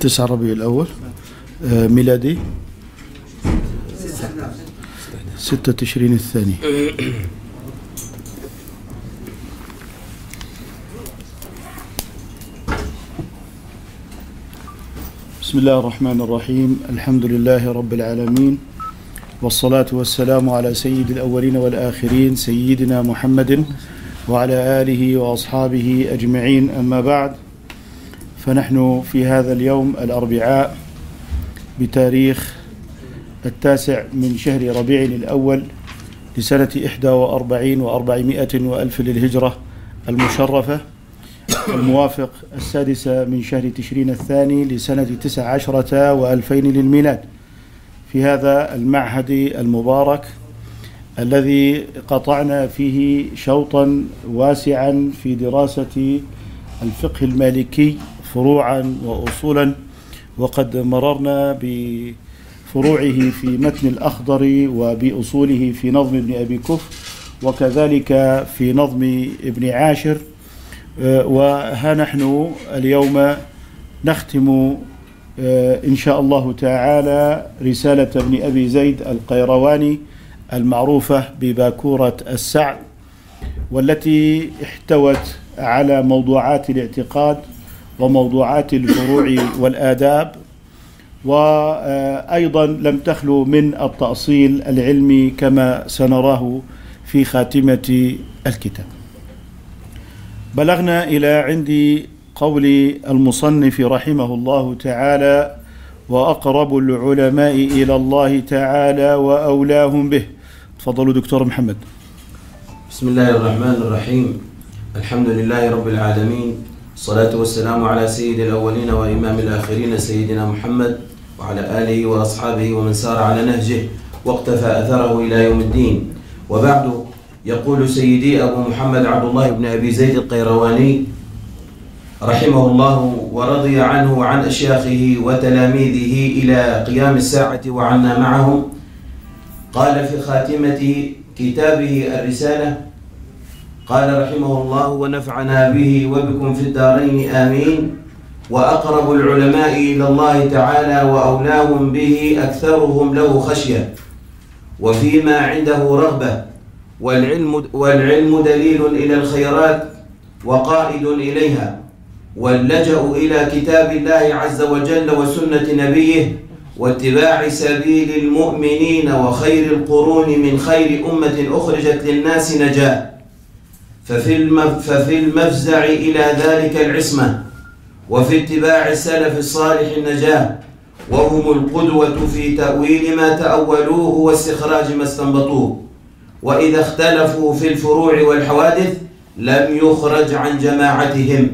تسعة ربيع الأول آه، ميلادي. ستة تشرين الثاني. بسم الله الرحمن الرحيم. الحمد لله رب العالمين والصلاة والسلام على سيد الأولين والآخرين سيدنا محمد وعلى آله وأصحابه أجمعين. أما بعد فنحن في هذا اليوم الأربعاء بتاريخ التاسع من شهر ربيع الأول لسنة إحدى وأربعين وأربعمائة وألف للهجرة المشرفة الموافق السادسة من شهر تشرين الثاني لسنة تسع عشرة وألفين للميلاد. في هذا المعهد المبارك الذي قطعنا فيه شوطا واسعا في دراسة الفقه المالكي فروعا وأصولا وقد مررنا بفروعه في متن الأخضر وبأصوله في نظم ابن أبي كف وكذلك في نظم ابن عاشر. وها نحن اليوم نختم إن شاء الله تعالى رسالة ابن أبي زيد القيرواني المعروفة بباكورة السعد والتي احتوت على موضوعات الاعتقاد وموضوعات الفروع والآداب وأيضا لم تخلو من التأصيل العلمي كما سنراه في خاتمة الكتاب. بلغنا إلى عند قول المصنف رحمه الله تعالى وأقرب العلماء إلى الله تعالى وأولاهم به. تفضلوا دكتور محمد. بسم الله الرحمن الرحيم. الحمد لله رب العالمين. الصلاة والسلام على سيد الأولين وإمام الآخرين سيدنا محمد وعلى آله وأصحابه ومن سار على نهجه واقتفى أثره إلى يوم الدين. وبعد يقول سيدي أبو محمد عبد الله بن أبي زيد القيرواني رحمه الله ورضي عنه وعن أشياخه وتلاميذه إلى قيام الساعة وعنا معهم قال في خاتمة كتابه الرسالة قال رحمه الله ونفعنا به وبكم في الدارين آمين. وأقرب العلماء إلى الله تعالى وأولاهم به أكثرهم له خشية وفيما عنده رغبة والعلم, والعلم دليل إلى الخيرات وقائد إليها واللجأ إلى كتاب الله عز وجل وسنة نبيه واتباع سبيل المؤمنين وخير القرون من خير أمة أخرجت للناس نجاة. ففي, ففي المفزع إلى ذلك العصمة. وفي اتباع السلف الصالح النجاة. وهم القدوة في تأويل ما تأولوه واستخراج ما استنبطوه. وإذا اختلفوا في الفروع والحوادث لم يخرج عن جماعتهم.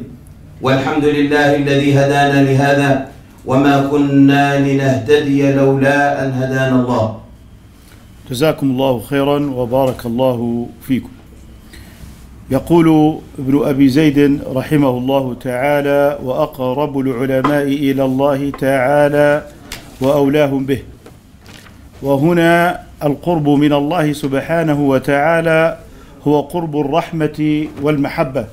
والحمد لله الذي هدانا لهذا وما كنا لنهتدي لولا أن هدانا الله. جزاكم الله خيرا وبارك الله فيكم. يقول ابن أبي زيد رحمه الله تعالى وأقرب العلماء إلى الله تعالى وأولاهم به. وهنا القرب من الله سبحانه وتعالى هو قرب الرحمة والمحبة.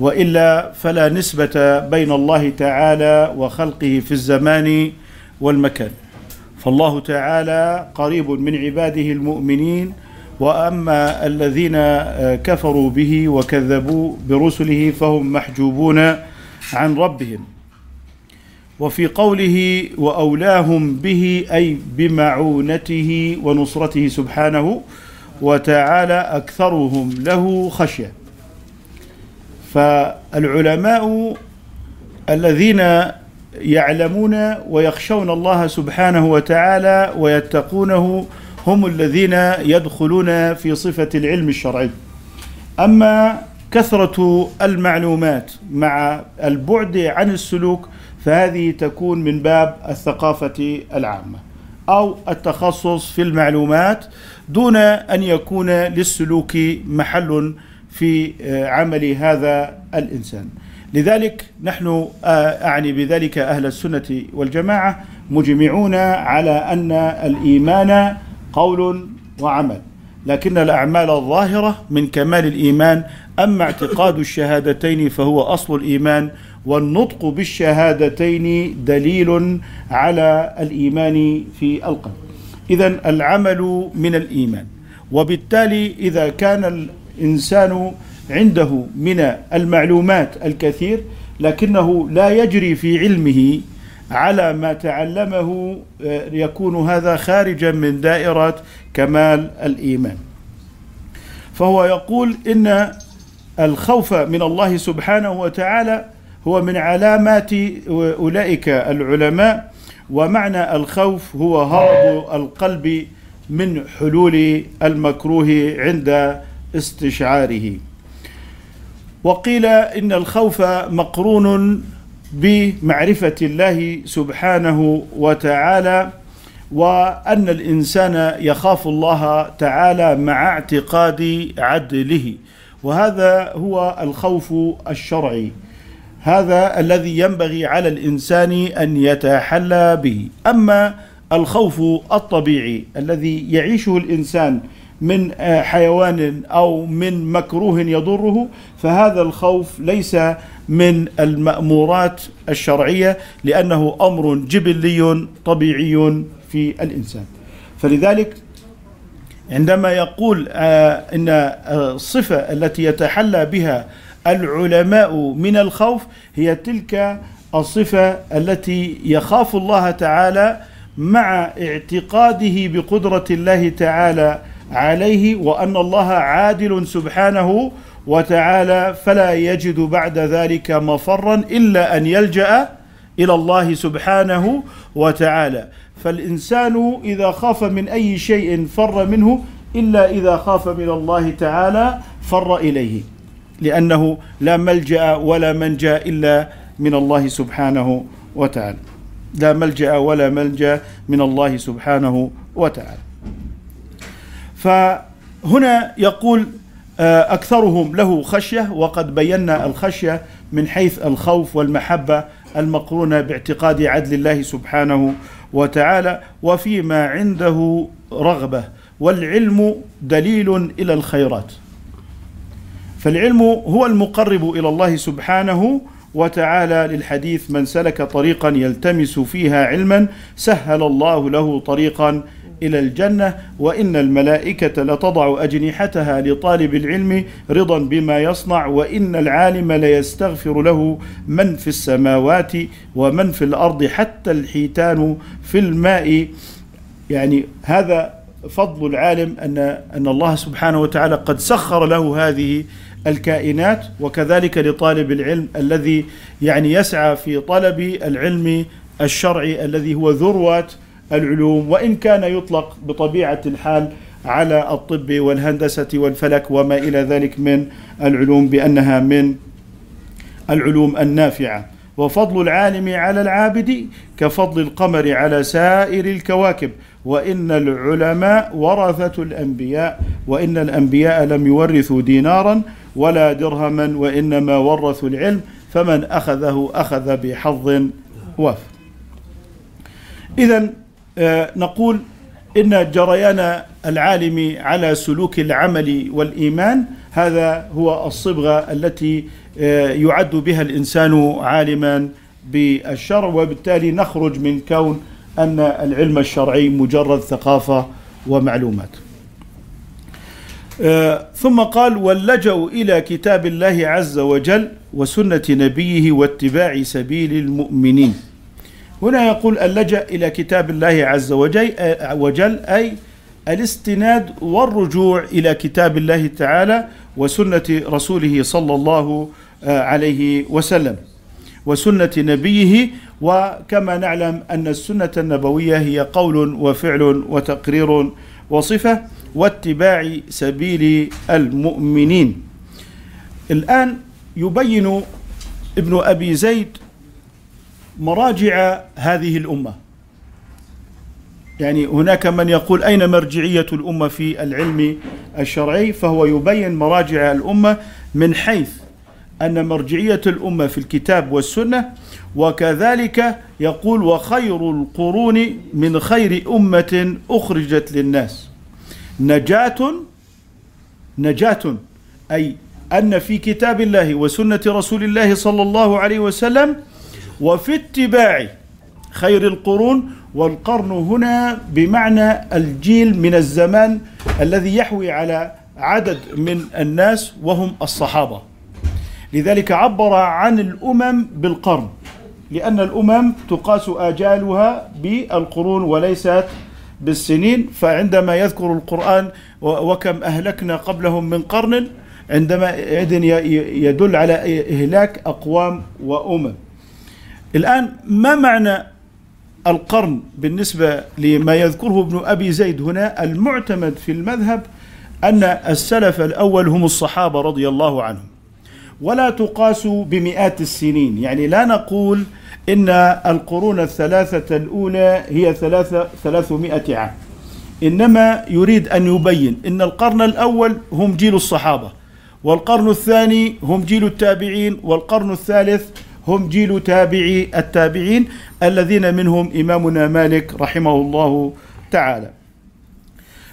وإلا فلا نسبة بين الله تعالى وخلقه في الزمان والمكان. فالله تعالى قريب من عباده المؤمنين وأما الذين كفروا به وكذبوا برسله فهم محجوبون عن ربهم. وفي قوله وأولاهم به أي بمعونته ونصرته سبحانه وتعالى أكثرهم له خشية. فالعلماء الذين يعلمون ويخشون الله سبحانه وتعالى ويتقونه هم الذين يدخلون في صفة العلم الشرعي. أما كثرة المعلومات مع البعد عن السلوك فهذه تكون من باب الثقافة العامة أو التخصص في المعلومات دون أن يكون للسلوك محل في عمل هذا الإنسان. لذلك نحن أعني بذلك أهل السنة والجماعة مجمعون على أن الإيمان قول وعمل. لكن الأعمال الظاهرة من كمال الإيمان أما اعتقاد الشهادتين فهو أصل الإيمان والنطق بالشهادتين دليل على الإيمان في القلب. إذا العمل من الإيمان. وبالتالي إذا كان الإنسان عنده من المعلومات الكثير لكنه لا يجري في علمه على ما تعلمه يكون هذا خارجا من دائرة كمال الإيمان. فهو يقول إن الخوف من الله سبحانه وتعالى هو من علامات أولئك العلماء ومعنى الخوف هو هرب القلب من حلول المكروه عند استشعاره. وقيل إن الخوف مقرون بمعرفة الله سبحانه وتعالى وأن الإنسان يخاف الله تعالى مع اعتقاد عدله. وهذا هو الخوف الشرعي. هذا الذي ينبغي على الإنسان أن يتحلى به. أما الخوف الطبيعي الذي يعيشه الإنسان من حيوان أو من مكروه يضره فهذا الخوف ليس من المأمورات الشرعية لأنه أمر جبلي طبيعي في الإنسان. فلذلك عندما يقول إن الصفة التي يتحلى بها العلماء من الخوف هي تلك الصفة التي يخاف الله تعالى مع اعتقاده بقدرة الله تعالى عليه وأن الله عادل سبحانه وتعالى فلا يجد بعد ذلك مفرا إلا أن يلجأ إلى الله سبحانه وتعالى. فالإنسان إذا خاف من أي شيء فر منه إلا إذا خاف من الله تعالى فر إليه لأنه لا ملجأ ولا منجأ إلا من الله سبحانه وتعالى. لا ملجأ ولا ملجا من الله سبحانه وتعالى. فهنا يقول أكثرهم له خشية وقد بينا الخشية من حيث الخوف والمحبة المقرونة باعتقاد عدل الله سبحانه وتعالى وفيما عنده رغبة والعلم دليل إلى الخيرات. فالعلم هو المقرب إلى الله سبحانه وتعالى للحديث من سلك طريقا يلتمس فيها علما سهل الله له طريقا إلى الجنة وإن الملائكة لتضع أجنحتها لطالب العلم رضا بما يصنع وإن العالم ليستغفر له من في السماوات ومن في الأرض حتى الحيتان في الماء. يعني هذا فضل العالم أن أن الله سبحانه وتعالى قد سخر له هذه الكائنات وكذلك لطالب العلم الذي يعني يسعى في طلب العلم الشرعي الذي هو ذروه العلوم وإن كان يطلق بطبيعة الحال على الطب والهندسة والفلك وما إلى ذلك من العلوم بأنها من العلوم النافعة. وفضل العالم على العابد كفضل القمر على سائر الكواكب. وإن العلماء ورثة الأنبياء وإن الأنبياء لم يورثوا دينارا ولا درهما وإنما ورثوا العلم فمن أخذه أخذ بحظ وافر اذا نقول إن جريان العالم على سلوك العمل والإيمان هذا هو الصبغه التي يعد بها الإنسان عالما بالشرع وبالتالي نخرج من كون أن العلم الشرعي مجرد ثقافة ومعلومات. ثم قال واللجوا إلى كتاب الله عز وجل وسنة نبيه واتباع سبيل المؤمنين. هنا يقول اللجأ إلى كتاب الله عز وجل أي الاستناد والرجوع إلى كتاب الله تعالى وسنة رسوله صلى الله عليه وسلم وسنة نبيه. وكما نعلم أن السنة النبوية هي قول وفعل وتقرير وصفة واتباع سبيل المؤمنين. الآن يبين ابن أبي زيد مراجع هذه الأمة. يعني هناك من يقول أين مرجعية الأمة في العلم الشرعي؟ فهو يبين مراجع الأمة من حيث أن مرجعية الأمة في الكتاب والسنة وكذلك يقول وخير القرون من خير أمة أخرجت للناس. نجاة نجاة أي أن في كتاب الله وسنة رسول الله صلى الله عليه وسلم وفي اتباع خير القرون والقرن هنا بمعنى الجيل من الزمان الذي يحوي على عدد من الناس وهم الصحابة. لذلك عبر عن الأمم بالقرن لأن الأمم تقاس آجالها بالقرون وليست بالسنين. فعندما يذكر القرآن وكم أهلكنا قبلهم من قرن عندما يدل على إهلاك أقوام وأمم. الآن ما معنى القرن بالنسبة لما يذكره ابن أبي زيد هنا؟ المعتمد في المذهب أن السلف الأول هم الصحابة رضي الله عنهم. ولا تقاس بمئات السنين. يعني لا نقول إن القرون الثلاثة الأولى هي ثلاثة ثلاثمائة عام. إنما يريد أن يبين إن القرن الأول هم جيل الصحابة والقرن الثاني هم جيل التابعين والقرن الثالث هم جيل تابعي التابعين الذين منهم إمامنا مالك رحمه الله تعالى.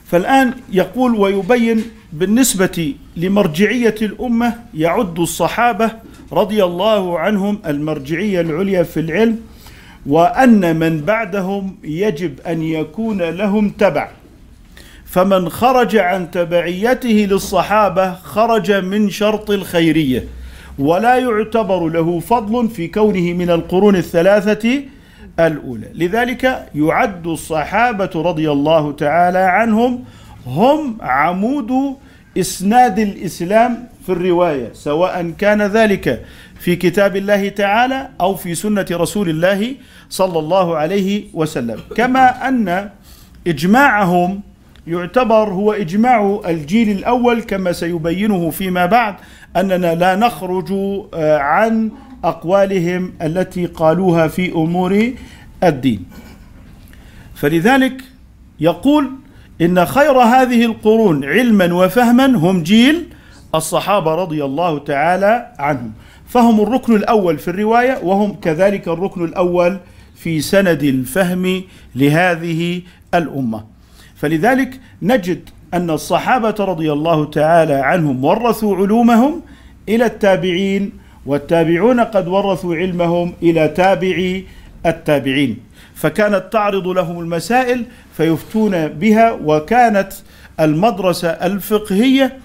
فالآن يقول ويبين بالنسبة لمرجعية الأمة يعد الصحابة رضي الله عنهم المرجعية العليا في العلم وأن من بعدهم يجب أن يكون لهم تبع. فمن خرج عن تبعيته للصحابة خرج من شرط الخيرية. ولا يعتبر له فضل في كونه من القرون الثلاثة الأولى. لذلك يعد الصحابة رضي الله تعالى عنهم هم عمود إسناد الإسلام في الرواية سواء كان ذلك في كتاب الله تعالى أو في سنة رسول الله صلى الله عليه وسلم. كما أن إجماعهم يعتبر هو إجماع الجيل الأول كما سيبينه فيما بعد أننا لا نخرج آه، عن أقوالهم التي قالوها في أمور الدين. فلذلك يقول إن خير هذه القرون علما وفهما هم جيل الصحابة رضي الله تعالى عنهم. فهم الركن الأول في الرواية وهم كذلك الركن الأول في سند الفهم لهذه الأمة. فلذلك نجد أن الصحابة رضي الله تعالى عنهم ورثوا علومهم إلى التابعين والتابعون قد ورثوا علمهم إلى تابعي التابعين. فكانت تعرض لهم المسائل فيفتون بها وكانت المدرسة الفقهية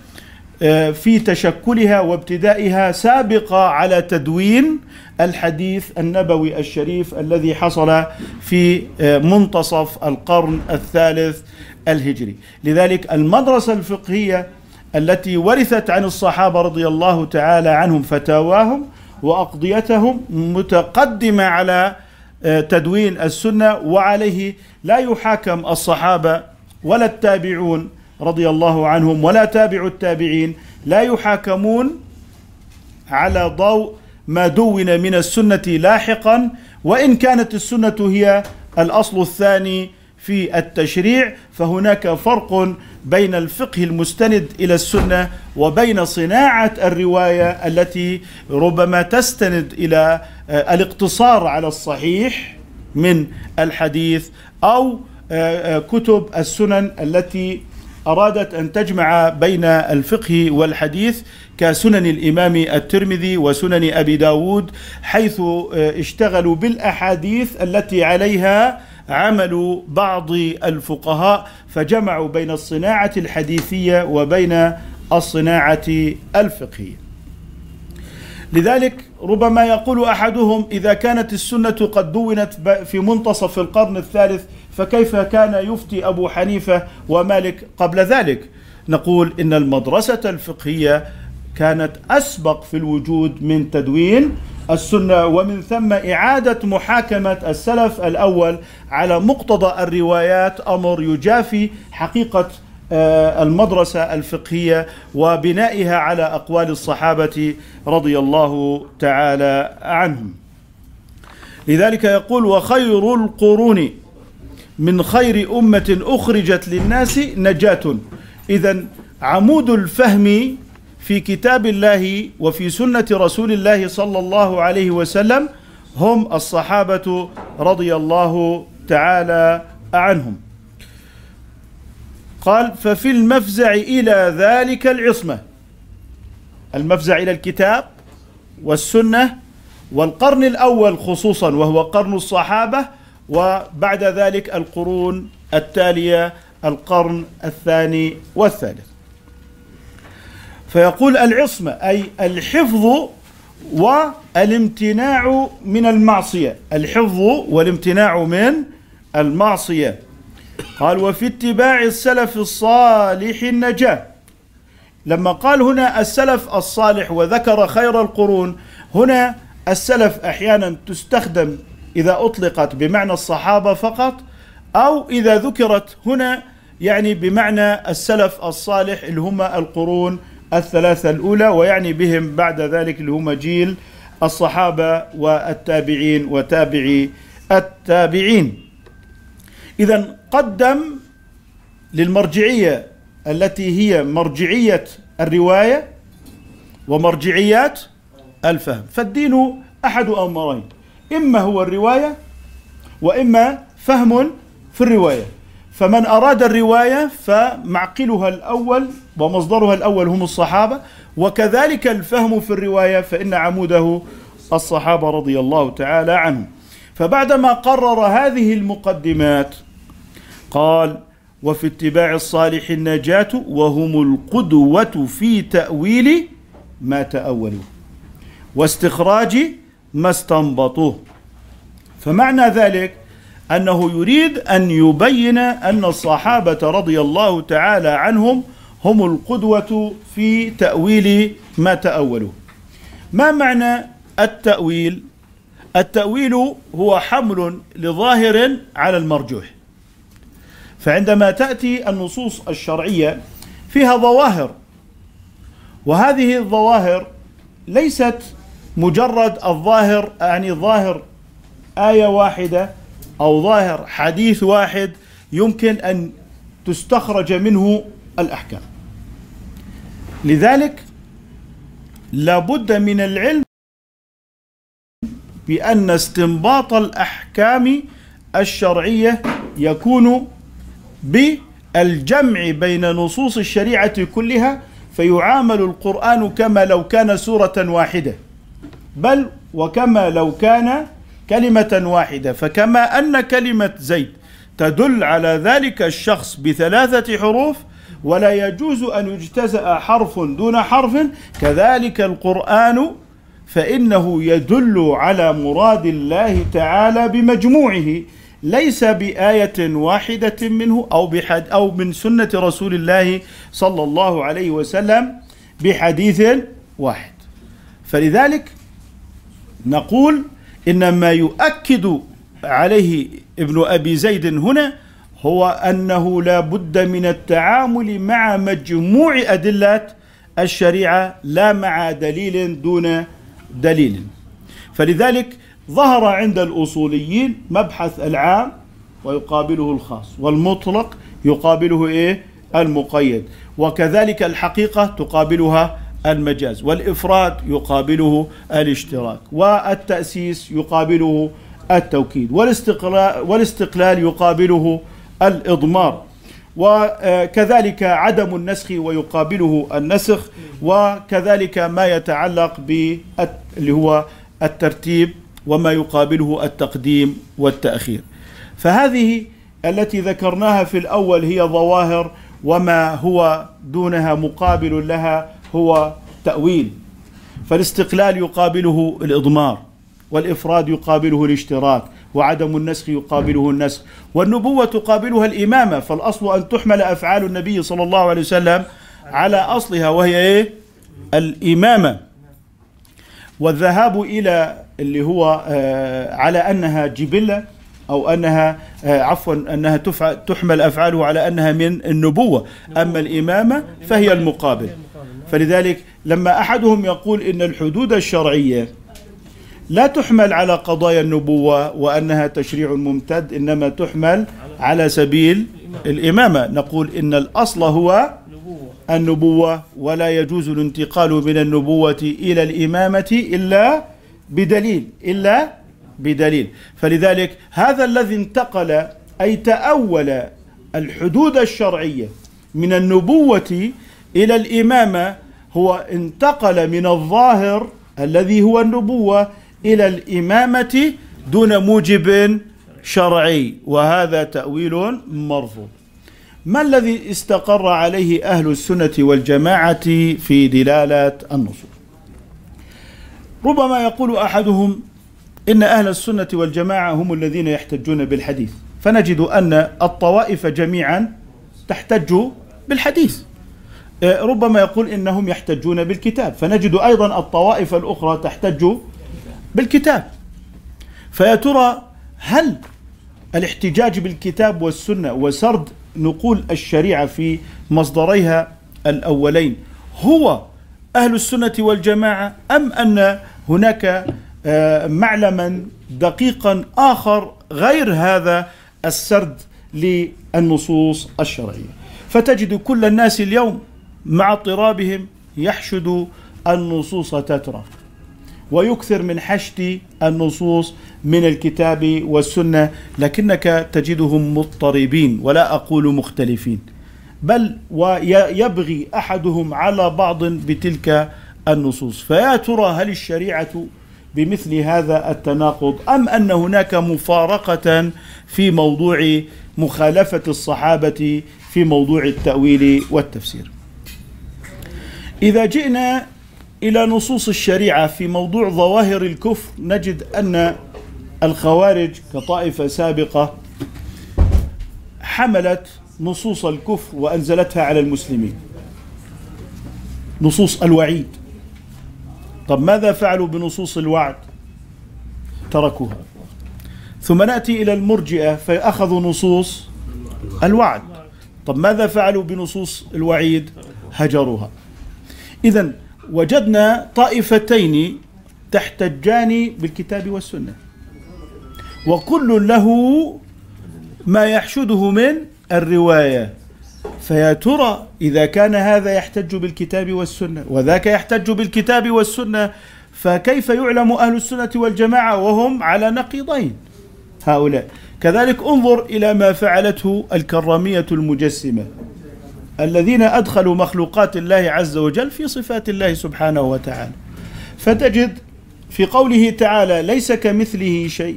آه، في تشكلها وابتدائها سابقة على تدوين الحديث النبوي الشريف الذي حصل في آه، منتصف القرن الثالث الهجري. لذلك المدرسة الفقهية التي ورثت عن الصحابة رضي الله تعالى عنهم فتاواهم وأقضيتهم متقدمة على آه، تدوين السنة وعليه لا يحاكم الصحابة ولا التابعون رضي الله عنهم ولا تابع التابعين لا يحاكمون على ضوء ما دون من السنة لاحقا وإن كانت السنة هي الأصل الثاني في التشريع فهناك فرق بين الفقه المستند إلى السنة وبين صناعة الرواية التي ربما تستند إلى آه، الاقتصار على الصحيح من الحديث أو آه، آه، كتب السنن التي أرادت أن تجمع بين الفقه والحديث كسنن الإمام الترمذي وسنن أبي داود حيث اشتغلوا بالأحاديث التي عليها عمل بعض الفقهاء فجمعوا بين الصناعة الحديثية وبين الصناعة الفقهية. لذلك ربما يقول أحدهم إذا كانت السنة قد دونت في منتصف القرن الثالث فكيف كان يفتي أبو حنيفة ومالك قبل ذلك؟ نقول إن المدرسة الفقهية كانت أسبق في الوجود من تدوين السنة ومن ثم إعادة محاكمة السلف الأول على مقتضى الروايات أمر يجافي حقيقة آه، المدرسة الفقهية وبنائها على أقوال الصحابة رضي الله تعالى عنهم. لذلك يقول وخير القرون من خير أمة أخرجت للناس نجاة. اذا عمود الفهم في كتاب الله وفي سنة رسول الله صلى الله عليه وسلم هم الصحابة رضي الله تعالى عنهم. قال ففي المفزع إلى ذلك العصمة. المفزع إلى الكتاب والسنة والقرن الأول خصوصا وهو قرن الصحابة وبعد ذلك القرون التالية القرن الثاني والثالث. فيقول العصمة أي الحفظ والامتناع من المعصية. الحفظ والامتناع من المعصية. قال وفي اتباع السلف الصالح النجاة. لما قال هنا السلف الصالح وذكر خير القرون هنا السلف أحيانا تستخدم إذا أطلقت بمعنى الصحابة فقط أو إذا ذكرت هنا يعني بمعنى السلف الصالح اللي هم القرون الثلاثة الأولى ويعني بهم بعد ذلك اللي هم جيل الصحابة والتابعين وتابعي التابعين. اذا قدم للمرجعية التي هي مرجعية الرواية ومرجعيات الفهم. فالدين أحد أمرين إما هو الرواية وإما فهم في الرواية. فمن أراد الرواية فمعقلها الأول ومصدرها الأول هم الصحابة وكذلك الفهم في الرواية فإن عموده الصحابة رضي الله تعالى عنهم. فبعدما قرر هذه المقدمات قال وفي اتباع الصالح النجاة وهم القدوة في تأويل ما تأولوا واستخراج ما استنبطوه. فمعنى ذلك أنه يريد أن يبين أن الصحابة رضي الله تعالى عنهم هم القدوة في تأويل ما تاولوا ما معنى التأويل؟ التأويل هو حمل لظاهر على المرجوح. فعندما تأتي النصوص الشرعية فيها ظواهر وهذه الظواهر ليست مجرد الظاهر يعني ظاهر آية واحدة أو ظاهر حديث واحد يمكن أن تستخرج منه الأحكام. لذلك لابد من العلم بأن استنباط الأحكام الشرعية يكون بالجمع بين نصوص الشريعة كلها فيعامل القرآن كما لو كان سورة واحدة بل وكما لو كان كلمة واحدة. فكما أن كلمة زيد تدل على ذلك الشخص بثلاثة حروف ولا يجوز أن يجتزأ حرف دون حرف. كذلك القرآن فإنه يدل على مراد الله تعالى بمجموعه ليس بآية واحدة منه أو بحد أو من سنة رسول الله صلى الله عليه وسلم بحديث واحد. فلذلك نقول إن ما يؤكد عليه ابن أبي زيد هنا هو أنه لا بد من التعامل مع مجموع أدلة الشريعة لا مع دليل دون دليل. فلذلك ظهر عند الأصوليين مبحث العام ويقابله الخاص والمطلق يقابله إيه؟ المقيد. وكذلك الحقيقة تقابلها المجاز. والإفراد يقابله الاشتراك والتأسيس يقابله التوكيد والاستقلال, والاستقلال يقابله الإضمار. وكذلك عدم النسخ ويقابله النسخ وكذلك ما يتعلق اللي هو الترتيب وما يقابله التقديم والتأخير. فهذه التي ذكرناها في الأول هي ظواهر وما هو دونها مقابل لها هو تأويل فالاستقلال يقابله الإضمار والإفراد يقابله الاشتراك وعدم النسخ يقابله النسخ والنبوة تقابلها الإمامة فالأصل أن تحمل أفعال النبي صلى الله عليه وسلم على أصلها وهي إيه؟ الإمامة. والذهاب إلى اللي هو آه، على أنها جبلة أو أنها آه، عفوا أنها تحمل أفعاله على أنها من النبوة. أما الإمامة فهي المقابل. فلذلك لما أحدهم يقول إن الحدود الشرعية لا تحمل على قضايا النبوة وأنها تشريع ممتد إنما تحمل على سبيل الإمامة. نقول إن الأصل هو النبوة ولا يجوز الانتقال من النبوة إلى الإمامة إلا بدليل إلا بدليل. فلذلك هذا الذي انتقل أي تأول الحدود الشرعية من النبوة إلى الإمامة هو انتقل من الظاهر الذي هو النبوة إلى الإمامة دون موجب شرعي وهذا تأويل مرفوض. ما الذي استقر عليه أهل السنة والجماعة في دلالة النصوص؟ ربما يقول أحدهم إن أهل السنة والجماعة هم الذين يحتجون بالحديث. فنجد أن الطوائف جميعا تحتج بالحديث. ربما يقول إنهم يحتجون بالكتاب. فنجد أيضا الطوائف الأخرى تحتج بالكتاب. فيا ترى هل الاحتجاج بالكتاب والسنة وسرد نقول الشريعة في مصدريها الأولين هو أهل السنة والجماعة أم أن هناك آه، معلما دقيقا آخر غير هذا السرد للنصوص الشرعية؟ فتجد كل الناس اليوم مع اضطرابهم يحشد النصوص تترى ويكثر من حشد النصوص من الكتاب والسنة لكنك تجدهم مضطربين ولا أقول مختلفين. بل ويبغي أحدهم على بعض بتلك النصوص. فيا ترى هل الشريعة بمثل هذا التناقض أم أن هناك مفارقة في موضوع مخالفة الصحابة في موضوع التأويل والتفسير؟ إذا جئنا إلى نصوص الشريعة في موضوع ظواهر الكفر نجد أن الخوارج كطائفة سابقة حملت نصوص الكفر وأنزلتها على المسلمين. نصوص الوعيد. طب ماذا فعلوا بنصوص الوعد؟ تركوها. ثم نأتي إلى المرجئة فأخذوا نصوص الوعد. طب ماذا فعلوا بنصوص الوعيد؟ هجروها. اذا وجدنا طائفتين تحتجان بالكتاب والسنة. وكل له ما يحشده من الرواية. فيا ترى إذا كان هذا يحتج بالكتاب والسنة وذاك يحتج بالكتاب والسنة فكيف يعلم أهل السنة والجماعة وهم على نقيضين؟ هؤلاء. كذلك انظر إلى ما فعلته الكرامية المجسمة. الذين أدخلوا مخلوقات الله عز وجل في صفات الله سبحانه وتعالى. فتجد في قوله تعالى ليس كمثله شيء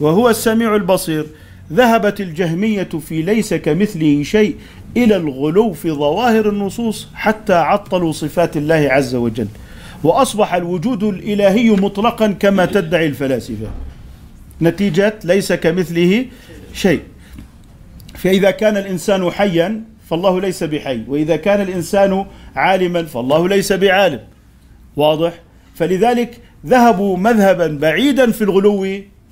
وهو السميع البصير. ذهبت الجهمية في ليس كمثله شيء إلى الغلو في ظواهر النصوص حتى عطلوا صفات الله عز وجل. وأصبح الوجود الإلهي مطلقا كما تدعي الفلاسفة. نتيجة ليس كمثله شيء فإذا كان الإنسان حيا فالله ليس بحي. وإذا كان الإنسان عالما فالله ليس بعالم. واضح؟ فلذلك ذهبوا مذهبا بعيدا في الغلو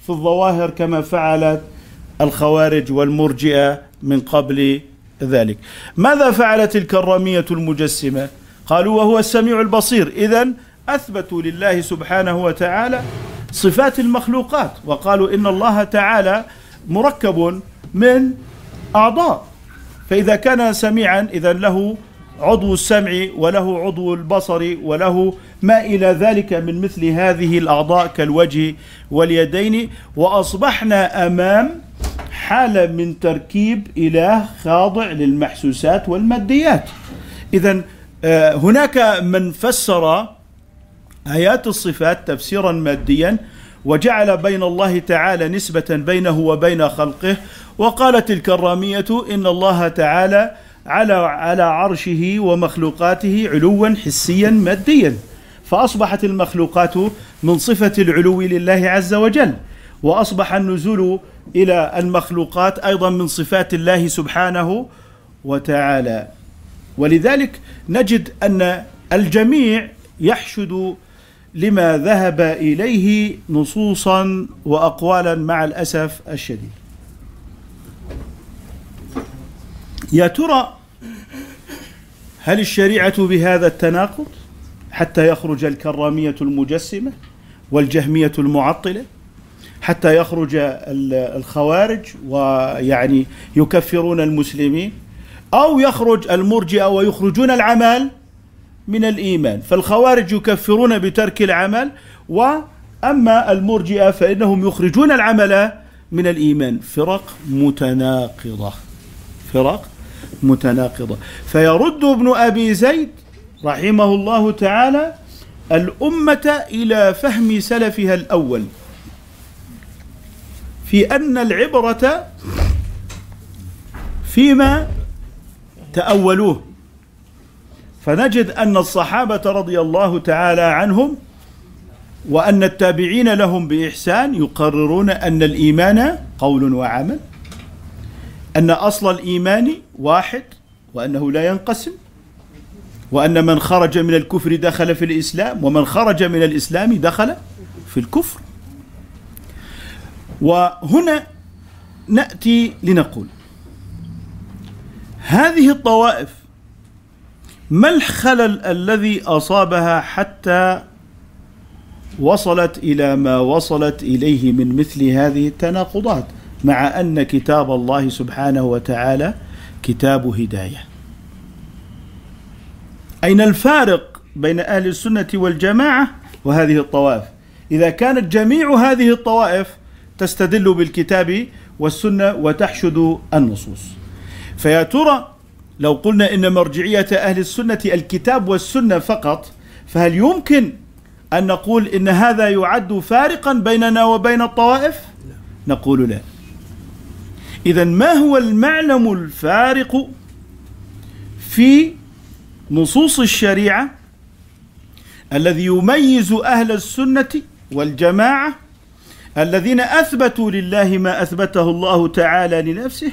في الظواهر كما فعلت الخوارج والمرجئة من قبل ذلك. ماذا فعلت الكراميه المجسمة؟ قالوا وهو السميع البصير. اذا أثبتوا لله سبحانه وتعالى صفات المخلوقات. وقالوا إن الله تعالى مركب من أعضاء. فإذا كان سميعا إذا له عضو السمع وله عضو البصر وله ما إلى ذلك من مثل هذه الأعضاء كالوجه واليدين. وأصبحنا أمام حالة من تركيب إله خاضع للمحسوسات والماديات. إذا آه، هناك من فسر آيات الصفات تفسيرا ماديا وجعل بين الله تعالى نسبة بينه وبين خلقه وقالت الكرامية إن الله تعالى على على عرشه ومخلوقاته علوا حسيا ماديا فأصبحت المخلوقات من صفة العلو لله عز وجل وأصبح النزول إلى المخلوقات أيضا من صفات الله سبحانه وتعالى ولذلك نجد أن الجميع يحشد لما ذهب إليه نصوصا واقوالا مع الأسف الشديد. يا ترى هل الشريعة بهذا التناقض حتى يخرج الكرامية المجسمة والجهمية المعطلة؟ حتى يخرج الخوارج ويعني يكفرون المسلمين؟ أو يخرج المرجئة ويخرجون العمل من الإيمان؟ فالخوارج يكفرون بترك العمل وأما المرجئة فإنهم يخرجون العمل من الإيمان. فرق متناقضة. فرق متناقضة. فيرد ابن أبي زيد رحمه الله تعالى الأمة إلى فهم سلفها الأول. في أن العبرة فيما تأولوه. فنجد أن الصحابة رضي الله تعالى عنهم وأن التابعين لهم بإحسان يقررون أن الإيمان قول وعمل. أن أصل الإيمان واحد وأنه لا ينقسم وأن من خرج من الكفر دخل في الإسلام ومن خرج من الإسلام دخل في الكفر. وهنا نأتي لنقول هذه الطوائف ما الخلل الذي أصابها حتى وصلت إلى ما وصلت إليه من مثل هذه التناقضات؟ مع أن كتاب الله سبحانه وتعالى كتاب هداية. أين الفارق بين أهل السنة والجماعة؟ وهذه الطوائف. إذا كانت جميع هذه الطوائف تستدل بالكتاب والسنة وتحشد النصوص. فيا ترى لو قلنا إن مرجعية أهل السنة الكتاب والسنة فقط فهل يمكن أن نقول إن هذا يعد فارقا بيننا وبين الطوائف؟ نقول لا. إذا ما هو المعلم الفارق في نصوص الشريعة الذي يميز أهل السنة والجماعة الذين أثبتوا لله ما أثبته الله تعالى لنفسه؟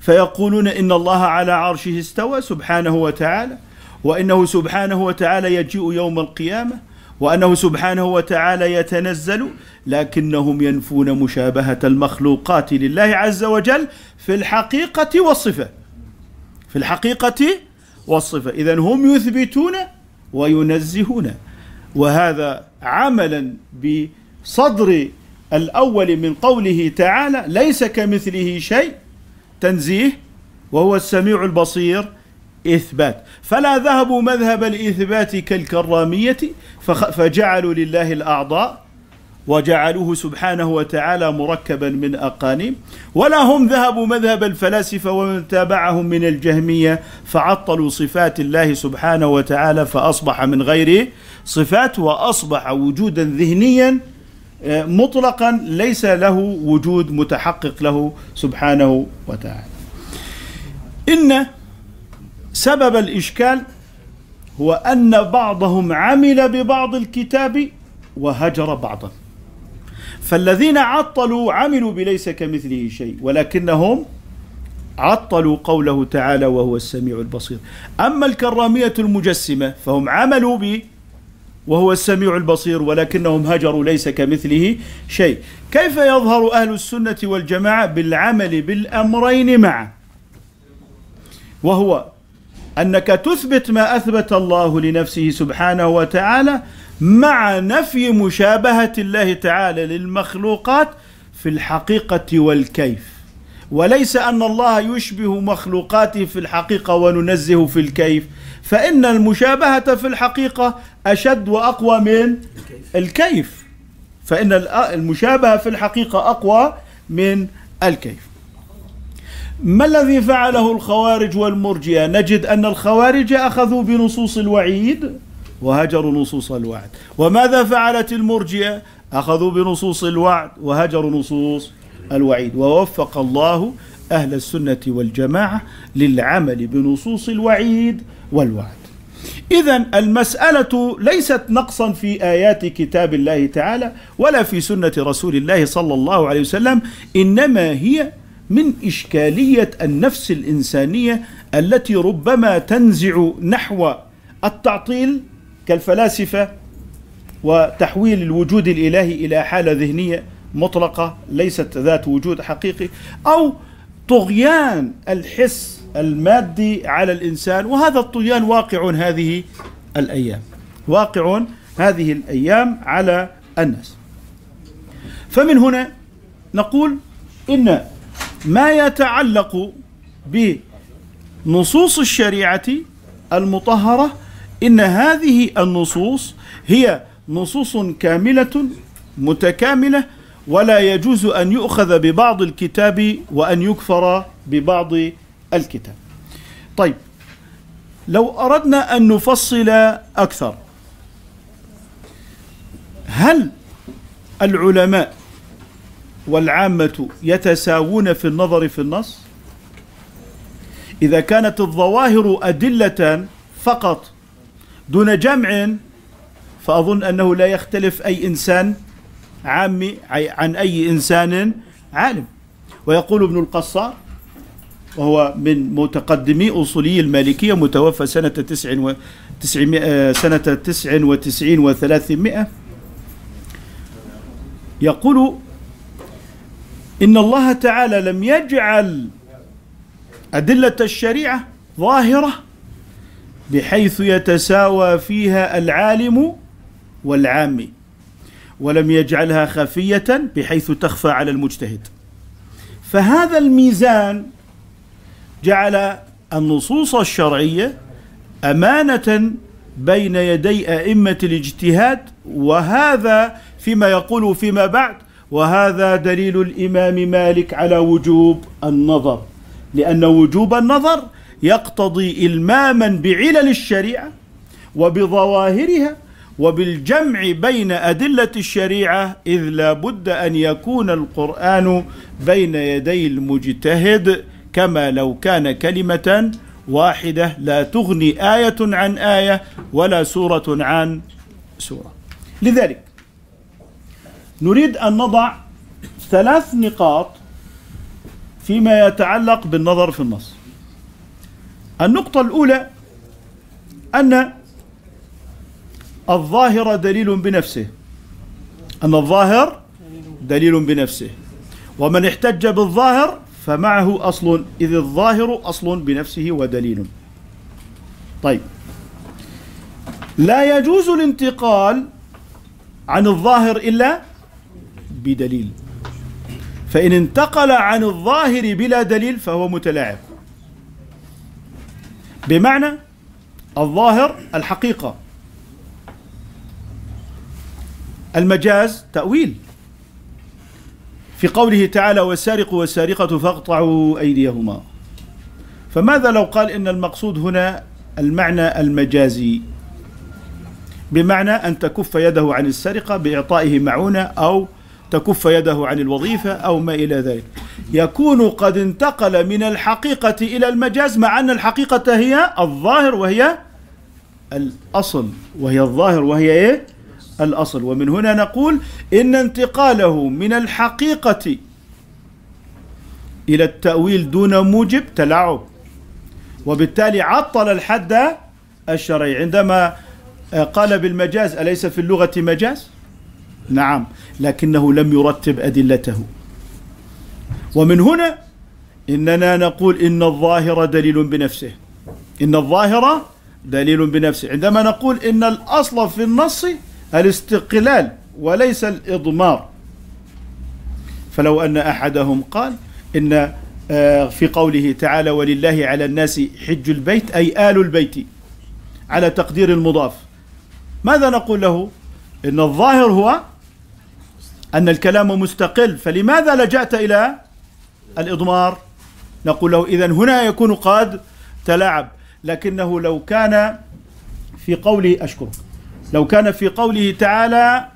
فيقولون إن الله على عرشه استوى سبحانه وتعالى وإنه سبحانه وتعالى يجيء يوم القيامة. وأنه سبحانه وتعالى يتنزل لكنهم ينفون مشابهة المخلوقات لله عز وجل في الحقيقة والصفة. في الحقيقة والصفة. إذا هم يثبتون وينزهون. وهذا عملا بصدر الأول من قوله تعالى ليس كمثله شيء. تنزيه وهو السميع البصير. إثبات. فلا ذهبوا مذهب الإثبات كالكرامية فجعلوا لله الأعضاء وجعلوه سبحانه وتعالى مركبا من أقانيم. ولا هم ذهبوا مذهب الفلاسفة ومن تابعهم من الجهمية فعطلوا صفات الله سبحانه وتعالى فأصبح من غير صفات وأصبح وجودا ذهنيا آه، مطلقا ليس له وجود متحقق له سبحانه وتعالى. إن سبب الإشكال هو أن بعضهم عمل ببعض الكتاب وهجر بعضه فالذين عطلوا عملوا بليس كمثله شيء ولكنهم عطلوا قوله تعالى وهو السميع البصير. أما الكرامية المجسمة فهم عملوا ب وهو السميع البصير ولكنهم هجروا ليس كمثله شيء. كيف يظهر أهل السنة والجماعة بالعمل بالأمرين معا؟ وهو أنك تثبت ما أثبت الله لنفسه سبحانه وتعالى مع نفي مشابهة الله تعالى للمخلوقات في الحقيقة والكيف. وليس أن الله يشبه مخلوقاته في الحقيقة وننزه في الكيف. فإن المشابهة في الحقيقة أشد وأقوى من الكيف. فإن المشابهة في الحقيقة أقوى من الكيف. ما الذي فعله الخوارج والمرجئة؟ نجد أن الخوارج أخذوا بنصوص الوعيد وهجروا نصوص الوعد. وماذا فعلت المرجئة؟ أخذوا بنصوص الوعد وهجروا نصوص الوعيد. ووفق الله أهل السنة والجماعة للعمل بنصوص الوعيد والوعد. إذا المسألة ليست نقصا في آيات كتاب الله تعالى ولا في سنة رسول الله صلى الله عليه وسلم إنما هي من إشكالية النفس الإنسانية التي ربما تنزع نحو التعطيل كالفلاسفة وتحويل الوجود الإلهي إلى حالة ذهنية مطلقة ليست ذات وجود حقيقي أو طغيان الحس المادي على الإنسان. وهذا الطغيان واقع هذه الأيام. واقع هذه الأيام على الناس. فمن هنا نقول إن ما يتعلق بنصوص الشريعة المطهرة إن هذه النصوص هي نصوص كاملة متكاملة ولا يجوز أن يؤخذ ببعض الكتاب وأن يكفر ببعض الكتاب. طيب لو أردنا أن نفصل أكثر هل العلماء والعامة يتساوون في النظر في النص. إذا كانت الظواهر أدلة فقط دون جمع فأظن أنه لا يختلف أي إنسان عامي عن أي إنسان عالم. ويقول ابن القصار وهو من متقدمي أصولي المالكية متوفى سنة تسع و سنة تسع وتسعين وثلاثمائة. يقول إن الله تعالى لم يجعل أدلة الشريعة ظاهرة بحيث يتساوى فيها العالم والعام ولم يجعلها خفية بحيث تخفى على المجتهد. فهذا الميزان جعل النصوص الشرعية أمانة بين يدي أئمة الاجتهاد وهذا فيما يقول فيما بعد وهذا دليل الإمام مالك على وجوب النظر لأن وجوب النظر يقتضي إلماما بعلل الشريعة وبظواهرها وبالجمع بين أدلة الشريعة إذ لا بد أن يكون القرآن بين يدي المجتهد كما لو كان كلمة واحدة لا تغني آية عن آية ولا سورة عن سورة. لذلك نريد أن نضع ثلاث نقاط فيما يتعلق بالنظر في النص. النقطة الأولى أن الظاهر دليل بنفسه. أن الظاهر دليل بنفسه. ومن احتج بالظاهر فمعه أصل إذ الظاهر أصل بنفسه ودليل. طيب. لا يجوز الانتقال عن الظاهر إلا بدليل. فإن انتقل عن الظاهر بلا دليل فهو متلاعب. بمعنى الظاهر الحقيقة. المجاز تأويل. في قوله تعالى والسارق والسارقة فاقطعوا أيديهما. فماذا لو قال إن المقصود هنا المعنى المجازي؟ بمعنى أن تكف يده عن السرقة بإعطائه معونة أو تكف يده عن الوظيفة أو ما إلى ذلك. يكون قد انتقل من الحقيقة إلى المجاز مع أن الحقيقة هي الظاهر وهي الأصل وهي الظاهر وهي إيه؟ الأصل. ومن هنا نقول إن انتقاله من الحقيقة إلى التأويل دون موجب تلاعب. وبالتالي عطل الحد الشرعي. عندما قال بالمجاز أليس في اللغة مجاز؟ نعم لكنه لم يرتب أدلته. ومن هنا إننا نقول إن الظاهر دليل بنفسه. إن الظاهر دليل بنفسه. عندما نقول إن الأصل في النص الاستقلال وليس الإضمار. فلو أن أحدهم قال إن آه، في قوله تعالى ولله على الناس حج البيت أي آل البيت على تقدير المضاف. ماذا نقول له؟ إن الظاهر هو أن الكلام مستقل فلماذا لجأت إلى الإضمار؟ نقول له إذن هنا يكون قد تلاعب لكنه لو كان في قوله أشكرك لو كان في قوله تعالى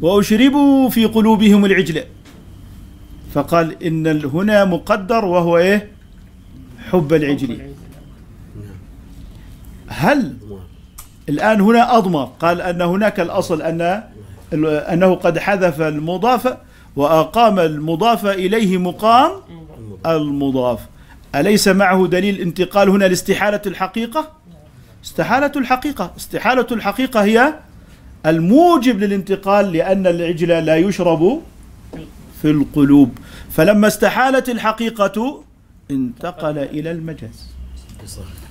وأشربوا في قلوبهم العجل فقال إن هنا مقدر وهو إيه؟ حب العجل. هل الآن هنا أضمر؟ قال أن هناك الأصل أن أنه قد حذف المضاف وأقام المضاف إليه مقام المضاف. أليس معه دليل انتقال هنا لاستحالة الحقيقة؟ استحالة الحقيقة. استحالة الحقيقة هي الموجب للانتقال لأن العجل لا يشرب في القلوب. فلما استحالت الحقيقة انتقل إلى المجاز.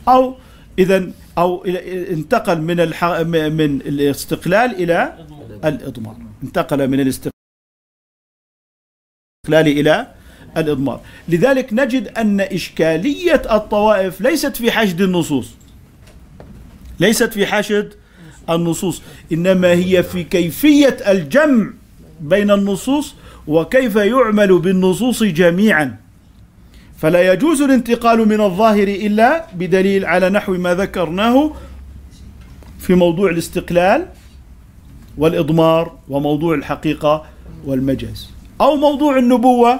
أو إذا أو انتقل من الح... من الاستقلال إلى الإضمار. انتقل من الاستقلال إلى الإضمار. لذلك نجد أن إشكالية الطوائف ليست في حشد النصوص. ليست في حشد النصوص. إنما هي في كيفية الجمع بين النصوص وكيف يعمل بالنصوص جميعا. فلا يجوز الانتقال من الظاهر إلا بدليل على نحو ما ذكرناه في موضوع الاستقلال والإضمار وموضوع الحقيقة والمجاز أو موضوع النبوة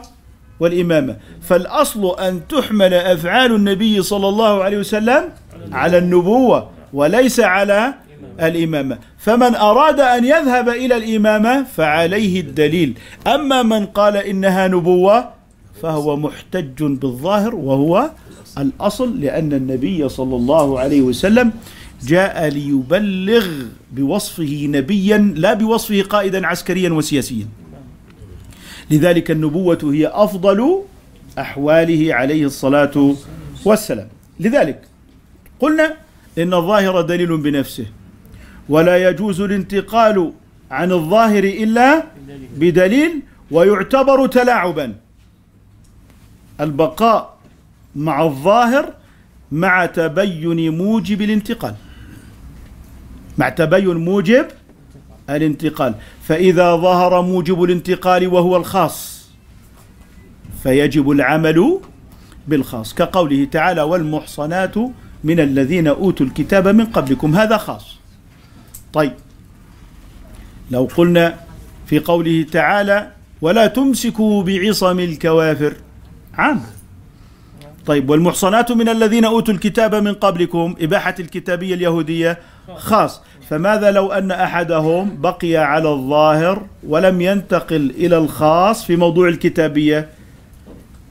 والإمامة. فالأصل أن تحمل أفعال النبي صلى الله عليه وسلم على النبوة وليس على الإمامة. فمن أراد أن يذهب إلى الإمامة فعليه الدليل. أما من قال إنها نبوة فهو محتج بالظاهر وهو الأصل لأن النبي صلى الله عليه وسلم جاء ليبلغ بوصفه نبيا لا بوصفه قائدا عسكريا وسياسيا. لذلك النبوة هي أفضل أحواله عليه الصلاة والسلام. لذلك قلنا إن الظاهر دليل بنفسه ولا يجوز الانتقال عن الظاهر إلا بدليل ويعتبر تلاعبا. البقاء مع الظاهر مع تبين موجب الانتقال. مع تبين موجب الانتقال. فإذا ظهر موجب الانتقال وهو الخاص فيجب العمل بالخاص. كقوله تعالى والمحصنات من الذين أوتوا الكتاب من قبلكم. هذا خاص. طيب. لو قلنا في قوله تعالى ولا تمسكوا بعصم الكوافر. عام. طيب والمحصنات من الذين أوتوا الكتاب من قبلكم إباحة الكتابية اليهودية خاص. فماذا لو أن أحدهم بقي على الظاهر ولم ينتقل إلى الخاص في موضوع الكتابية؟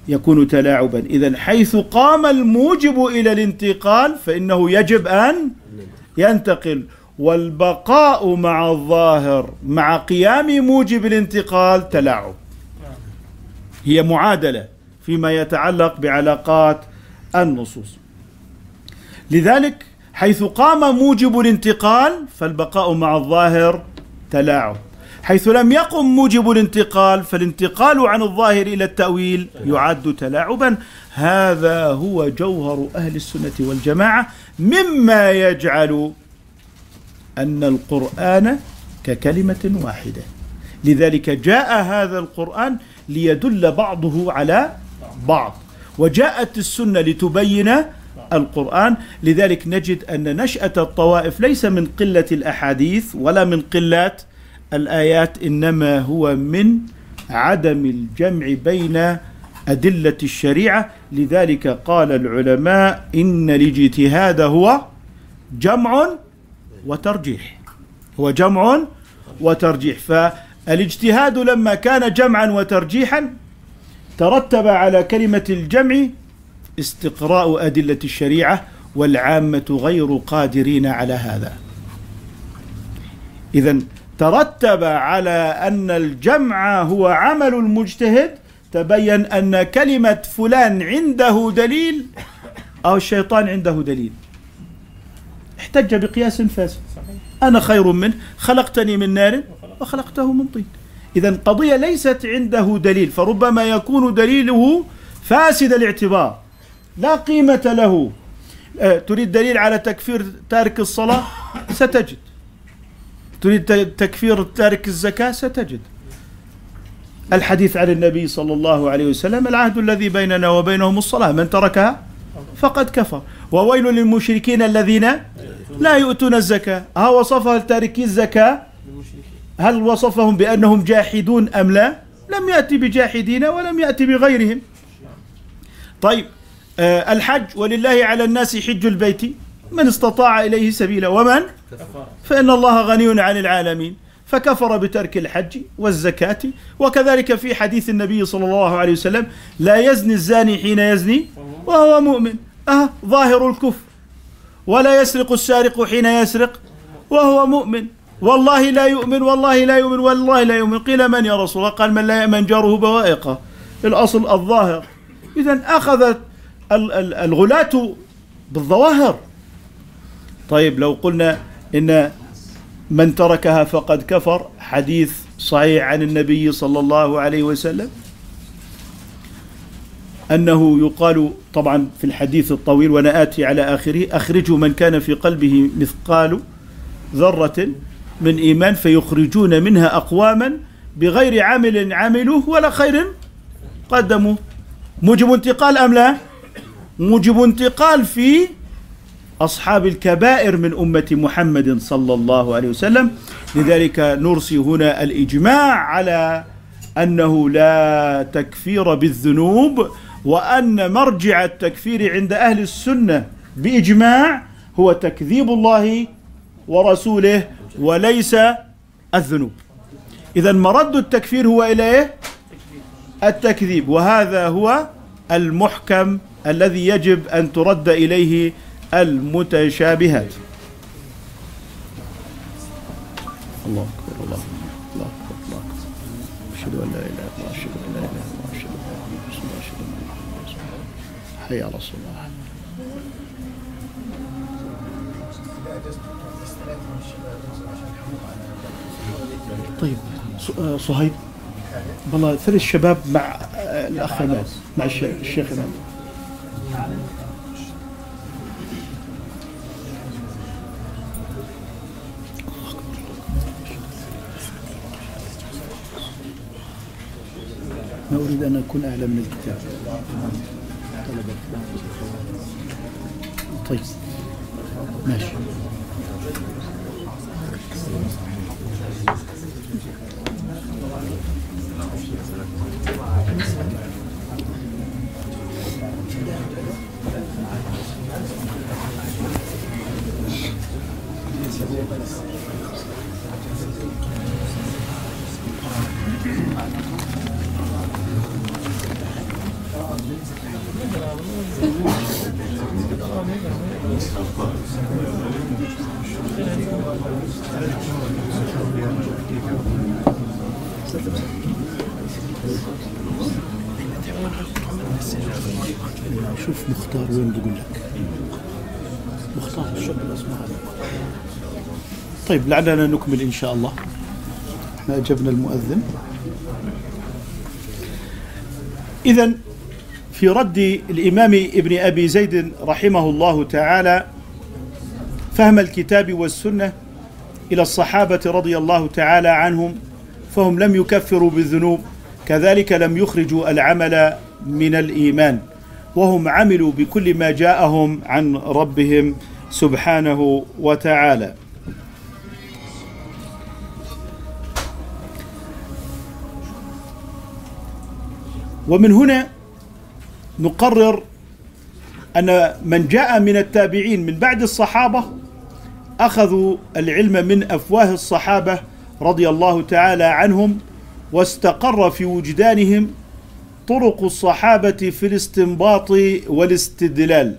يكون تلاعبا. إذا حيث قام الموجب إلى الانتقال فإنه يجب أن ينتقل. والبقاء مع الظاهر مع قيام موجب الانتقال تلاعب. هي معادلة. فيما يتعلق بعلاقات النصوص. لذلك حيث قام موجب الانتقال فالبقاء مع الظاهر تلاعب. حيث لم يقم موجب الانتقال فالانتقال عن الظاهر إلى التأويل يعد تلاعبا. هذا هو جوهر أهل السنة والجماعة مما يجعل أن القرآن ككلمة واحدة. لذلك جاء هذا القرآن ليدل بعضه على بعض. وجاءت السنة لتبين القرآن. لذلك نجد أن نشأة الطوائف ليس من قلة الأحاديث ولا من قلة الآيات إنما هو من عدم الجمع بين أدلة الشريعة. لذلك قال العلماء إن الاجتهاد هو جمع وترجيح. هو جمع وترجيح. فالاجتهاد لما كان جمعا وترجيحا ترتب على كلمة الجمع استقراء أدلة الشريعة والعامة غير قادرين على هذا. إذا ترتب على أن الجمع هو عمل المجتهد تبين أن كلمة فلان عنده دليل أو الشيطان عنده دليل. احتج بقياس فاسد. أنا خير منه خلقتني من نار وخلقته من طين. إذا قضية ليست عنده دليل فربما يكون دليله فاسد الاعتبار لا قيمة له. آه، تريد دليل على تكفير تارك الصلاة؟ ستجد. تريد تكفير تارك الزكاة؟ ستجد. الحديث عن النبي صلى الله عليه وسلم العهد الذي بيننا وبينهم الصلاة من تركها فقد كفر. وويل للمشركين الذين لا يؤتون الزكاة. ها وصفها تاركي الزكاة؟ هل وصفهم بأنهم جاحدون أم لا؟ لم يأتي بجاحدين ولم يأتي بغيرهم. طيب آه، الحج ولله على الناس حج البيت. من استطاع إليه سبيلا ومن؟ فإن الله غني عن العالمين. فكفر بترك الحج والزكاة. وكذلك في حديث النبي صلى الله عليه وسلم لا يزني الزاني حين يزني وهو مؤمن. أه ظاهر الكفر. ولا يسرق السارق حين يسرق وهو مؤمن. والله لا يؤمن والله لا يؤمن والله لا يؤمن. قيل من يا رسول الله؟ قال من لا يأمن جاره بوائقه. الأصل الظاهر. إذا أخذت الغلاة بالظواهر. طيب لو قلنا إن من تركها فقد كفر حديث صحيح عن النبي صلى الله عليه وسلم. أنه يقال طبعا في الحديث الطويل وأنا آتي على آخره أخرجوا من كان في قلبه مثقال ذرة من إيمان فيخرجون منها أقواما بغير عمل عملوه ولا خير قدموا. موجب انتقال أم لا؟ موجب انتقال في أصحاب الكبائر من أمة محمد صلى الله عليه وسلم. لذلك نرسي هنا الإجماع على أنه لا تكفير بالذنوب وأن مرجع التكفير عند أهل السنة بإجماع هو تكذيب الله ورسوله وليس الذنوب. إذا مرد التكفير هو إلى إيه؟ التكذيب. وهذا هو المحكم الذي يجب أن ترد إليه المتشابهات. الله أكبر الله الله أكبر الله أكبر. أشهد أن لا إله إلا الله أشهد أن لا إله إلا الله أشهد أن محمدا رسول الله. حي على الصلاة. طيب. آه، صهيب. والله ثلاث شباب مع آه، الأخ عماد مع الش- الشيخ عماد ما أريد أن أكون أعلى من الكتاب. طيب. ماشي. happens with مختار وين بقول لك؟ مختار شوف الاسماء طيب لعلنا نكمل إن شاء الله. إحنا أجبنا المؤذن. اذا في رد الإمام ابن أبي زيد رحمه الله تعالى فهم الكتاب والسنة إلى الصحابة رضي الله تعالى عنهم فهم لم يكفروا بالذنوب كذلك لم يخرجوا العمل من الإيمان. وهم عملوا بكل ما جاءهم عن ربهم سبحانه وتعالى. ومن هنا نقرر أن من جاء من التابعين من بعد الصحابة أخذوا العلم من أفواه الصحابة رضي الله تعالى عنهم واستقر في وجدانهم طرق الصحابة في الاستنباط والاستدلال.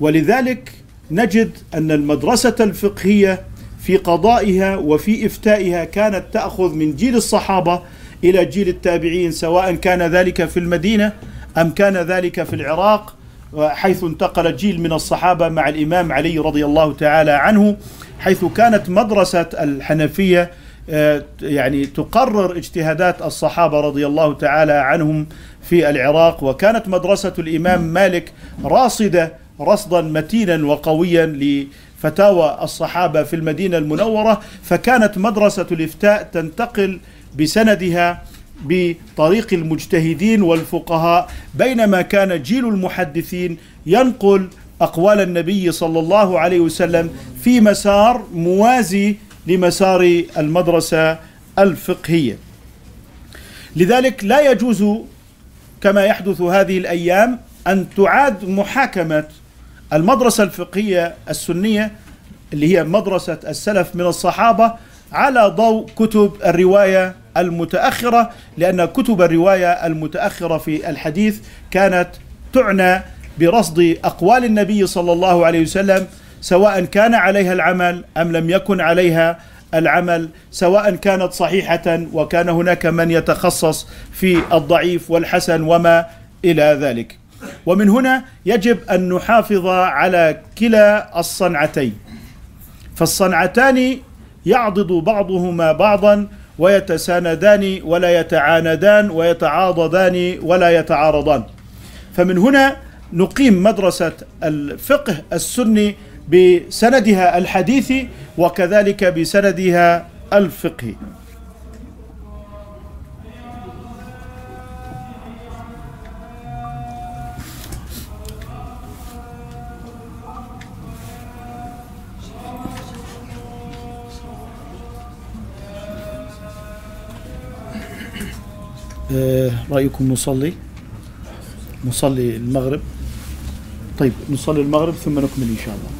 ولذلك نجد أن المدرسة الفقهية في قضائها وفي إفتائها كانت تأخذ من جيل الصحابة إلى جيل التابعين سواء كان ذلك في المدينة أم كان ذلك في العراق حيث انتقل جيل من الصحابة مع الإمام علي رضي الله تعالى عنه حيث كانت مدرسة الحنفية آه، يعني تقرر اجتهادات الصحابة رضي الله تعالى عنهم في العراق وكانت مدرسة الإمام مالك راصدة رصدا متينا وقويا لفتاوى الصحابة في المدينة المنورة فكانت مدرسة الإفتاء تنتقل بسندها بطريق المجتهدين والفقهاء بينما كان جيل المحدثين ينقل أقوال النبي صلى الله عليه وسلم في مسار موازي لمسار المدرسة الفقهية. لذلك لا يجوز كما يحدث هذه الأيام أن تعاد محاكمة المدرسة الفقهية السنية اللي هي مدرسة السلف من الصحابة على ضوء كتب الرواية المتأخرة لأن كتب الرواية المتأخرة في الحديث كانت تعنى برصد أقوال النبي صلى الله عليه وسلم سواء كان عليها العمل أم لم يكن عليها العمل سواء كانت صحيحة وكان هناك من يتخصص في الضعيف والحسن وما إلى ذلك. ومن هنا يجب أن نحافظ على كلا الصنعتين. فالصنعتان يعضد بعضهما بعضا ويتساندان ولا يتعاندان ويتعاضدان ولا يتعارضان. فمن هنا نقيم مدرسة الفقه السني بسندها الحديثي وكذلك بسندها الفقهي آه، رأيكم نصلي؟ نصلي المغرب. طيب نصلي المغرب ثم نكمل إن شاء الله.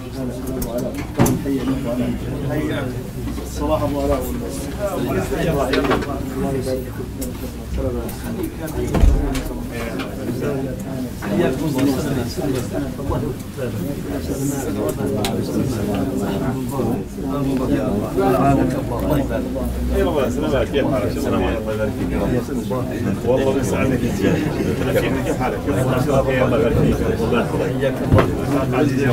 على سلام كيف حالك؟ السلام عليكم الله يبارك والله بيسعدك كيف حالك؟ الله فيك الله يحفظك عزيزي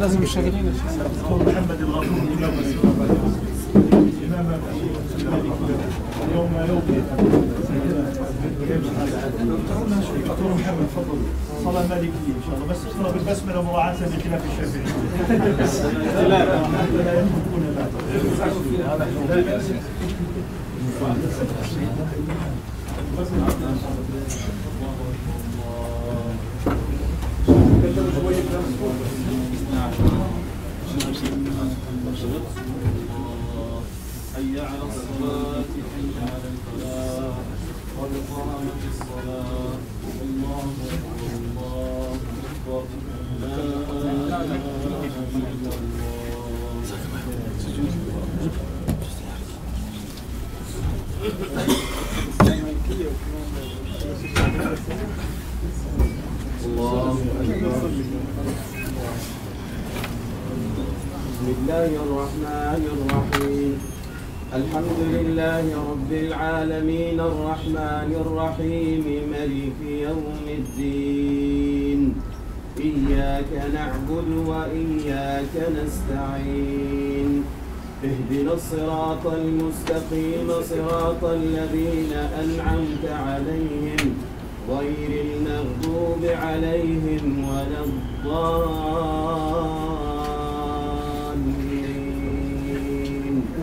لازم الشغلين محمد الغفور محمد تفضل صلاة مالكية إن شاء الله بس اقرأ بالبسملة مراعاة لخلاف الشافعي لا لا يمكن لا بأس حي على الصلاة حي على الفلاح قد قامت الصلاة الله أكبر الله أكبر لا إله إلا الله الله أكبر بسم الله الرحمن الرحيم الحمد لله رب العالمين الرحمن الرحيم ملك يوم الدين. إياك نعبد وإياك نستعين. اهدنا الصراط المستقيم صراط الذين أنعمت عليهم غير المغضوب عليهم ولا الضالين.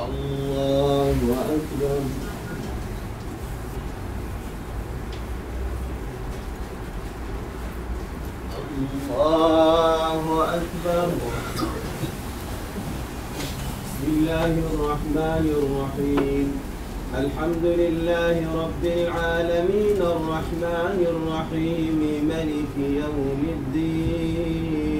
الله أكبر. الله أكبر. بسم الله الرحمن الرحيم. الحمد لله رب العالمين الرحمن الرحيم ملك يوم الدين.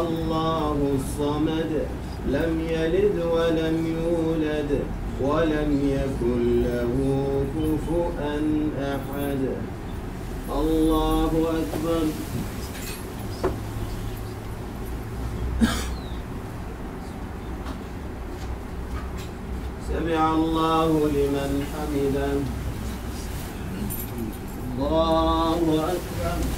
الله الصمد لم يلد ولم يولد ولم يكن له كفؤا أحد. الله أكبر. سمع الله لمن حمده. الله أكبر.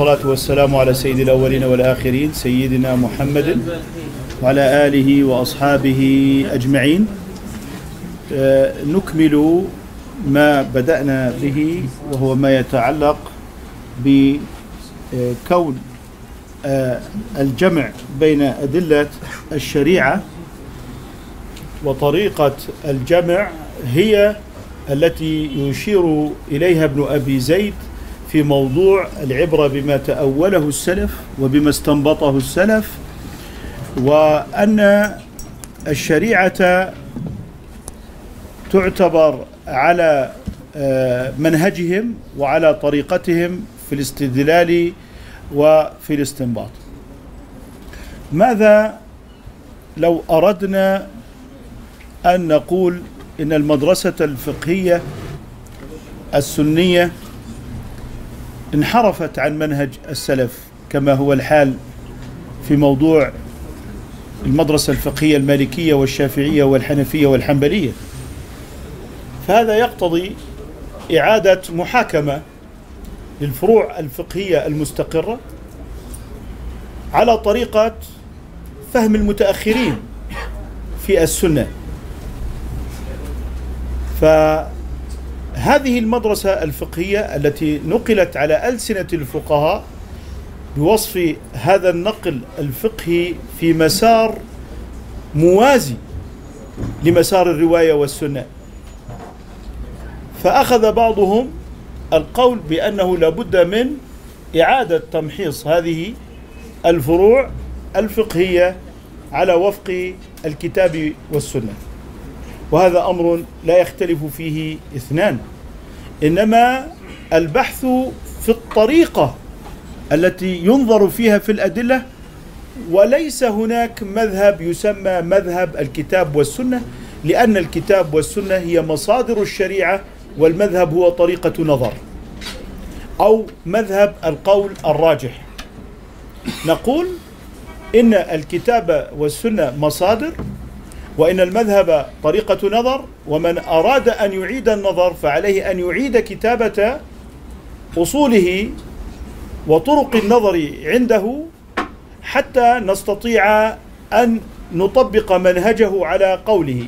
والصلاة والسلام على سيد الأولين والآخرين سيدنا محمد وعلى آله وأصحابه أجمعين. آه، نكمل ما بدأنا به وهو ما يتعلق بكون آه، الجمع بين أدلة الشريعة وطريقة الجمع هي التي يشير إليها ابن أبي زيد في موضوع العبرة بما تأوله السلف وبما استنبطه السلف وأن الشريعة تعتبر على آه، منهجهم وعلى طريقتهم في الاستدلال وفي الاستنباط. ماذا لو أردنا أن نقول إن المدرسة الفقهية السنية انحرفت عن منهج السلف كما هو الحال في موضوع المدرسة الفقهية المالكية والشافعية والحنفية والحنبلية. فهذا يقتضي إعادة محاكمة للفروع الفقهية المستقرة على طريقة فهم المتأخرين في السنة. فهذه المدرسة الفقهية التي نقلت على ألسنة الفقهاء بوصف هذا النقل الفقهي في مسار موازي لمسار الرواية والسنة. فأخذ بعضهم القول بأنه لابد من إعادة تمحيص هذه الفروع الفقهية على وفق الكتاب والسنة. وهذا أمر لا يختلف فيه اثنان. إنما البحث في الطريقة التي ينظر فيها في الأدلة وليس هناك مذهب يسمى مذهب الكتاب والسنة لأن الكتاب والسنة هي مصادر الشريعة والمذهب هو طريقة نظر أو مذهب القول الراجح. نقول إن الكتاب والسنة مصادر وإن المذهب طريقة نظر ومن أراد أن يعيد النظر فعليه أن يعيد كتابة أصوله وطرق النظر عنده حتى نستطيع أن نطبق منهجه على قوله.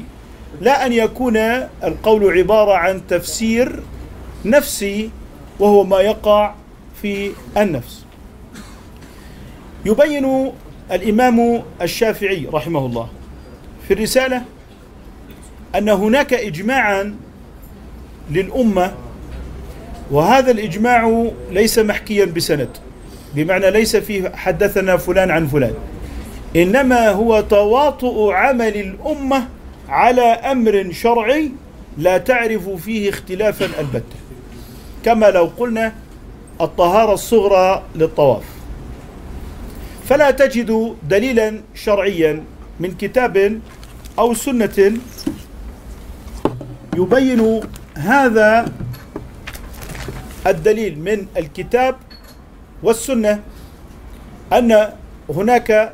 لا أن يكون القول عبارة عن تفسير نفسي وهو ما يقع في النفس. يبين الإمام الشافعي رحمه الله في الرسالة أن هناك إجماعا للأمة وهذا الإجماع ليس محكيا بسند بمعنى ليس فيه حدثنا فلان عن فلان إنما هو تواطؤ عمل الأمة على أمر شرعي لا تعرف فيه اختلافا البتة. كما لو قلنا الطهارة الصغرى للطواف. فلا تجد دليلا شرعيا من كتاب أو سنة يبين هذا الدليل من الكتاب والسنة أن هناك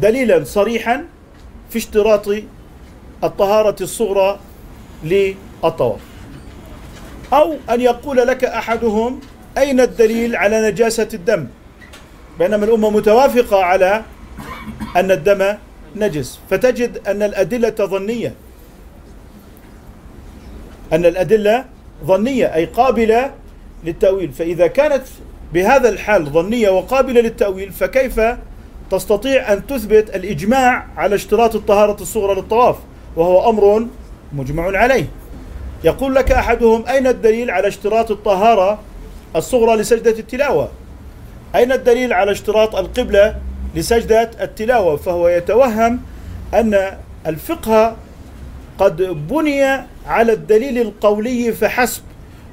دليلا صريحا في اشتراط الطهارة الصغرى للطواف. أو أن يقول لك أحدهم أين الدليل على نجاسة الدم؟ بينما الأمة متوافقة على أن الدم نجس. فتجد أن الأدلة ظنية. أن الأدلة ظنية أي قابلة للتأويل. فإذا كانت بهذا الحال ظنية وقابلة للتأويل فكيف تستطيع أن تثبت الإجماع على اشتراط الطهارة الصغرى للطواف؟ وهو أمر مجمع عليه. يقول لك أحدهم أين الدليل على اشتراط الطهارة الصغرى لسجدة التلاوة؟ أين الدليل على اشتراط القبلة لسجدة التلاوة فهو يتوهم أن الفقه قد بني على الدليل القولي فحسب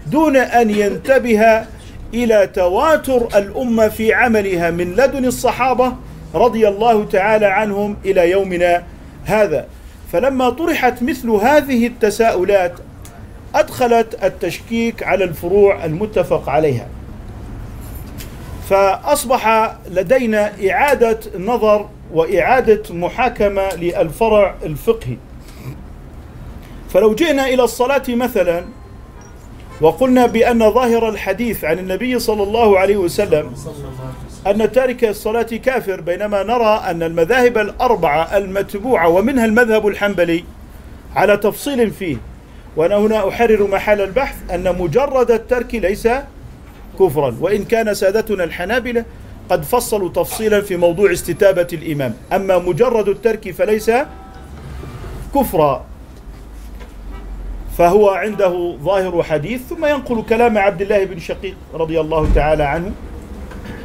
دون أن ينتبه إلى تواتر الأمة في عملها من لدن الصحابة رضي الله تعالى عنهم إلى يومنا هذا. فلما طرحت مثل هذه التساؤلات أدخلت التشكيك على الفروع المتفق عليها. فأصبح لدينا إعادة نظر وإعادة محاكمة للفرع الفقهي. فلو جئنا إلى الصلاة مثلا وقلنا بأن ظاهر الحديث عن النبي صلى الله عليه وسلم أن تارك الصلاة كافر بينما نرى أن المذاهب الأربعة المتبوعة ومنها المذهب الحنبلي على تفصيل فيه. وأنا هنا أحرر محل البحث أن مجرد الترك ليس كفرا. وإن كان سادتنا الحنابلة قد فصلوا تفصيلا في موضوع استتابة الإمام. أما مجرد الترك فليس كفرا. فهو عنده ظاهر حديث ثم ينقل كلام عبد الله بن شقيق رضي الله تعالى عنه.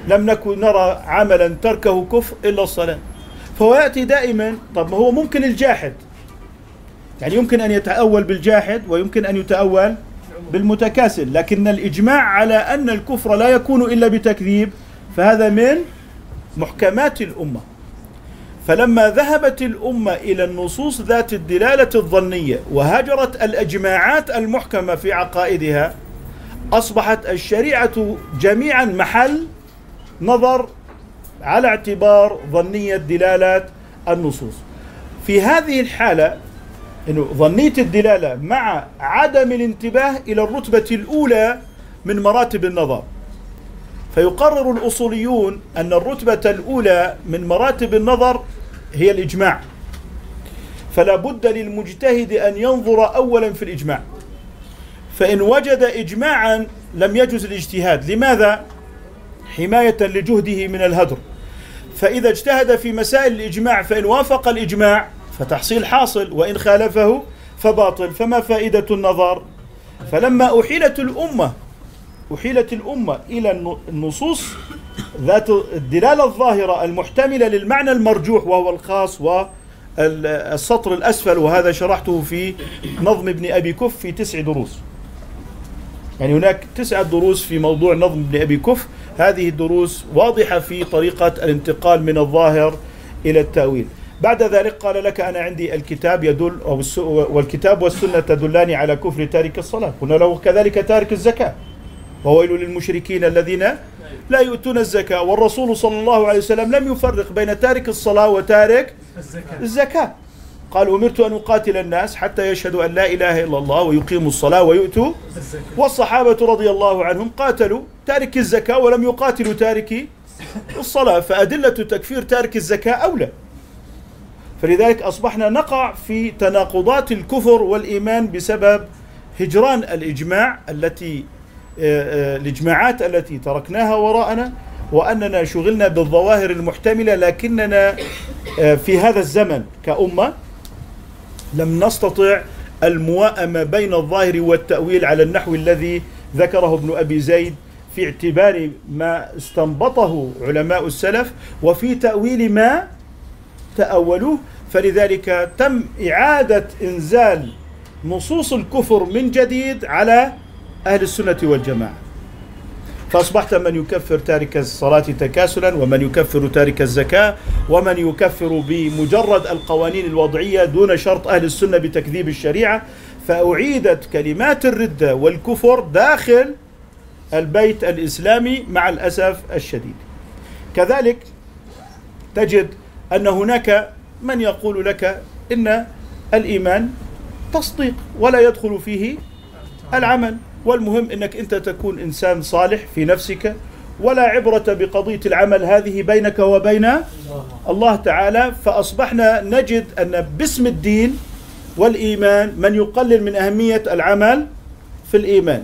لم نكن نرى عملا تركه كفر إلا الصلاة. فهو يأتي دائما طب ما هو ممكن الجاحد. يعني يمكن أن يتأول بالجاحد ويمكن أن يتأول بالمتكاسل لكن الإجماع على أن الكفر لا يكون إلا بتكذيب فهذا من محكمات الأمة. فلما ذهبت الأمة إلى النصوص ذات الدلالة الظنية وهجرت الأجماعات المحكمة في عقائدها أصبحت الشريعة جميعا محل نظر على اعتبار ظنية دلالة النصوص. في هذه الحالة إنه ظنيه الدلالة مع عدم الانتباه إلى الرتبة الأولى من مراتب النظر. فيقرر الأصوليون أن الرتبة الأولى من مراتب النظر هي الإجماع. فلا بد للمجتهد أن ينظر اولا في الإجماع. فإن وجد اجماعا لم يجوز الاجتهاد. لماذا؟ حماية لجهده من الهدر. فإذا اجتهد في مسائل الإجماع فإن وافق الإجماع فتحصيل حاصل وإن خالفه فباطل. فما فائدة النظر؟ فلما أحيلت الأمة أحيلت الأمة إلى النصوص ذات الدلالة الظاهرة المحتملة للمعنى المرجوح وهو الخاص والسطر الأسفل وهذا شرحته في نظم ابن أبي كف في تسع دروس. يعني هناك تسعة دروس في موضوع نظم ابن أبي كف. هذه الدروس واضحة في طريقة الانتقال من الظاهر إلى التأويل. بعد ذلك قال لك أنا عندي الكتاب يدل والكتاب والسنة تدلان على كفر تارك الصلاة. قلنا له كذلك تارك الزكاة. وويل للمشركين الذين لا يؤتون الزكاة. والرسول صلى الله عليه وسلم لم يفرق بين تارك الصلاة وتارك الزكاة, الزكاة. قال أمرت أن أقاتل الناس حتى يشهدوا أن لا إله إلا الله ويقيموا الصلاة ويؤتوا. والصحابة رضي الله عنهم قاتلوا تارك الزكاة ولم يقاتلوا تارك الصلاة. فأدلة تكفير تارك الزكاة أولى. فلذلك أصبحنا نقع في تناقضات الكفر والإيمان بسبب هجران الإجماع التي آه، آه، الإجماعات التي تركناها وراءنا وأننا شغلنا بالظواهر المحتملة لكننا آه، في هذا الزمن كأمة لم نستطع المواءمة بين الظاهر والتأويل على النحو الذي ذكره ابن أبي زيد في اعتبار ما استنبطه علماء السلف وفي تأويل ما تأولوه فلذلك تم إعادة إنزال نصوص الكفر من جديد على أهل السنة والجماعة. فأصبحت من يكفر تارك الصلاة تكاسلا ومن يكفر تارك الزكاة ومن يكفر بمجرد القوانين الوضعية دون شرط أهل السنة بتكذيب الشريعة. فأعيدت كلمات الردة والكفر داخل البيت الإسلامي مع الأسف الشديد. كذلك تجد أن هناك من يقول لك إن الإيمان تصديق ولا يدخل فيه العمل. والمهم إنك أنت تكون إنسان صالح في نفسك ولا عبرة بقضية العمل هذه بينك وبين الله تعالى. فأصبحنا نجد أن باسم الدين والإيمان من يقلل من أهمية العمل في الإيمان.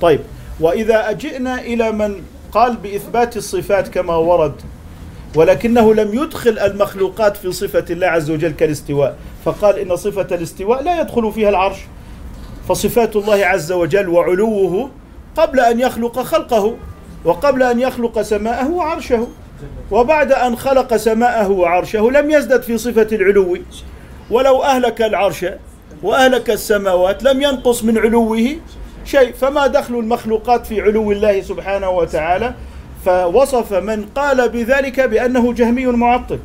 طيب وإذا أجئنا إلى من قال بإثبات الصفات كما ورد ولكنه لم يدخل المخلوقات في صفة الله عز وجل كالاستواء. فقال إن صفة الاستواء لا يدخل فيها العرش. فصفات الله عز وجل وعلوه قبل أن يخلق خلقه وقبل أن يخلق سماءه وعرشه. وبعد أن خلق سماءه وعرشه لم يزدد في صفة العلو. ولو أهلك العرش وأهلك السماوات لم ينقص من علوه شيء. فما دخل المخلوقات في علو الله سبحانه وتعالى فوصف من قال بذلك بأنه جهمي معطل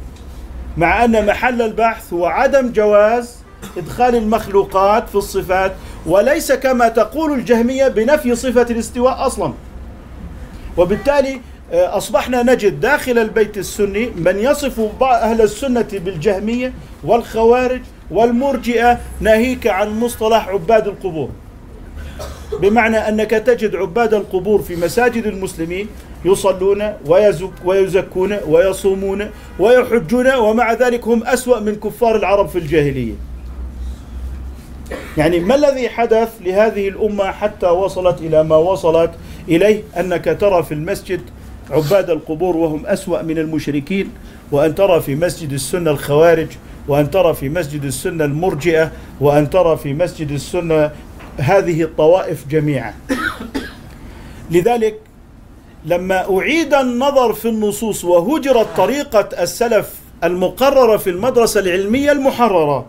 مع أن محل البحث هو عدم جواز إدخال المخلوقات في الصفات وليس كما تقول الجهمية بنفي صفة الاستواء أصلا. وبالتالي آه، أصبحنا نجد داخل البيت السني من يصف أهل السنة بالجهمية والخوارج والمرجئة ناهيك عن مصطلح عباد القبور. بمعنى أنك تجد عباد القبور في مساجد المسلمين يصلون ويزك ويزكون ويصومون ويحجون ومع ذلك هم أسوأ من كفار العرب في الجاهلية. يعني ما الذي حدث لهذه الأمة حتى وصلت إلى ما وصلت إليه؟ أنك ترى في المسجد عباد القبور وهم أسوأ من المشركين وأن ترى في مسجد السنة الخوارج وأن ترى في مسجد السنة المرجئة وأن ترى في مسجد السنة هذه الطوائف جميعا. لذلك لما أعيد النظر في النصوص وهجرت طريقة السلف المقررة في المدرسة العلمية المحررة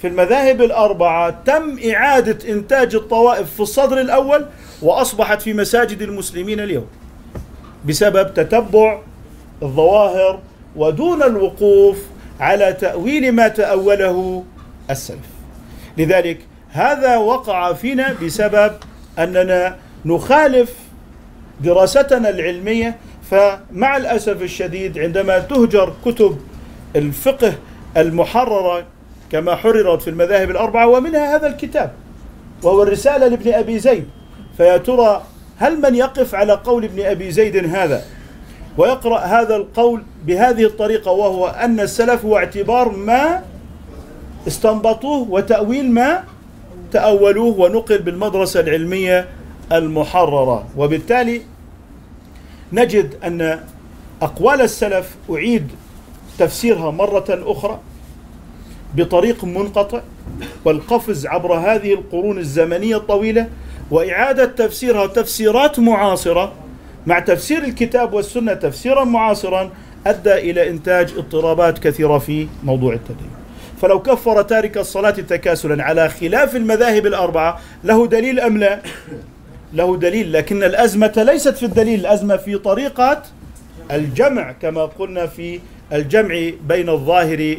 في المذاهب الأربعة تم إعادة إنتاج الطوائف في الصدر الأول وأصبحت في مساجد المسلمين اليوم بسبب تتبع الظواهر ودون الوقوف على تأويل ما تأوله السلف. لذلك هذا وقع فينا بسبب أننا نخالف دراستنا العلمية فمع الأسف الشديد عندما تهجر كتب الفقه المحررة كما حررت في المذاهب الأربعة ومنها هذا الكتاب وهو الرسالة لابن أبي زيد فيا ترى هل من يقف على قول ابن أبي زيد هذا؟ ويقرأ هذا القول بهذه الطريقة وهو أن السلف هو اعتبار ما استنبطوه وتأويل ما تأولوه ونقل بالمدرسة العلمية المحررة. وبالتالي نجد أن أقوال السلف أعيد تفسيرها مرة أخرى بطريق منقطع والقفز عبر هذه القرون الزمنية الطويلة وإعادة تفسيرها تفسيرات معاصرة. مع تفسير الكتاب والسنة تفسيرا معاصرا أدى إلى إنتاج اضطرابات كثيرة في موضوع التدين فلو كفر تارك الصلاة تكاسلا على خلاف المذاهب الأربعة له دليل أم لا؟ له دليل لكن الأزمة ليست في الدليل الأزمة في طريقة الجمع كما قلنا في الجمع بين الظاهر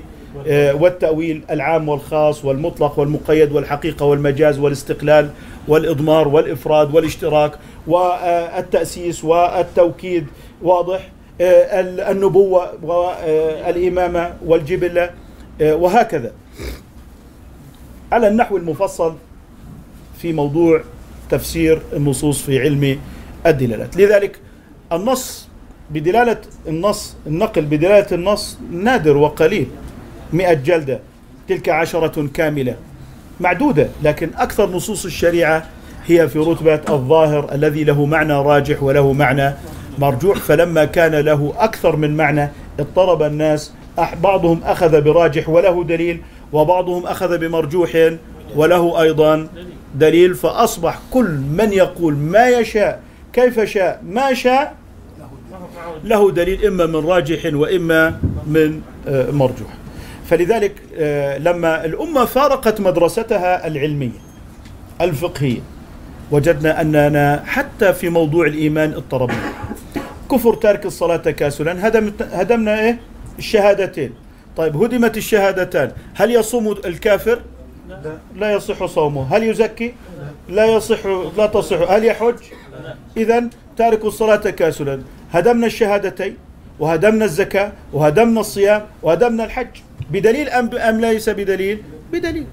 آه، والتأويل العام والخاص والمطلق والمقيد والحقيقة والمجاز والاستقلال والإضمار والإفراد والاشتراك والتأسيس والتوكيد واضح؟ آه، النبوة والإمامة والجبلة آه، وهكذا. على النحو المفصل في موضوع تفسير النصوص في علم الدلالات. لذلك النص بدلالة النص النقل بدلالة النص نادر وقليل مئة جلدة تلك عشرة كاملة معدودة لكن أكثر نصوص الشريعة هي في رتبة الظاهر الذي له معنى راجح وله معنى مرجوح. فلما كان له أكثر من معنى اضطرب الناس بعضهم أخذ براجح وله دليل وبعضهم أخذ بمرجوح وله أيضا دليل فأصبح كل من يقول ما يشاء كيف شاء ما شاء له دليل إما من راجح وإما من آه، مرجوح. فلذلك آه، لما الأمة فارقت مدرستها العلمية الفقهية وجدنا أننا حتى في موضوع الإيمان اضطربنا. كفر تارك الصلاة تكاسلا هدمنا إيه؟ الشهادتين. طيب هدمت الشهادتان هل يصوم الكافر؟ لا يصح صومه. هل يزكي؟ لا يصح لا تصح. هل يحج؟ إذا تارك الصلاة تكاسلا. هدمنا الشهادتين وهدمنا الزكاة وهدمنا الصيام وهدمنا الحج. بدليل أم, أم ليس بدليل؟ بدليل.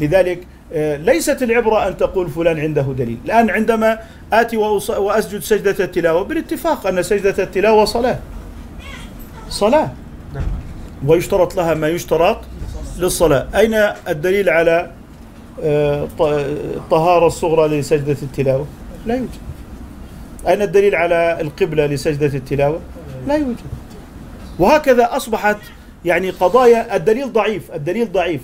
لذلك آه، ليست العبرة أن تقول فلان عنده دليل. الآن عندما آتي وأسجد سجدة التلاوة بالاتفاق أن سجدة التلاوة صلاة. صلاة. ويشترط لها ما يشترط للصلاة. أين الدليل على آه، الطهارة الصغرى لسجدة التلاوة؟ لا يوجد. أين الدليل على القبلة لسجدة التلاوة؟ لا يوجد. وهكذا أصبحت يعني قضايا الدليل ضعيف الدليل ضعيف.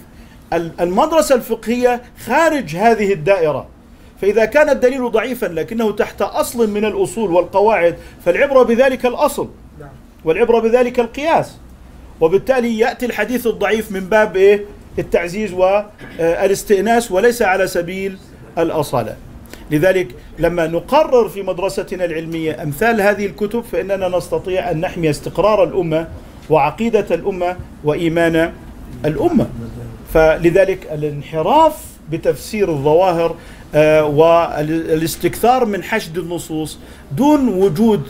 ال- المدرسة الفقهية خارج هذه الدائرة. فإذا كان الدليل ضعيفا لكنه تحت أصل من الأصول والقواعد فالعبرة بذلك الأصل. والعبرة بذلك القياس. وبالتالي يأتي الحديث الضعيف من باب إيه؟ التعزيز والاستئناس وليس على سبيل الأصالة لذلك لما نقرر في مدرستنا العلمية أمثال هذه الكتب فإننا نستطيع أن نحمي استقرار الأمة وعقيدة الأمة وإيمان الأمة فلذلك الانحراف بتفسير الظواهر آه، والاستكثار من حشد النصوص دون وجود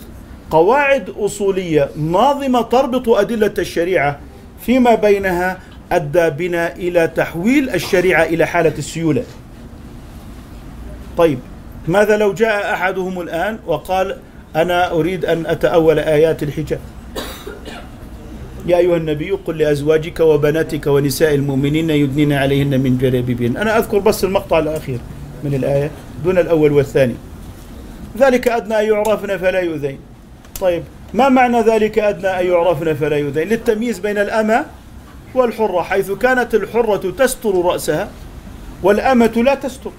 قواعد أصولية ناظمة تربط أدلة الشريعة فيما بينها أدى بنا إلى تحويل الشريعة إلى حالة السيولة. طيب ماذا لو جاء أحدهم الآن وقال أنا أريد أن أتأول آيات الحجاب؟ يا أيها النبي قل لأزواجك وبناتك ونساء المؤمنين يدنين عليهن من جلابيبهن أنا أذكر بس المقطع الأخير من الآية دون الأول والثاني. ذلك أدنى يعرفن فلا يؤذين. طيب ما معنى ذلك أدنى أن يعرفن فلا يؤذين؟ للتمييز بين الأمة والحرة حيث كانت الحرة تستر رأسها والأمة لا تستر.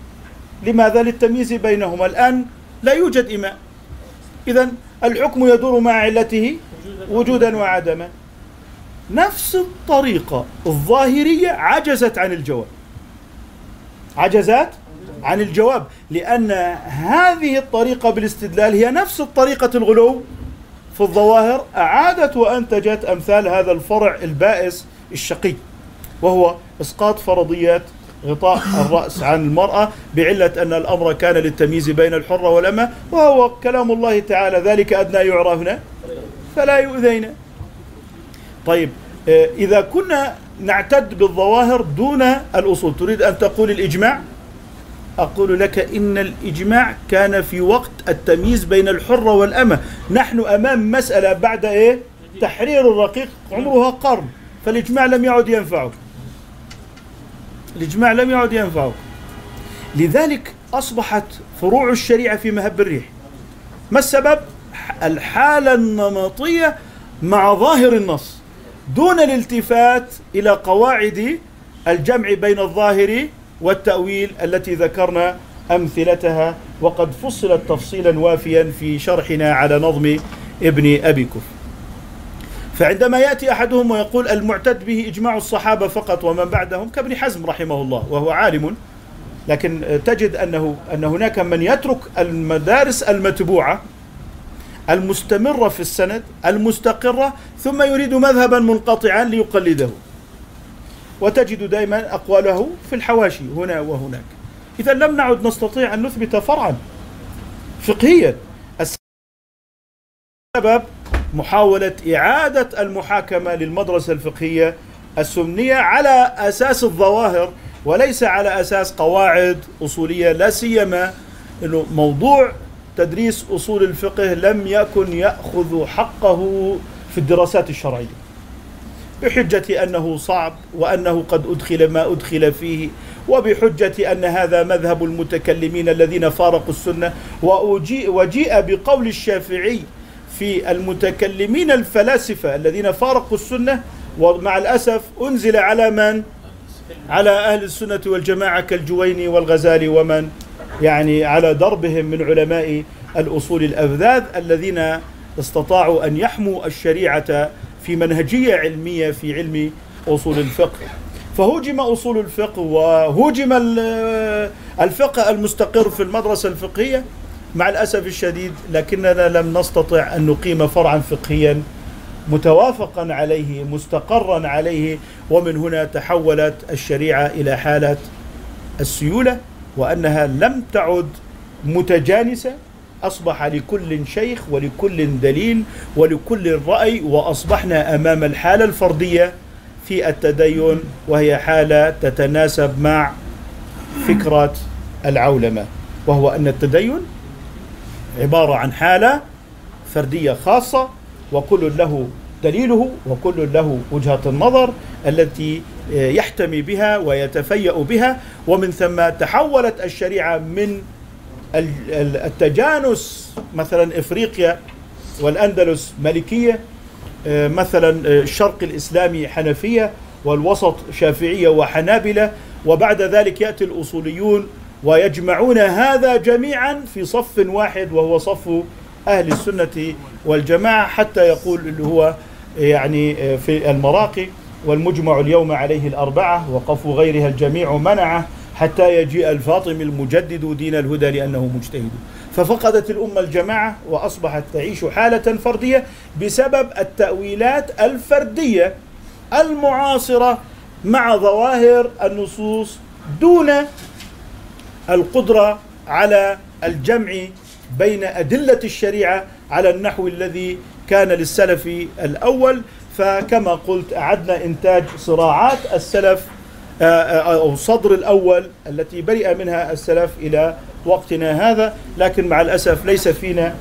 لماذا؟ للتمييز بينهما. الآن لا يوجد إماء. إذا الحكم يدور مع علته وجودا وعدما. نفس الطريقة الظاهرية عجزت عن الجواب. عجزت عن الجواب لأن هذه الطريقة بالاستدلال هي نفس الطريقة الغلو في الظواهر أعادت وأنتجت أمثال هذا الفرع البائس الشقي وهو إسقاط فرضيات غطاء الرأس عن المرأة بعلة أن الأمر كان للتمييز بين الحرة والأمة وهو كلام الله تعالى ذلك أدنى يعرفنا فلا يؤذين طيب إذا كنا نعتد بالظواهر دون الأصول تريد أن تقول الإجماع؟ أقول لك إن الإجماع كان في وقت التمييز بين الحرة والأمة. نحن أمام مسألة بعد إيه؟ تحرير الرقيق عمرها قرن. فالإجماع لم يعد ينفعك الإجماع لم يعد ينفعك لذلك أصبحت فروع الشريعة في مهب الريح. ما السبب؟ الحالة النمطية مع ظاهر النص. دون الالتفات إلى قواعد الجمع بين الظاهر والتأويل التي ذكرنا أمثلتها وقد فصلت تفصيلا وافيا في شرحنا على نظم ابن أبي كف فعندما يأتي أحدهم ويقول المعتد به إجماع الصحابة فقط ومن بعدهم كابن حزم رحمه الله وهو عالم لكن تجد أنه أن هناك من يترك المدارس المتبوعة المستمرة في السند المستقرة ثم يريد مذهبا منقطعا ليقلده. وتجد دائما أقواله في الحواشي هنا وهناك. إذا لم نعد نستطيع أن نثبت فرعا فقهيا. السبب محاولة إعادة المحاكمة للمدرسة الفقهية السنية على أساس الظواهر وليس على أساس قواعد أصولية لا سيما أنه موضوع تدريس أصول الفقه لم يكن يأخذ حقه في الدراسات الشرعية. بحجة أنه صعب وأنه قد أدخل ما أدخل فيه وبحجة أن هذا مذهب المتكلمين الذين فارقوا السنة وجيء بقول الشافعي في المتكلمين الفلاسفة الذين فارقوا السنة ومع الأسف أنزل على من؟ على أهل السنة والجماعة كالجويني والغزالي ومن يعني على دربهم من علماء الأصول الأفذاذ الذين استطاعوا أن يحموا الشريعة في منهجية علمية في علم أصول الفقه. فهوجم أصول الفقه وهوجم ال- الفقه المستقر في المدرسة الفقهية. مع الأسف الشديد لكننا لم نستطع أن نقيم فرعا فقهيا متوافقا عليه مستقرا عليه. ومن هنا تحولت الشريعة إلى حالة السيولة وأنها لم تعد متجانسة. أصبح لكل شيخ ولكل دليل ولكل رأي وأصبحنا أمام الحالة الفردية في التدين وهي حالة تتناسب مع فكرة العولمة وهو أن التدين عبارة عن حالة فردية خاصة وكل له دليله وكل له وجهة النظر التي يحتمي بها ويتفيأ بها ومن ثم تحولت الشريعة من التجانس مثلا إفريقيا والأندلس مالكيه آه، مثلا آه، الشرق الإسلامي حنفية والوسط شافعية وحنابلة وبعد ذلك يأتي الأصوليون ويجمعون هذا جميعا في صف واحد وهو صف أهل السنة والجماعة حتى يقول اللي هو يعني آه، في المراقي والمجمع اليوم عليه الأربعة وقف غيرها الجميع منعه حتى يجيء الفاطمي المجدد دين الهدى لأنه مجتهد. ففقدت الأمة الجماعة وأصبحت تعيش حالة فردية بسبب التأويلات الفردية المعاصرة مع ظواهر النصوص دون القدرة على الجمع بين أدلة الشريعة على النحو الذي كان للسلف الأول. فكما قلت أعدنا إنتاج صراعات السلف أو صدر الأول التي برئ منها السلف إلى وقتنا هذا لكن مع الأسف ليس فينا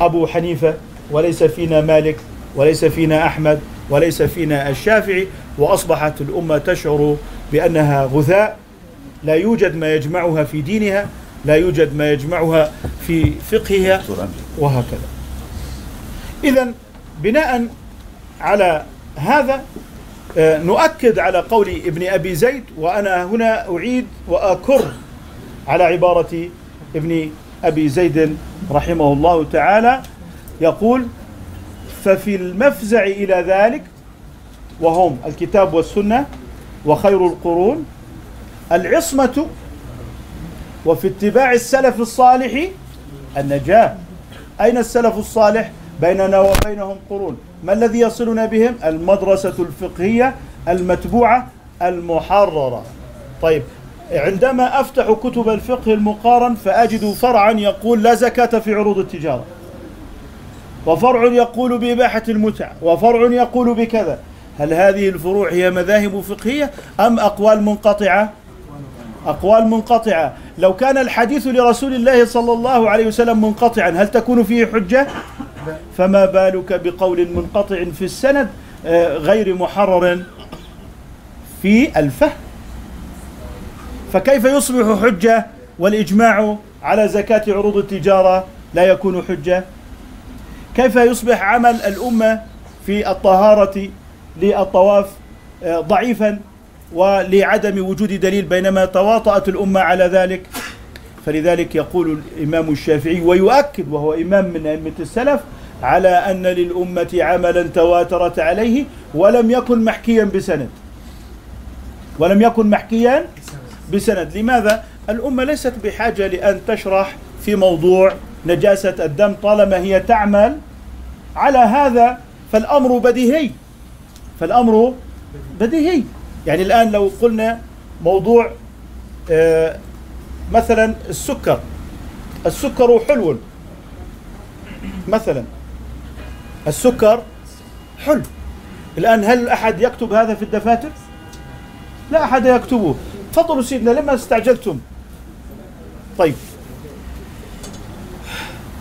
أبو حنيفة وليس فينا مالك وليس فينا أحمد وليس فينا الشافعي وأصبحت الأمة تشعر بأنها غثاء. لا يوجد ما يجمعها في دينها لا يوجد ما يجمعها في فقهها وهكذا. إذا بناء على هذا آه، نؤكد على قول ابن أبي زيد وأنا هنا أعيد وأكر على عبارة ابن أبي زيد رحمه الله تعالى. يقول ففي المفزع إلى ذلك وهم الكتاب والسنة وخير القرون العصمة وفي اتباع السلف الصالح النجاة. أين السلف الصالح؟ بيننا وبينهم قرون. ما الذي يصلنا بهم؟ المدرسة الفقهية المتبوعة المحررة. طيب عندما أفتح كتب الفقه المقارن فأجد فرعا يقول لا زكاة في عروض التجارة وفرع يقول بإباحة المتع وفرع يقول بكذا. هل هذه الفروع هي مذاهب فقهية أم أقوال منقطعة؟ أقوال منقطعة. لو كان الحديث لرسول الله صلى الله عليه وسلم منقطعا هل تكون فيه حجة؟ فما بالك بقول منقطع في السند آه، غير محرر في الفهم؟ فكيف يصبح حجة والإجماع على زكاة عروض التجارة لا يكون حجة؟ كيف يصبح عمل الأمة في الطهارة للطواف آه، ضعيفا؟ ولعدم وجود دليل بينما تواطأت الأمة على ذلك. فلذلك يقول الإمام الشافعي ويؤكد وهو إمام من أئمة السلف على أن للأمة عملا تواترت عليه ولم يكن محكيا بسند. ولم يكن محكيا بسند. لماذا؟ الأمة ليست بحاجة لأن تشرح في موضوع نجاسة الدم طالما هي تعمل على هذا فالأمر بديهي. فالأمر بديهي. يعني الآن لو قلنا موضوع آه، مثلا السكر. السكر حلو. مثلا السكر حلو. الآن هل أحد يكتب هذا في الدفاتر؟ لا أحد يكتبه. تفضلوا سيدنا لما استعجلتم؟ طيب.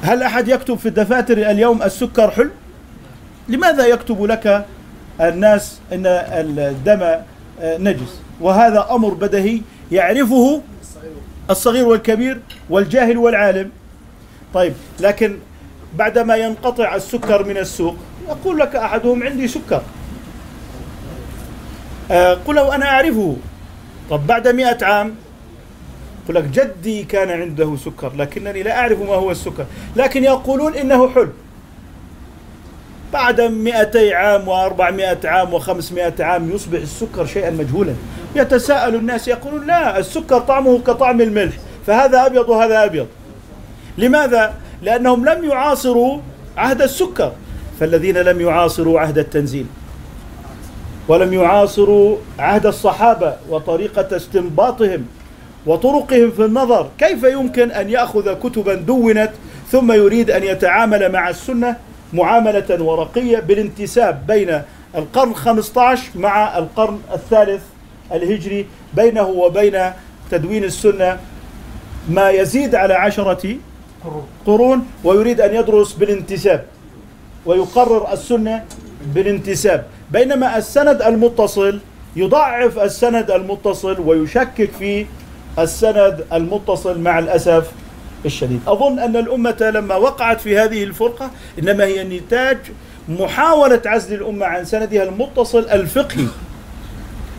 هل أحد يكتب في الدفاتر اليوم السكر حلو؟ لماذا يكتب لك الناس أن الدم نجس. وهذا أمر بديهي يعرفه الصغير والكبير والجاهل والعالم. طيب لكن بعدما ينقطع السكر من السوق يقول لك أحدهم عندي سكر. آه، قل له أنا أعرفه. طب بعد مئة عام يقول لك جدي كان عنده سكر لكنني لا أعرف ما هو السكر. لكن يقولون إنه حلو. بعد 200 عام و400 عام و500 عام يصبح السكر شيئا مجهولا. يتساءل الناس يقولون لا السكر طعمه كطعم الملح فهذا أبيض وهذا أبيض. لماذا؟ لأنهم لم يعاصروا عهد السكر. فالذين لم يعاصروا عهد التنزيل ولم يعاصروا عهد الصحابة وطريقة استنباطهم وطرقهم في النظر كيف يمكن أن يأخذ كتبا دونت ثم يريد أن يتعامل مع السنة معاملة ورقية بالانتساب بين القرن 15 مع القرن الثالث الهجري بينه وبين تدوين السنة ما يزيد على عشرة قرون ويريد أن يدرس بالانتساب ويقرر السنة بالانتساب. بينما السند المتصل يضعف السند المتصل ويشكك في السند المتصل مع الأسف الشديد. أظن أن الأمة لما وقعت في هذه الفرقة إنما هي نتاج محاولة عزل الأمة عن سندها المتصل الفقهي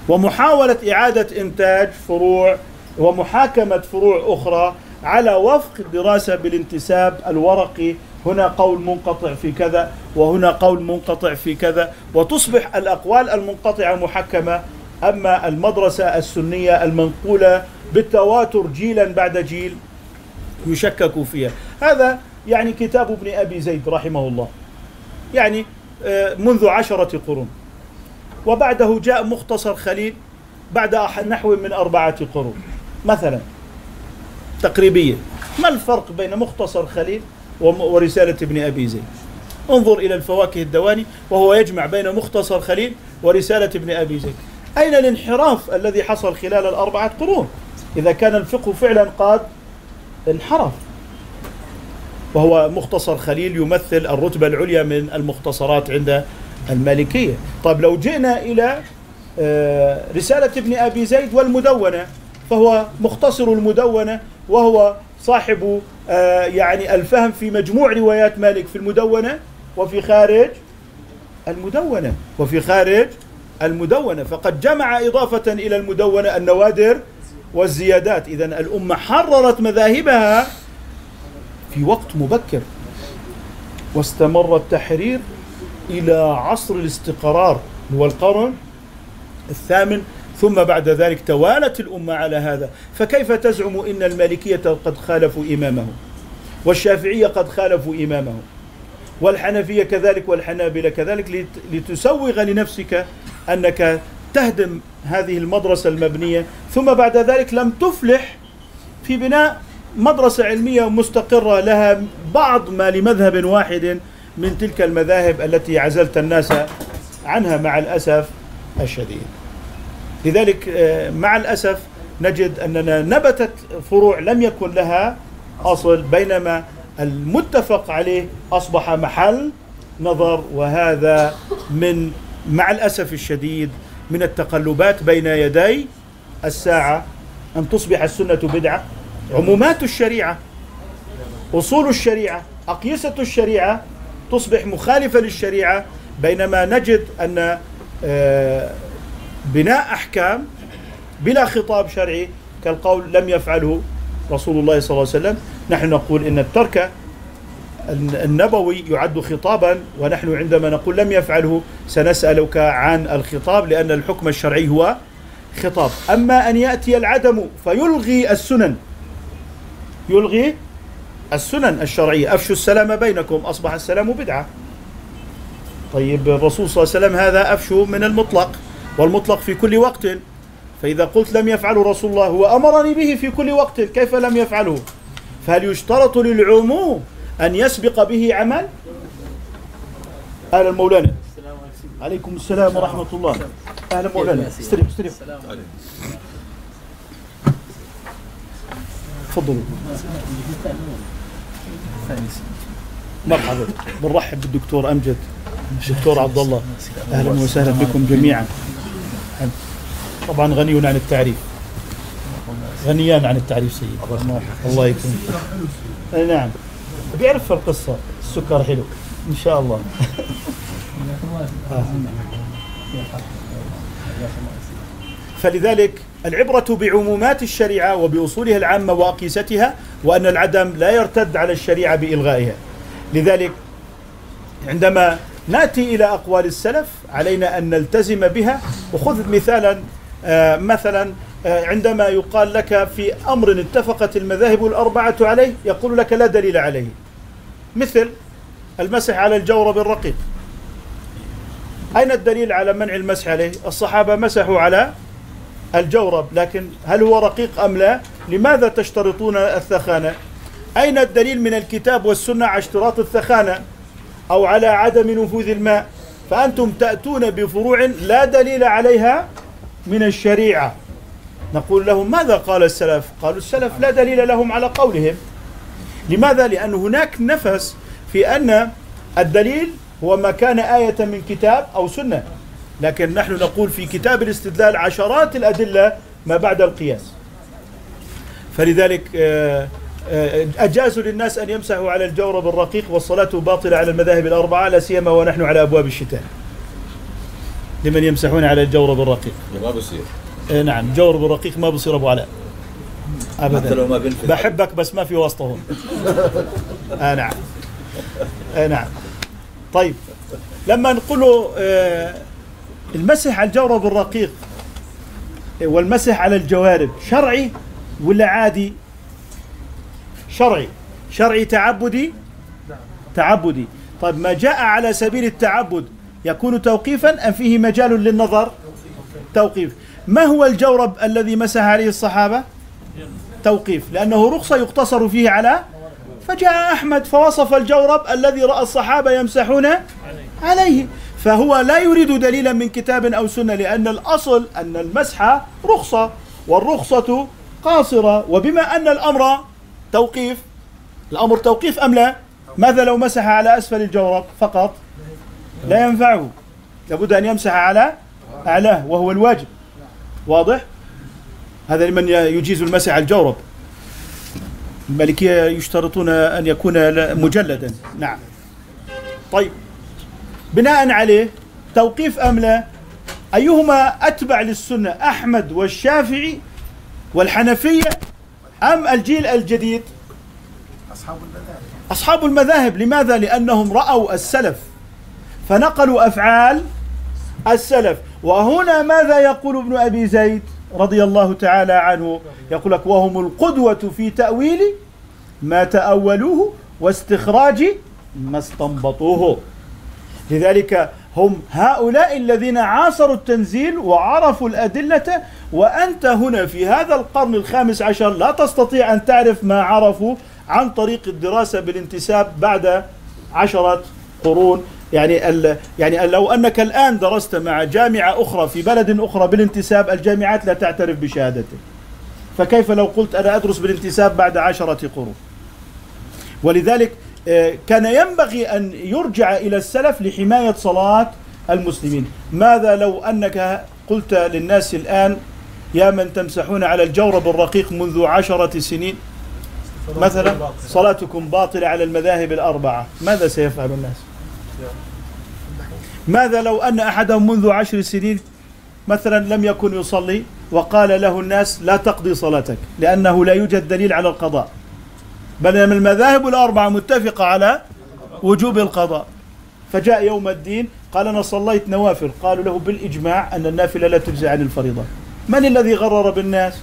ومحاولة إعادة إنتاج فروع ومحاكمة فروع أخرى على وفق الدراسة بالانتساب الورقي. هنا قول منقطع في كذا وهنا قول منقطع في كذا وتصبح الأقوال المنقطعة محكمة. أما المدرسة السنية المنقولة بالتواتر جيلا بعد جيل يشكك فيها. هذا يعني كتاب ابن أبي زيد رحمه الله. يعني آه، منذ عشرة قرون. وبعده جاء مختصر خليل بعد نحو من أربعة قرون. مثلا تقريبية. ما الفرق بين مختصر خليل ورسالة ابن أبي زيد؟ انظر إلى الفواكه الدواني وهو يجمع بين مختصر خليل ورسالة ابن أبي زيد. أين الانحراف الذي حصل خلال الأربعة قرون؟ إذا كان الفقه فعلا قد انحرف. وهو مختصر خليل يمثل الرتبة العليا من المختصرات عند المالكية. طيب لو جئنا إلى آه، رسالة ابن أبي زيد والمدونة فهو مختصر المدونة وهو صاحب آه، يعني الفهم في مجموع روايات مالك في المدونة وفي خارج المدونة وفي خارج المدونة. فقد جمع إضافة إلى المدونة النوادر والزيادات. إذا الأمة حررت مذاهبها في وقت مبكر واستمر التحرير إلى عصر الاستقرار هو القرن الثامن. ثم بعد ذلك توالت الأمة على هذا. فكيف تزعم إن المالكية قد خالفوا إمامهم؟ والشافعية قد خالفوا إمامهم؟ والحنفية كذلك والحنابلة كذلك لتسوغ لنفسك أنك تهدم هذه المدرسة المبنية ثم بعد ذلك لم تفلح في بناء مدرسة علمية مستقرة لها بعض ما لمذهب واحد من تلك المذاهب التي عزلت الناس عنها مع الأسف الشديد. لذلك آه، مع الأسف نجد أننا نبتت فروع لم يكن لها أصل بينما المتفق عليه أصبح محل نظر وهذا من مع الأسف الشديد من التقلبات بين يدي الساعة أن تصبح السنة بدعة. عمومات الشريعة أصول الشريعة أقيسة الشريعة تصبح مخالفة للشريعة بينما نجد أن آه، بناء أحكام بلا خطاب شرعي كالقول لم يفعله رسول الله صلى الله عليه وسلم. نحن نقول إن الترك النبوي يعد خطابا ونحن عندما نقول لم يفعله سنسألك عن الخطاب لأن الحكم الشرعي هو خطاب. أما أن يأتي العدم فيلغي السنن. يلغي السنن الشرعية. أفشوا السلام بينكم أصبح السلام بدعة. طيب الرسول صلى الله عليه وسلم هذا أفشوا من المطلق والمطلق في كل وقت. فإذا قلت لم يفعله رسول الله هو أمرني به في كل وقت كيف لم يفعله؟ فهل يشترط للعموم أن يسبق به عمل؟ أهلا مولانا. عليكم السلام ورحمة الله. أهلا مولانا. استلم استلم تفضلوا مرحبا. بنرحب بالدكتور أمجد. الدكتور عبد الله. أهلا وسهلا بكم جميعا. طبعا غني عن التعريف. غنيان عن التعريف سيد الله يكرمك. نعم. بيعرف القصة. السكر حلو. إن شاء الله. فلذلك العبرة بعمومات الشريعة وبأصولها العامة وأقيستها وأن العدم لا يرتد على الشريعة بإلغائها. لذلك عندما نأتي إلى أقوال السلف علينا أن نلتزم بها. وخذ مثالا آه، مثلا عندما يقال لك في أمر اتفقت المذاهب الأربعة عليه يقول لك لا دليل عليه. مثل المسح على الجورب الرقيق أين الدليل على منع المسح عليه؟ الصحابة مسحوا على الجورب لكن هل هو رقيق أم لا؟ لماذا تشترطون الثخانة؟ أين الدليل من الكتاب والسنة على اشتراط الثخانة أو على عدم نفوذ الماء؟ فأنتم تأتون بفروع لا دليل عليها من الشريعة. نقول لهم ماذا قال السلف؟ قالوا السلف لا دليل لهم على قولهم. لماذا؟ لأن هناك نفس في أن الدليل هو ما كان آية من كتاب أو سنة. لكن نحن نقول في كتاب الاستدلال عشرات الأدلة ما بعد القياس. فلذلك آه، آه، أجازوا للناس أن يمسحوا على الجورب الرقيق والصلاة باطلة على المذاهب الأربعة لا سيما ونحن على أبواب الشتاء. لمن يمسحون على الجورب الرقيق بصير إيه نعم جورب الرقيق ما بصير أبو علاء. حتى لو ما بنفذ بحبك بس ما في وسطهم. آه نعم. آه نعم. طيب لما نقول آه المسح على الجورب الرقيق والمسح على الجوارب شرعي ولا عادي؟ شرعي. شرعي تعبدي؟ تعبدي. طيب ما جاء على سبيل التعبد يكون توقيفا أم فيه مجال للنظر؟ توقيف. ما هو الجورب الذي مسح عليه الصحابة؟ توقيف لأنه رخصة يقتصر فيه على فجاء أحمد فوصف الجورب الذي رأى الصحابة يمسحون عليه. فهو لا يريد دليلا من كتاب أو سنة لأن الأصل أن المسح رخصة والرخصة قاصرة. وبما أن الأمر توقيف الأمر توقيف أم لا؟ ماذا لو مسح على أسفل الجورب فقط؟ لا ينفعه. لابد أن يمسح على أعلاه وهو الواجب. واضح؟ هذا لمن يجيز المسح على الجورب. المالكية يشترطون أن يكون مجلدا. نعم. طيب. بناء عليه توقيف أم لا؟ أيهما أتبع للسنة أحمد والشافعي والحنفية أم الجيل الجديد؟ أصحاب المذاهب. لماذا؟ لأنهم رأوا السلف. فنقلوا أفعال السلف. وهنا ماذا يقول ابن أبي زيد رضي الله تعالى عنه؟ يقول لك وهم القدوة في تأويل ما تأولوه واستخراج ما استنبطوه. لذلك هم هؤلاء الذين عاصروا التنزيل وعرفوا الأدلة وأنت هنا في هذا القرن الخامس عشر لا تستطيع أن تعرف ما عرفوا عن طريق الدراسة بالانتساب بعد عشرة قرون. يعني ال يعني لو أنك الآن درست مع جامعة أخرى في بلد أخرى بالانتساب الجامعات لا تعترف بشهادتك. فكيف لو قلت أنا أدرس بالانتساب بعد عشرة قرون؟ ولذلك آه، كان ينبغي أن يرجع إلى السلف لحماية صلاة المسلمين. ماذا لو أنك قلت للناس الآن يا من تمسحون على الجورب الرقيق منذ عشرة سنين؟ مثلا صلاتكم باطلة على المذاهب الأربعة. ماذا سيفعل الناس؟ ماذا لو أن أحدهم منذ عشر سنين مثلا لم يكن يصلي وقال له الناس لا تقضي صلاتك لأنه لا يوجد دليل على القضاء؟ بينما المذاهب الأربعة متفقة على وجوب القضاء. فجاء يوم الدين قال أنا صليت نوافل. قالوا له بالإجماع أن النافلة لا تجزي عن الفريضة. من الذي غرر بالناس؟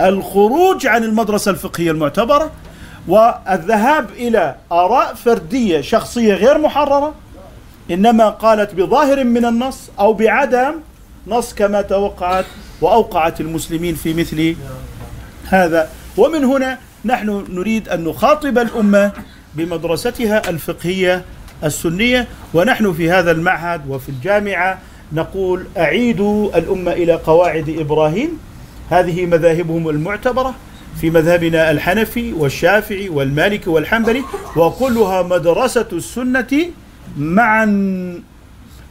الخروج عن المدرسة الفقهية المعتبرة والذهاب إلى آراء فردية شخصية غير محررة؟ إنما قالت بظاهر من النص أو بعدم نص كما توقعت وأوقعت المسلمين في مثل هذا. ومن هنا نحن نريد أن نخاطب الأمة بمدرستها الفقهية السنية ونحن في هذا المعهد وفي الجامعة نقول أعيدوا الأمة إلى قواعد إبراهيم. هذه مذاهبهم المعتبرة في مذهبنا الحنفي والشافعي والمالكي والحنبلي وكلها مدرسة السنة معا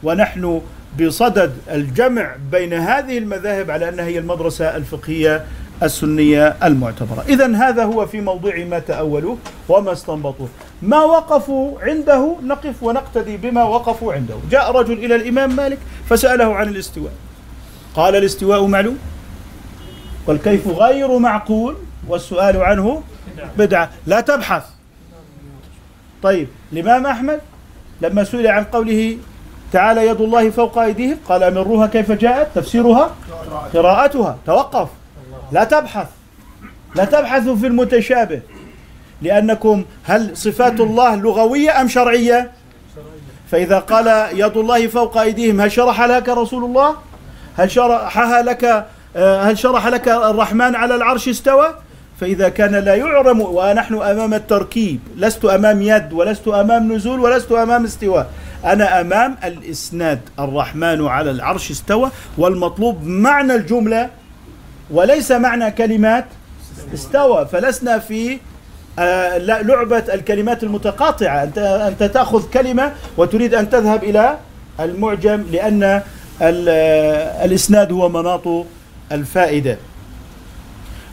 ونحن بصدد الجمع بين هذه المذاهب على أنها هي المدرسة الفقهية السنية المعتبرة، اذا هذا هو في موضوع ما تأولوه وما استنبطوه، ما وقفوا عنده نقف ونقتدي بما وقفوا عنده، جاء رجل إلى الإمام مالك فسأله عن الاستواء. قال الاستواء معلوم؟ والكيف غير معقول؟ والسؤال عنه بدعة، لا تبحث. طيب الإمام أحمد؟ لما سئل عن قوله تعالى يد الله فوق أيديهم قال أمروها كيف جاءت؟ تفسيرها قراءتها توقف. لا تبحث. لا تبحثوا في المتشابه. لأنكم هل صفات الله لغوية أم شرعية؟ فإذا قال يد الله فوق أيديهم هل شرح لك رسول الله؟ هل شرحها لك آه، هل شرح لك الرحمن على العرش استوى؟ فإذا كان لا يعلم ونحن أمام التركيب لست أمام يد ولست أمام نزول ولست أمام استواء. أنا أمام الإسناد الرحمن على العرش استوى والمطلوب معنى الجملة وليس معنى كلمات استوى. فلسنا في آه، لعبة الكلمات المتقاطعة. أنت أنت تأخذ كلمة وتريد أن تذهب إلى المعجم لأن آه، الإسناد هو مناط الفائدة.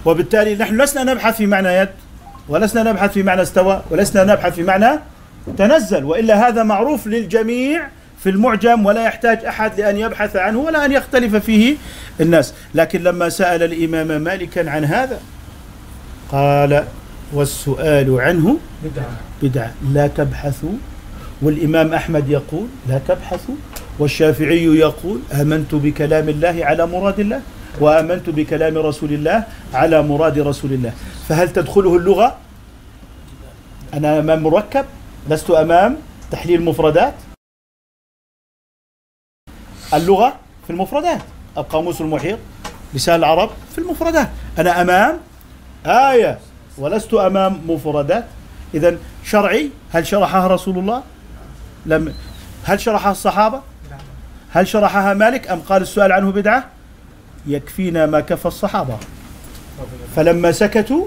وبالتالي نحن لسنا نبحث في معنى يد ولسنا نبحث في معنى استوى ولسنا نبحث في معنى تنزل وإلا هذا معروف للجميع في المعجم ولا يحتاج أحد لأن يبحث عنه ولا أن يختلف فيه الناس، لكن لما سأل الإمام مالكا عن هذا قال والسؤال عنه بدعة. بدعة. لا تبحثوا. والإمام أحمد يقول لا تبحثوا. والشافعي يقول آمنت بكلام الله على مراد الله. وآمنت بكلام رسول الله على مراد رسول الله، فهل تدخله اللغة؟ أنا أمام مركب لست أمام تحليل مفردات. اللغة في المفردات. القاموس المحيط لسان العرب في المفردات. أنا أمام آية ولست أمام مفردات. إذا شرعي هل شرحها رسول الله؟ لم هل شرحها الصحابة؟ هل شرحها مالك؟ أم قال السؤال عنه بدعة؟ يكفينا ما كفى الصحابة. فلما سكتوا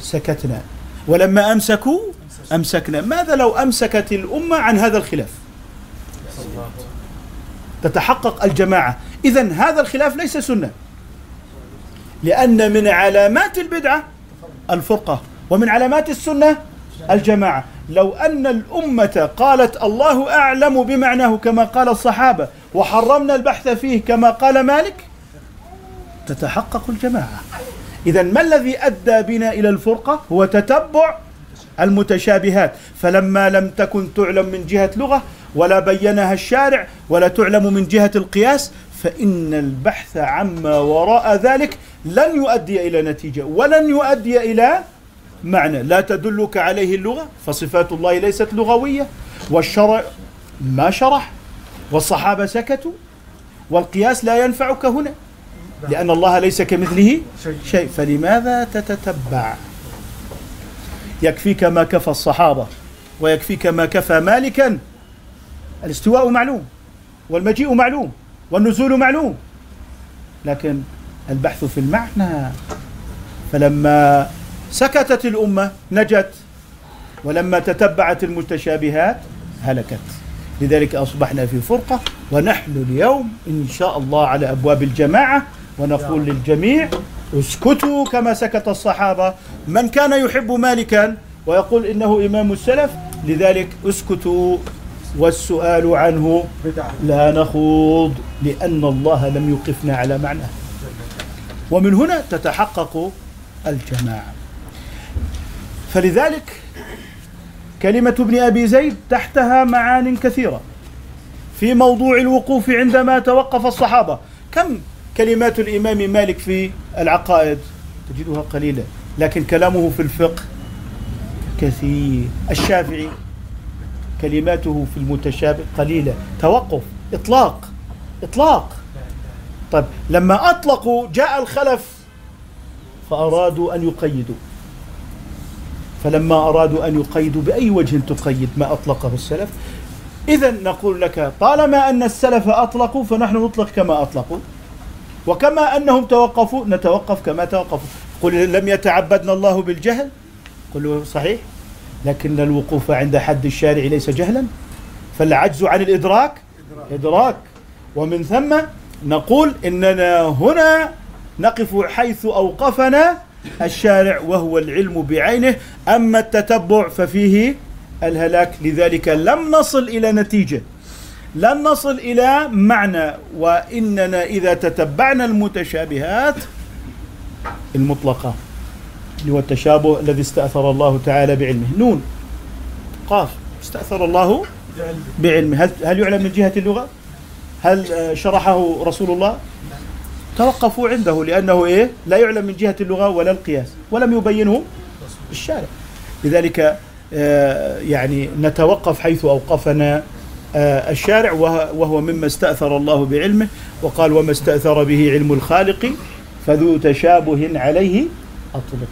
سكتنا. ولما أمسكوا أمسكنا. ماذا لو أمسكت الأمة عن هذا الخلاف؟ تتحقق الجماعة. إذا هذا الخلاف ليس سنة. لأن من علامات البدعة الفرقة ومن علامات السنة الجماعة. لو أن الأمة قالت الله أعلم بمعناه كما قال الصحابة وحرمنا البحث فيه كما قال مالك تتحقق الجماعة. إذا ما الذي أدى بنا إلى الفرقة؟ هو تتبع المتشابهات. فلما لم تكن تعلم من جهة لغة ولا بينها الشارع ولا تعلم من جهة القياس فإن البحث عما وراء ذلك لن يؤدي إلى نتيجة ولن يؤدي إلى معنى. لا تدلك عليه اللغة فصفات الله ليست لغوية والشرع ما شرح والصحابة سكتوا والقياس لا ينفعك هنا. لأن الله ليس كمثله شيء. فلماذا تتتبع؟ يكفيك ما كفى الصحابة ويكفيك ما كفى مالكا. الاستواء معلوم والمجيء معلوم والنزول معلوم. لكن البحث في المعنى. فلما سكتت الأمة نجت. ولما تتبعت المتشابهات هلكت. لذلك أصبحنا في فرقة. ونحن اليوم إن شاء الله على أبواب الجماعة. ونقول للجميع اسكتوا كما سكت الصحابة. من كان يحب مالكا ويقول إنه إمام السلف لذلك اسكتوا والسؤال عنه لا نخوض لأن الله لم يقفنا على معناه ومن هنا تتحقق الجماعة. فلذلك كلمة ابن أبي زيد تحتها معان كثيرة في موضوع الوقوف عندما توقف الصحابة. كم كلمات الإمام مالك في العقائد تجدها قليلة لكن كلامه في الفقه كثير. الشافعي كلماته في المتشابه قليلة. توقف إطلاق إطلاق. طيب لما أطلقوا جاء الخلف فأرادوا أن يقيدوا. فلما أرادوا أن يقيدوا بأي وجه تقيد ما أطلقه السلف؟ إذا نقول لك طالما أن السلف أطلقوا فنحن نطلق كما أطلقوا. وكما أنهم توقفوا نتوقف كما توقفوا. قل لم يتعبدنا الله بالجهل؟ قل صحيح. لكن الوقوف عند حد الشارع ليس جهلا. فالعجز عن الإدراك؟ إدراك. ومن ثم نقول إننا هنا نقف حيث أوقفنا الشارع وهو العلم بعينه. أما التتبع ففيه الهلاك. لذلك لم نصل إلى نتيجة. لن نصل إلى معنى وإننا إذا تتبعنا المتشابهات المطلقة اللي هو التشابه الذي استأثر الله تعالى بعلمه نون قاف استأثر الله بعلم هل هل يعلم من جهة اللغة؟ هل آه، شرحه رسول الله؟ توقفوا عنده لأنه إيه؟ لا يعلم من جهة اللغة ولا القياس ولم يبينه الشارع لذلك آه، يعني نتوقف حيث أوقفنا الشارع وه- وهو مما استأثر الله بعلمه وقال وما استأثر به علم الخالق فذو تشابه عليه أطلق.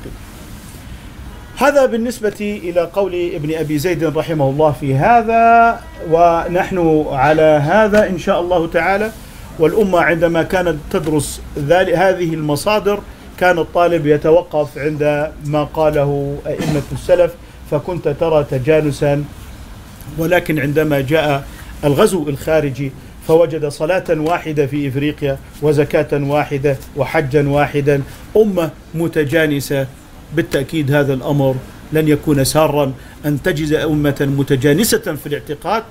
هذا بالنسبة إلى قول ابن أبي زيد رحمه الله في هذا ونحن على هذا إن شاء الله تعالى. والأمة عندما كانت تدرس هذه المصادر كان الطالب يتوقف عند ما قاله أئمة السلف فكنت ترى تجانسا ولكن عندما جاء الغزو الخارجي فوجد صلاة واحدة في إفريقيا وزكاة واحدة وحجا واحدا أمة متجانسة. بالتأكيد هذا الأمر لن يكون سارا. أن تجد أمة متجانسة في الاعتقاد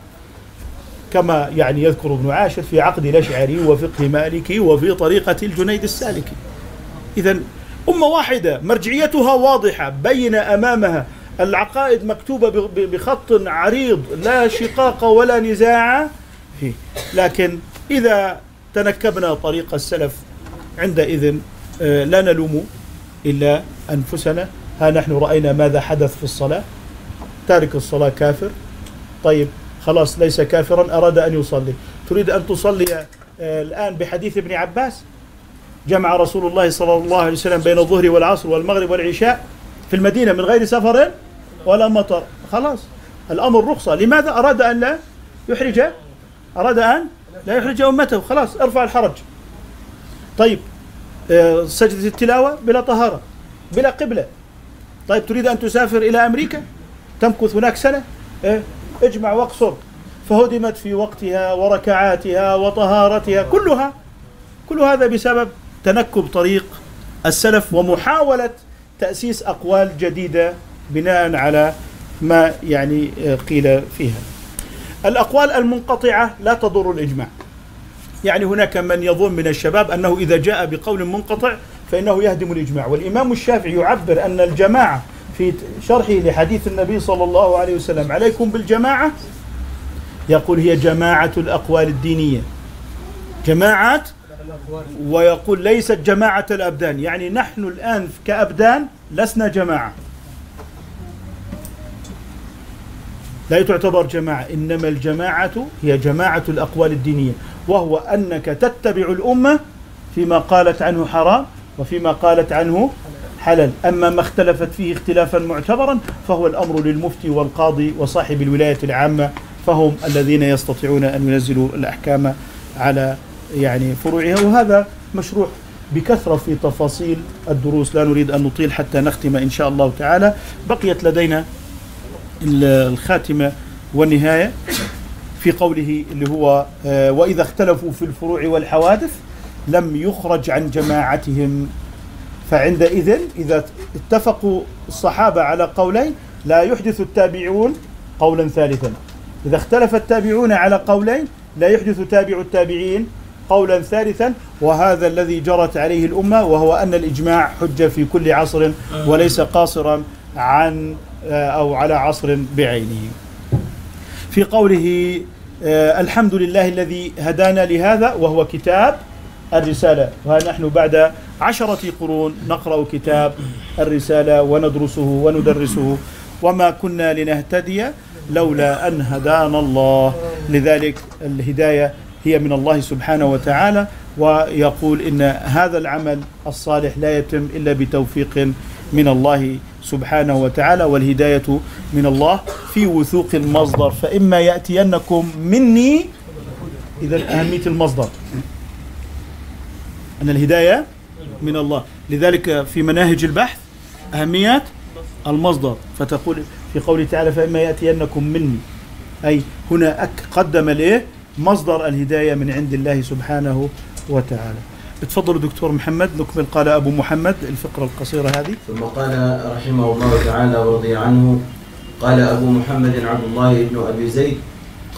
كما يعني يذكر ابن عاشر في عقد الأشعري وفقه مالكي وفي طريقة الجنيد السالكي. إذا أمة واحدة مرجعيتها واضحة بين أمامها العقائد مكتوبة بخط عريض لا شقاق ولا نزاع. فيه لكن إذا تنكبنا طريق السلف عندئذ آه، لا نلوم إلا أنفسنا. ها نحن رأينا ماذا حدث في الصلاة. تارك الصلاة كافر. طيب خلاص ليس كافرا أراد أن يصلي. تريد أن تصلي آه، الآن بحديث ابن عباس؟ جمع رسول الله صلى الله عليه وسلم بين الظهر والعصر والمغرب والعشاء في المدينة من غير سفر؟ ولا مطر. خلاص. الأمر رخصة. لماذا أراد أن لا يحرج؟ أراد أن لا يحرج أمته. خلاص ارفع الحرج. طيب آه، سجدة التلاوة بلا طهارة بلا قبلة. طيب تريد أن تسافر إلى أمريكا؟ تمكث هناك سنة؟ إيه؟ اجمع واقصر. فهدمت في وقتها وركعاتها وطهارتها كلها. كل هذا بسبب تنكب طريق السلف ومحاولة تأسيس أقوال جديدة بناء على ما يعني آه، قيل فيها. الأقوال المنقطعة لا تضر الإجماع. يعني هناك من يظن من الشباب أنه إذا جاء بقول منقطع فإنه يهدم الإجماع. والإمام الشافعي يعبر أن الجماعة في شرحه لحديث النبي صلى الله عليه وسلم عليكم بالجماعة يقول هي جماعة الأقوال الدينية. جماعة ويقول ليست جماعة الأبدان. يعني نحن الآن كأبدان لسنا جماعة. لا تعتبر جماعة إنما الجماعة هي جماعة الأقوال الدينية وهو أنك تتبع الأمة فيما قالت عنه حرام وفيما قالت عنه حلال. أما ما اختلفت فيه اختلافا معتبرا فهو الأمر للمفتي والقاضي وصاحب الولاية العامة فهم الذين يستطيعون أن ينزلوا الأحكام على يعني فروعها. وهذا مشروع بكثرة في تفاصيل الدروس لا نريد أن نطيل حتى نختم إن شاء الله تعالى. بقيت لدينا الخاتمة والنهاية في قوله اللي هو آه، وإذا اختلفوا في الفروع والحوادث لم يخرج عن جماعتهم. فعندئذ إذا اتفقوا الصحابة على قولين لا يحدث التابعون قولا ثالثا. إذا اختلف التابعون على قولين لا يحدث تابع التابعين قولا ثالثا. وهذا الذي جرت عليه الأمة وهو أن الإجماع حجة في كل عصر وليس قاصرا عن أو على عصر بعينه. في قوله آه، الحمد لله الذي هدانا لهذا وهو كتاب الرسالة. وها نحن بعد عشرة قرون نقرأ كتاب الرسالة وندرسه وندرسه. وما كنا لنهتدي لولا أن هدانا الله. لذلك الهداية هي من الله سبحانه وتعالى ويقول إن هذا العمل الصالح لا يتم إلا بتوفيق من الله سبحانه وتعالى والهداية من الله في وثوق المصدر. فإما يأتينكم مني إذا أهمية المصدر. أن الهداية من الله. لذلك في مناهج البحث أهمية المصدر. فتقول في قوله تعالى فإما يأتينكم مني. أي هنا قدم الإيه مصدر الهداية من عند الله سبحانه وتعالى. تفضلوا دكتور محمد نكمل. قال أبو محمد الفقرة القصيرة هذه. ثم قال رحمه الله تعالى ورضي عنه قال أبو محمد عبد الله بن أبي زيد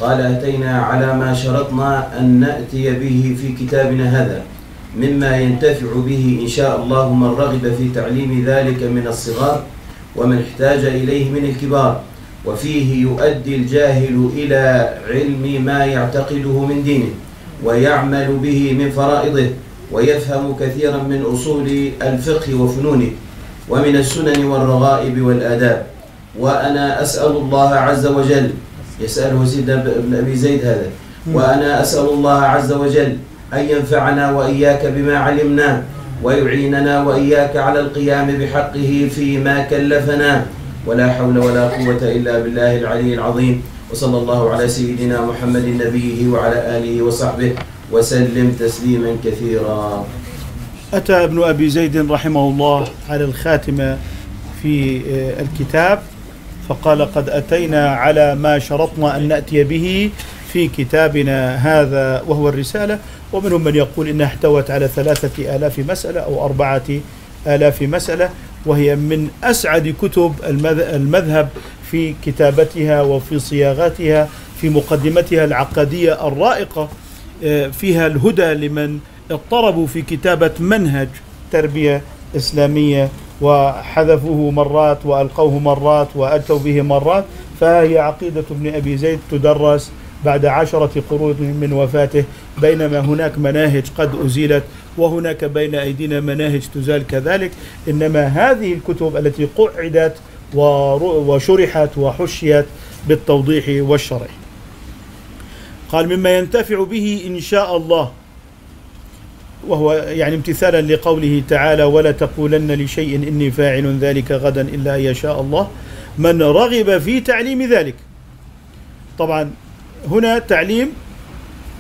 قال أتينا على ما شرطنا أن نأتي به في كتابنا هذا مما ينتفع به إن شاء الله من رغب في تعليم ذلك من الصغار ومن احتاج إليه من الكبار وفيه يؤدي الجاهل إلى علم ما يعتقده من دينه ويعمل به من فرائضه ويفهم كثيرا من أصول الفقه وفنونه ومن السنن والرغائب والآداب. وأنا أسأل الله عز وجل يسأله سيدنا بن أبي زيد هذا. وأنا أسأل الله عز وجل أن ينفعنا وإياك بما علمنا ويعيننا وإياك على القيام بحقه فيما كلفنا. ولا حول ولا قوة إلا بالله العلي العظيم. وصلى الله على سيدنا محمد نبيه وعلى آله وصحبه. وسلم تسليما كثيرا. أتى ابن أبي زيد رحمه الله على الخاتمة في آه، الكتاب فقال قد أتينا على ما شرطنا أن نأتي به في كتابنا هذا وهو الرسالة. ومنهم من يقول إنها احتوت على ثلاثة آلاف مسألة أو أربعة آلاف مسألة وهي من أسعد كتب المذ- المذهب في كتابتها وفي صياغتها في مقدمتها العقدية الرائقة. فيها الهدى لمن اضطربوا في كتابة منهج تربية إسلامية وحذفوه مرات وألقوه مرات وأتوا به مرات فهي عقيدة ابن أبي زيد تدرس بعد عشرة قرون من وفاته بينما هناك مناهج قد أزيلت وهناك بين أيدينا مناهج تزال كذلك إنما هذه الكتب التي قعدت وشرحت وحشيت بالتوضيح والشرح. قال مما ينتفع به إن شاء الله. وهو يعني امتثالا لقوله تعالى ولا تقولن لشيء إني فاعل ذلك غدا إلا أن يشاء الله. من رغب في تعليم ذلك. طبعا هنا تعليم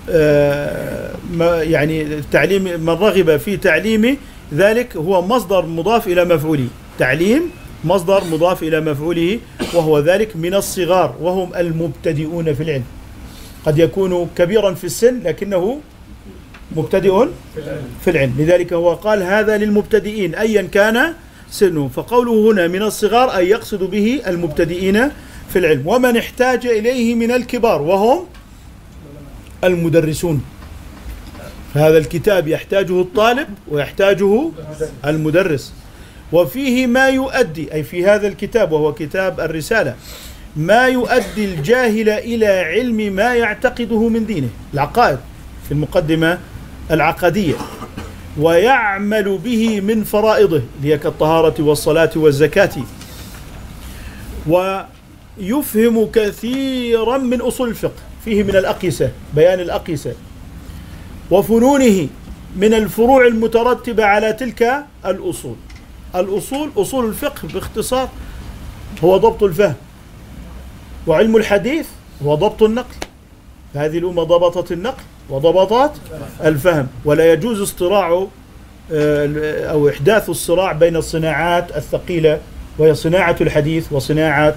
آه، ما- يعني تعليم من رغب في تعليم ذلك هو مصدر مضاف إلى مفعوله. تعليم مصدر مضاف إلى مفعوله وهو ذلك من الصغار وهم المبتدئون في العلم. قد يكون كبيرا في السن لكنه مبتدئ في العلم. لذلك هو قال هذا للمبتدئين أيا كان سنه. فقوله هنا من الصغار أي يقصد به المبتدئين في العلم. ومن احتاج إليه من الكبار وهم المدرسون. فهذا الكتاب يحتاجه الطالب ويحتاجه المدرس. وفيه ما يؤدي أي في هذا الكتاب وهو كتاب الرسالة. ما يؤدي الجاهل إلى علم ما يعتقده من دينه. العقائد في المقدمة العقدية. ويعمل به من فرائضه هي كالطهارة والصلاة والزكاة. ويفهم كثيرا من أصول الفقه. فيه من الأقيسة بيان الأقيسة. وفنونه من الفروع المترتبة على تلك الأصول. الأصول أصول الفقه باختصار هو ضبط الفهم. وعلم الحديث هو ضبط النقل. هذه الأمة ضبطت النقل وضبطت الفهم. ولا يجوز اصطراع آه، أو إحداث الصراع بين الصناعات الثقيلة وهي صناعة الحديث وصناعة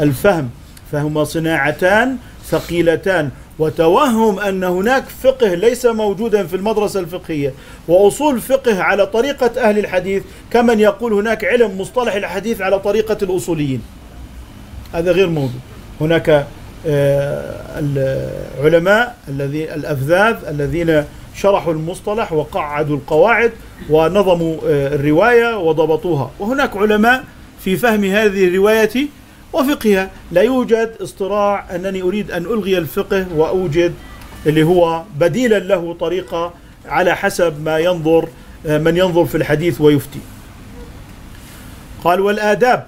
الفهم. فهما صناعتان ثقيلتان. وتوهم أن هناك فقه ليس موجودا في المدرسة الفقهية. وأصول فقه على طريقة أهل الحديث كمن يقول هناك علم مصطلح الحديث على طريقة الأصوليين. هذا غير موجود. هناك آه، العلماء الذي الأفذاذ الذين شرحوا المصطلح وقعدوا القواعد ونظموا آه، الرواية وضبطوها. وهناك علماء في فهم هذه الرواية وفقهها. لا يوجد اصطراع أنني أريد أن ألغي الفقه وأوجد اللي هو بديلا له طريقة على حسب ما ينظر آه، من ينظر في الحديث ويفتي. قال والآداب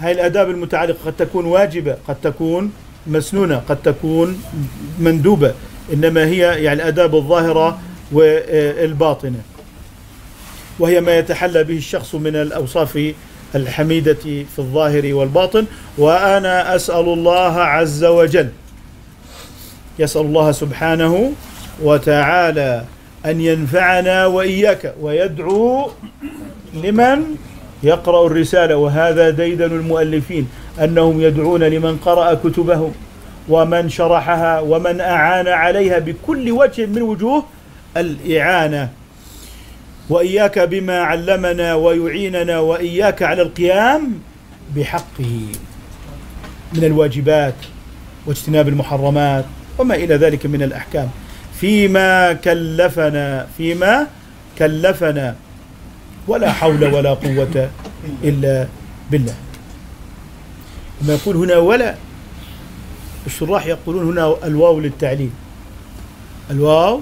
هاي الآداب المتعلقة قد تكون واجبة قد تكون مسنونة قد تكون مندوبة إنما هي يعني الآداب الظاهرة والباطنة. وهي ما يتحلى به الشخص من الأوصاف الحميدة في الظاهر والباطن. وأنا أسأل الله عز وجل يسأل الله سبحانه وتعالى أن ينفعنا وإياك ويدعو لمن يقرأ الرسالة وهذا ديدن المؤلفين أنهم يدعون لمن قرأ كتبهم ومن شرحها ومن أعان عليها بكل وجه من وجوه الإعانة. وإياك بما علمنا ويعيننا وإياك على القيام بحقه من الواجبات واجتناب المحرمات وما إلى ذلك من الأحكام. فيما كلفنا فيما كلفنا ولا حول ولا قوة إلا بالله. لما يقول هنا ولا الشراح يقولون هنا الواو للتعليل. الواو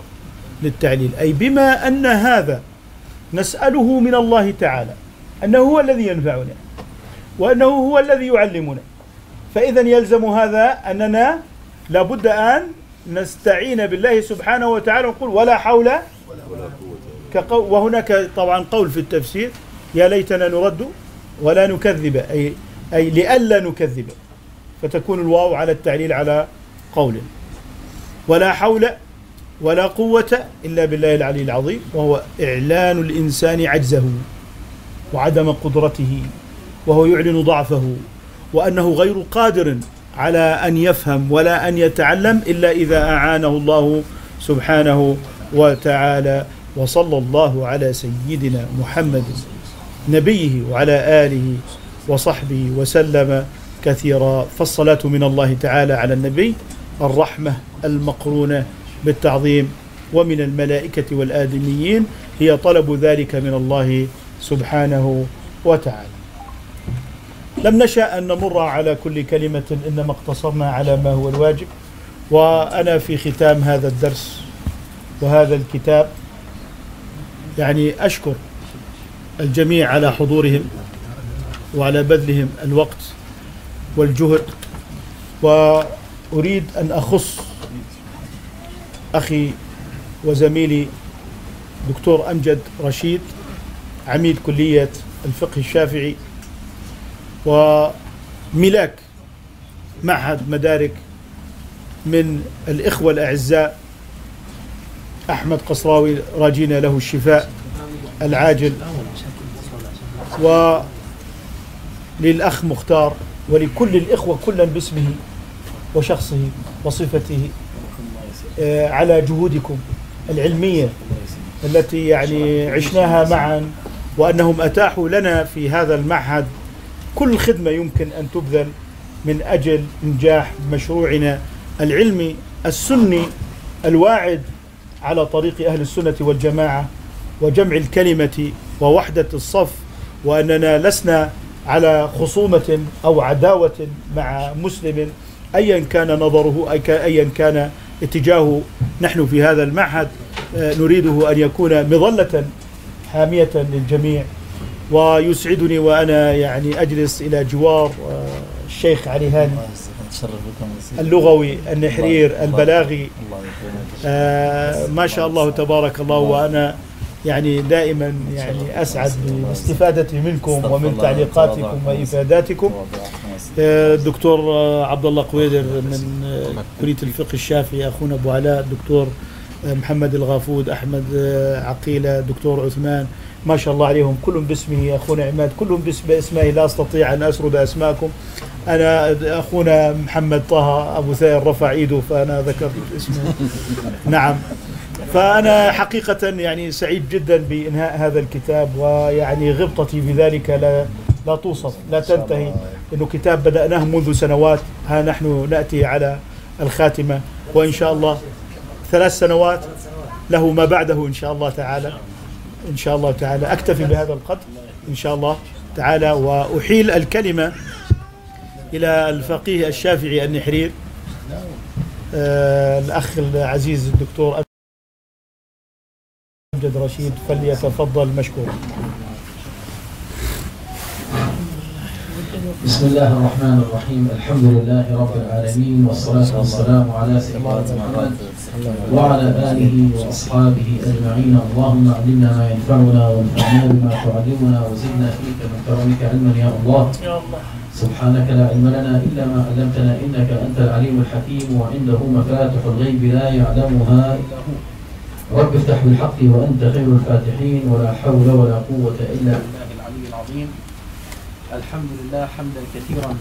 للتعليل. أي بما أن هذا نسأله من الله تعالى أنه هو الذي ينفعنا وأنه هو الذي يعلمنا. فإذا يلزم هذا أننا لابد أن نستعين بالله سبحانه وتعالى. ونقول ولا حول وهناك طبعا قول في التفسير يا ليتنا نرد ولا نكذب أي أي لئلا نكذب فتكون الواو على التعليل على قول. ولا حول ولا قوة إلا بالله العلي العظيم وهو إعلان الإنسان عجزه وعدم قدرته وهو يعلن ضعفه وأنه غير قادر على أن يفهم ولا أن يتعلم إلا إذا أعانه الله سبحانه وتعالى. وصلى الله على سيدنا محمد نبيه وعلى آله وصحبه وسلم كثيرا. فالصلاة من الله تعالى على النبي الرحمة المقرونة بالتعظيم ومن الملائكة والآدميين هي طلب ذلك من الله سبحانه وتعالى. لم نشأ أن نمر على كل كلمة إنما اقتصرنا على ما هو الواجب. وأنا في ختام هذا الدرس وهذا الكتاب. يعني أشكر الجميع على حضورهم وعلى بذلهم الوقت والجهد وأريد أن أخص أخي وزميلي دكتور أمجد رشيد عميد كلية الفقه الشافعي وملاك معهد مدارك من الإخوة الأعزاء أحمد قصراوي راجينا له الشفاء العاجل. وللأخ مختار ولكل الإخوة كلا باسمه وشخصه وصفته آه، على جهودكم العلمية التي يعني عشناها معا وأنهم أتاحوا لنا في هذا المعهد كل خدمة يمكن أن تبذل من أجل إنجاح مشروعنا العلمي السني الواعد على طريق أهل السنة والجماعة وجمع الكلمة ووحدة الصف وأننا لسنا على خصومة أو عداوة مع مسلم أيا كان نظره أيا كان اتجاهه. نحن في هذا المعهد آه، نريده أن يكون مظلة حامية للجميع. ويسعدني وأنا يعني أجلس إلى جوار آه، الشيخ علي هاني. اللغوي النحرير البلاغي. آه ما شاء الله تبارك الله وأنا يعني دائما يعني أسعد باستفادتي منكم ومن تعليقاتكم وإفاداتكم. آه، الدكتور آه، عبد الله قويدر من آه، كلية الفقه الشافعي أخونا أبو علاء الدكتور محمد الغافود أحمد عقيلة دكتور عثمان. ما شاء الله عليهم. كلهم باسمه أخونا عماد. كلهم باسمه لا أستطيع أن أسرد أسماءكم. أنا أخونا محمد طه أبو ثائر رفع إيده فأنا ذكرت اسمه. نعم. فأنا حقيقة يعني سعيد جدا بإنهاء هذا الكتاب ويعني غبطتي بذلك لا لا توصف لا تنتهي. إنه كتاب بدأناه منذ سنوات. ها نحن نأتي على الخاتمة وإن شاء الله ثلاث سنوات له ما بعده إن شاء الله تعالى. إن شاء الله تعالى. أكتفي بهذا القدر إن شاء الله تعالى وأحيل الكلمة إلى الفقيه الشافعي النحرير آه الأخ العزيز الدكتور أمجد رشيد فليتفضل مشكورا. بسم الله الرحمن الرحيم. الحمد لله رب العالمين والصلاة والسلام على سيدنا محمد وعلى آله وأصحابه أجمعين. اللهم علمنا ما ينفعنا وانفعنا بما تعلمنا وزدنا فيك من كرمك علما يا الله. سبحانك لا علم لنا إلا ما علمتنا إنك أنت العليم الحكيم وعنده مفاتح الغيب لا يعلمها إلا هو. رب افتح بالحق وأنت خير الفاتحين ولا حول ولا قوة إلا بالله العلي العظيم. الحمد لله حمدا كثيرا.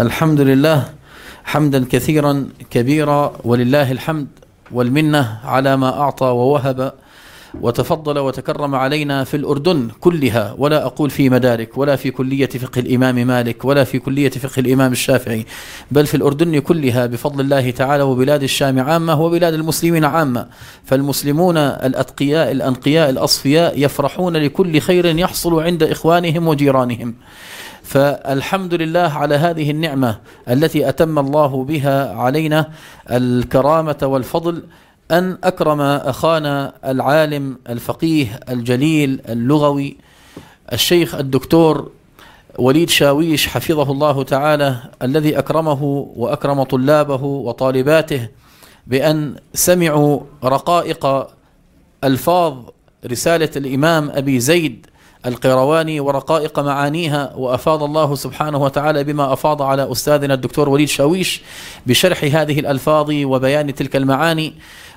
الحمد لله حمدا كثيرا كبيرا ولله الحمد والمنة على ما أعطى ووهب. وتفضل وتكرم علينا في الأردن كلها ولا أقول في مدارك ولا في كلية فقه الإمام مالك ولا في كلية فقه الإمام الشافعي بل في الأردن كلها بفضل الله تعالى وبلاد الشام عامة وبلاد المسلمين عامة. فالمسلمون الأتقياء الأنقياء الأصفياء يفرحون لكل خير يحصل عند إخوانهم وجيرانهم. فالحمد لله على هذه النعمة التي أتم الله بها علينا الكرامة والفضل أن أكرم أخانا العالم الفقيه الجليل اللغوي الشيخ الدكتور وليد شاويش حفظه الله تعالى الذي أكرمه وأكرم طلابه وطالباته بأن سمعوا رقائق ألفاظ رسالة الإمام أبي زيد القيرواني ورقائق معانيها وأفاض الله سبحانه وتعالى بما أفاض على أستاذنا الدكتور وليد شاويش بشرح هذه الألفاظ وبيان تلك المعاني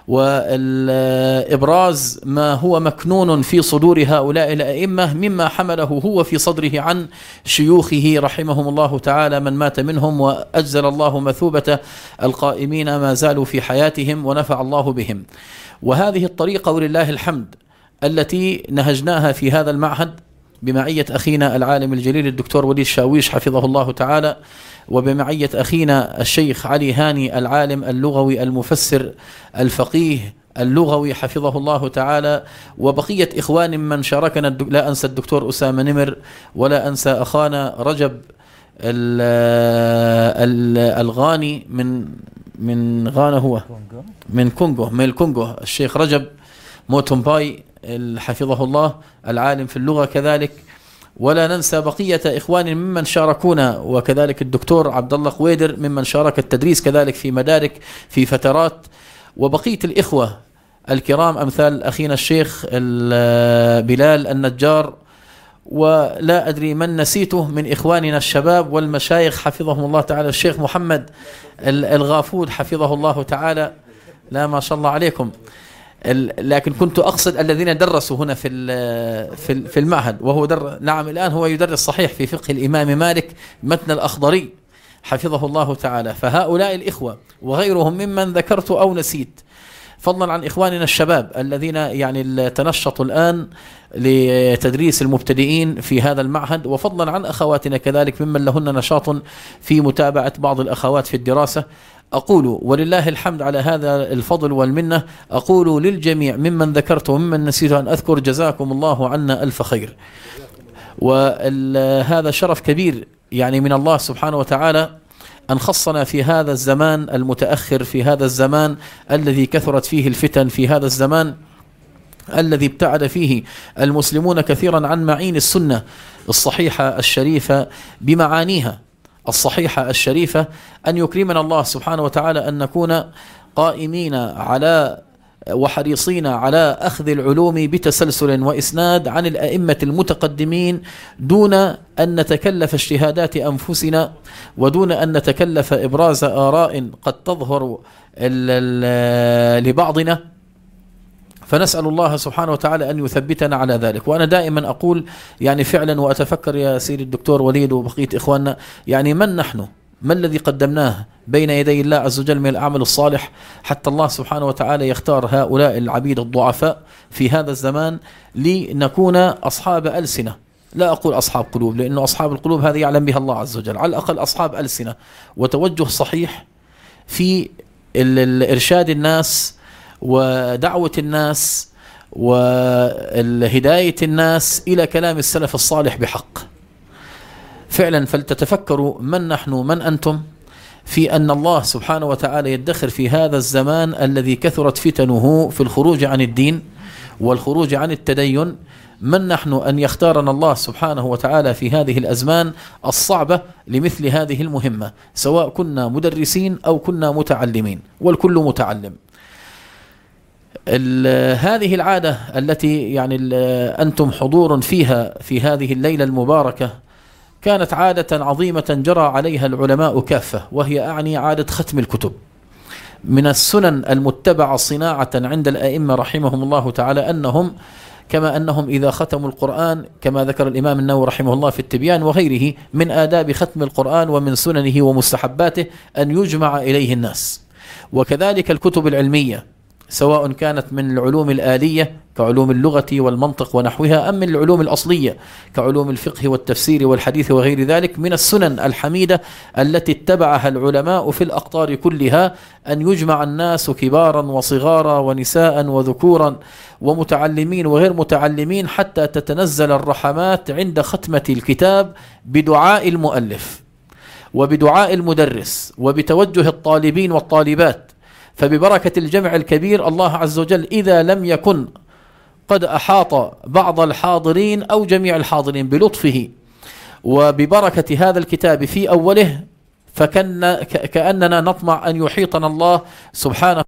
والإبراز ما هو مكنون في صدور هؤلاء الأئمة مما حمله هو في صدره عن شيوخه رحمهم الله تعالى من مات منهم وأجزل الله مثوبة القائمين ما زالوا في حياتهم ونفع الله بهم. وهذه الطريقة ولله الحمد التي نهجناها في هذا المعهد بمعية أخينا العالم الجليل الدكتور وليد شاويش حفظه الله تعالى وبمعية أخينا الشيخ علي هاني العالم اللغوي المفسر الفقيه اللغوي حفظه الله تعالى وبقية إخوان من شاركنا. لا أنسى الدكتور أسامة نمر ولا أنسى أخانا رجب ال... ال... الغاني من من غانا هو من كونغو من الكونغو الشيخ رجب موتومباي حفظه الله العالم في اللغة كذلك. ولا ننسى بقية إخوان ممن شاركونا وكذلك الدكتور عبد الله قويدر ممن شارك التدريس كذلك في مدارك في فترات. وبقية الإخوة الكرام أمثال أخينا الشيخ بلال النجار. ولا أدري من نسيته من إخواننا الشباب والمشايخ حفظهم الله تعالى. الشيخ محمد الغافود حفظه الله تعالى. لا ما شاء الله عليكم. لكن كنت أقصد الذين درسوا هنا في في في المعهد وهو در نعم الآن هو يدرس صحيح في فقه الإمام مالك متن الأخضري حفظه الله تعالى. فهؤلاء الإخوة وغيرهم ممن ذكرت أو نسيت. فضلا عن إخواننا الشباب الذين يعني تنشطوا الآن لتدريس المبتدئين في هذا المعهد. وفضلا عن أخواتنا كذلك ممن لهن نشاط في متابعة بعض الأخوات في الدراسة. أقول ولله الحمد على هذا الفضل والمنة. أقول للجميع ممن ذكرت وممن نسيت أن أذكر جزاكم الله عنا ألف خير. وهذا شرف كبير يعني من الله سبحانه وتعالى أن خصنا في هذا الزمان المتأخر في هذا الزمان الذي كثرت فيه الفتن في هذا الزمان الذي ابتعد فيه المسلمون كثيرا عن معين السنة الصحيحة الشريفة بمعانيها. الصحيحة الشريفة أن يكرمنا الله سبحانه وتعالى أن نكون قائمين على وحريصين على أخذ العلوم بتسلسل وإسناد عن الأئمة المتقدمين دون أن نتكلف اجتهادات أنفسنا ودون أن نتكلف إبراز آراء قد تظهر لبعضنا. فنسأل الله سبحانه وتعالى أن يثبتنا على ذلك. وأنا دائما أقول يعني فعلا وأتفكر يا سيدي الدكتور وليد وبقية إخواننا يعني من نحن؟ ما الذي قدمناه بين يدي الله عز وجل من الأعمال الصالح حتى الله سبحانه وتعالى يختار هؤلاء العبيد الضعفاء في هذا الزمان لنكون أصحاب ألسنة؟ لا أقول أصحاب قلوب لأنه أصحاب القلوب هذه يعلم بها الله عز وجل. على الأقل أصحاب ألسنة. وتوجه صحيح في إرشاد الناس ودعوة الناس وهداية الناس إلى كلام السلف الصالح بحق. فعلا فلتتفكروا من نحن من أنتم؟ في أن الله سبحانه وتعالى يدخر في هذا الزمان الذي كثرت فتنه في الخروج عن الدين والخروج عن التدين. من نحن أن يختارنا الله سبحانه وتعالى في هذه الأزمان الصعبة لمثل هذه المهمة سواء كنا مدرسين أو كنا متعلمين والكل متعلم. هذه العادة التي يعني أنتم حضور فيها في هذه الليلة المباركة كانت عادة عظيمة جرى عليها العلماء كافة وهي أعني عادة ختم الكتب. من السنن المتبعة صناعة عند الأئمة رحمهم الله تعالى أنهم كما أنهم إذا ختموا القرآن كما ذكر الإمام النووي رحمه الله في التبيان وغيره من آداب ختم القرآن ومن سننه ومستحباته أن يجمع إليه الناس. وكذلك الكتب العلمية. سواء كانت من العلوم الآلية كعلوم اللغة والمنطق ونحوها أم من العلوم الأصلية كعلوم الفقه والتفسير والحديث وغير ذلك من السنن الحميدة التي اتبعها العلماء في الأقطار كلها أن يجمع الناس كبارا وصغارا ونساء وذكورا ومتعلمين وغير متعلمين حتى تتنزل الرحمات عند ختمة الكتاب بدعاء المؤلف وبدعاء المدرس وبتوجه الطالبين والطالبات فببركة الجمع الكبير الله عز وجل إذا لم يكن قد أحاط بعض الحاضرين أو جميع الحاضرين بلطفه. وببركة هذا الكتاب في أوله فكن ك- كأننا نطمع أن يحيطنا الله سبحانه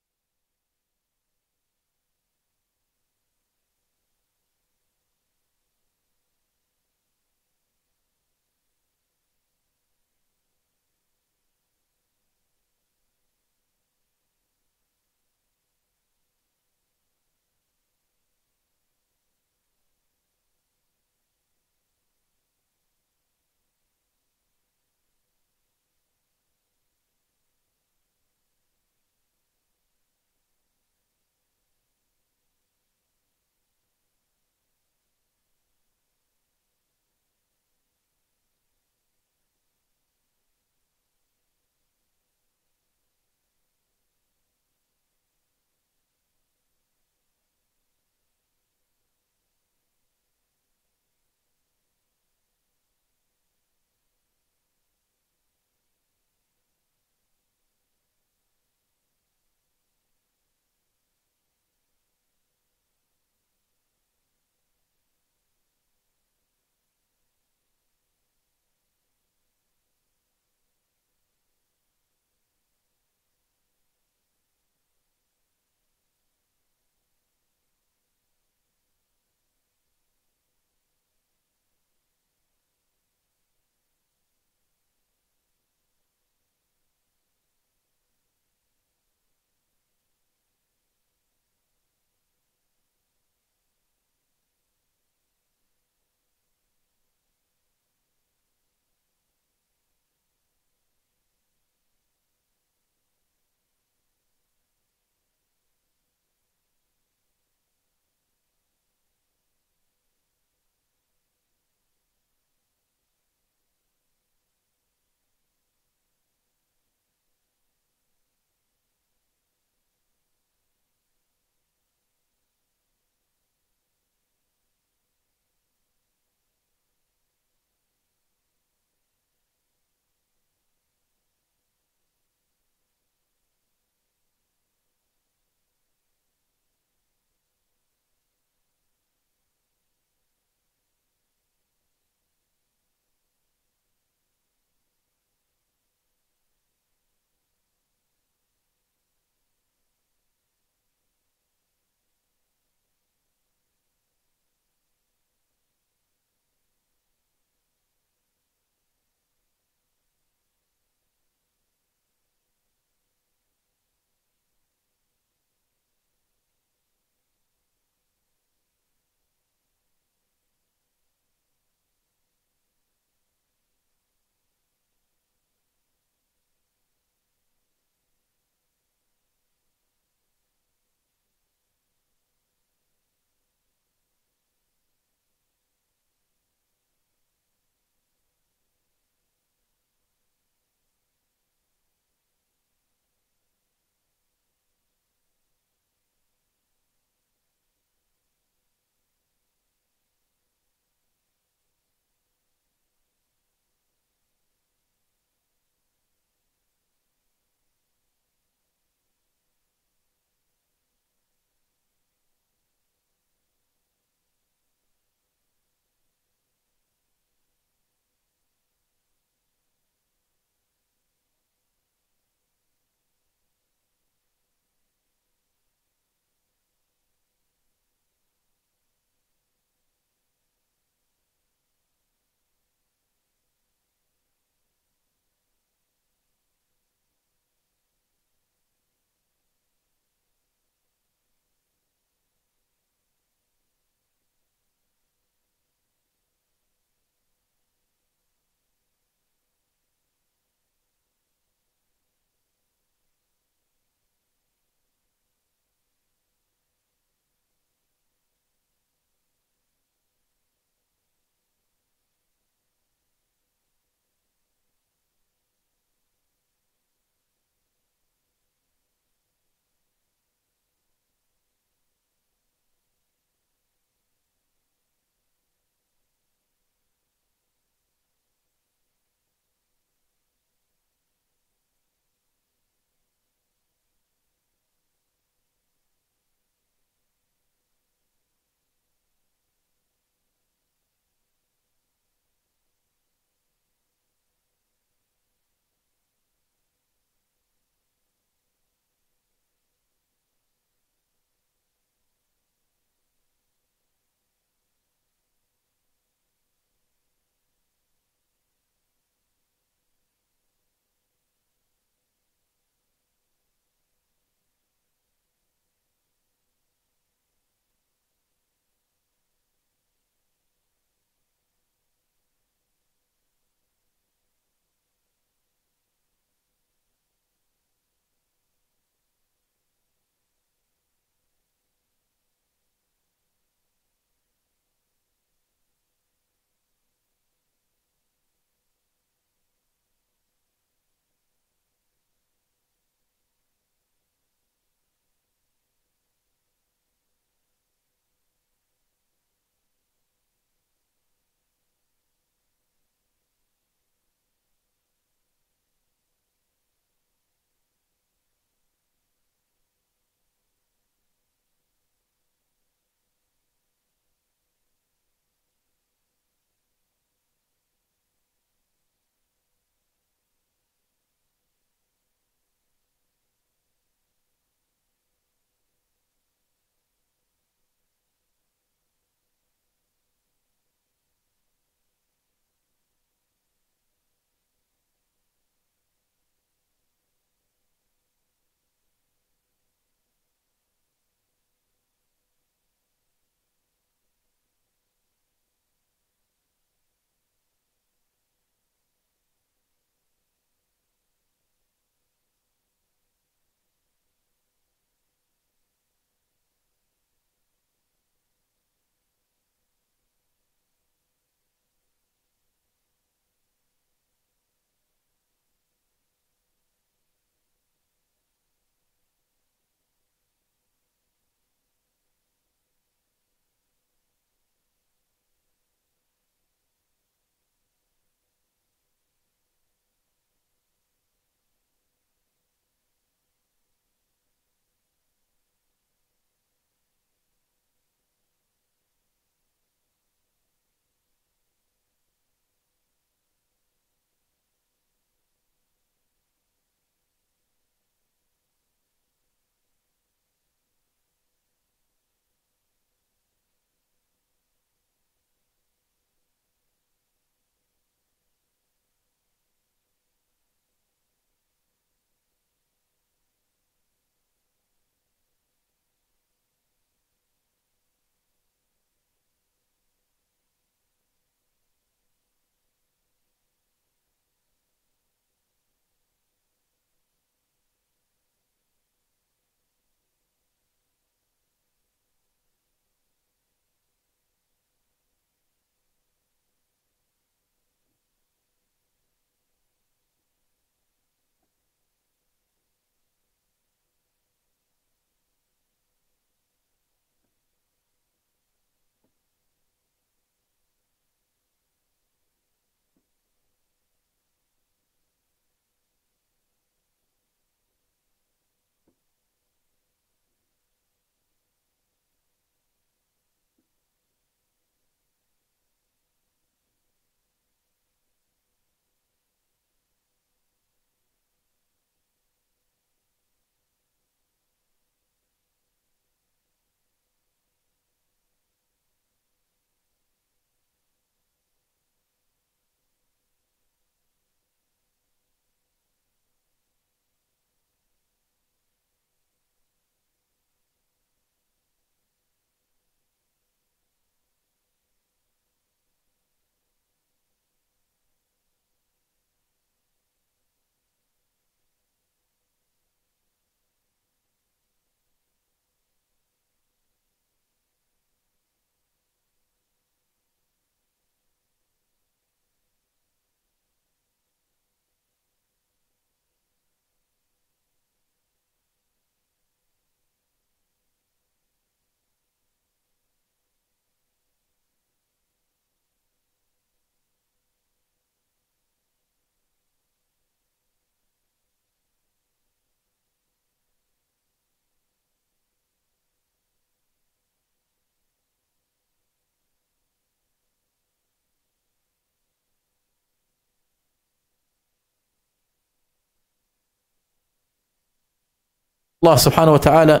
الله سبحانه وتعالى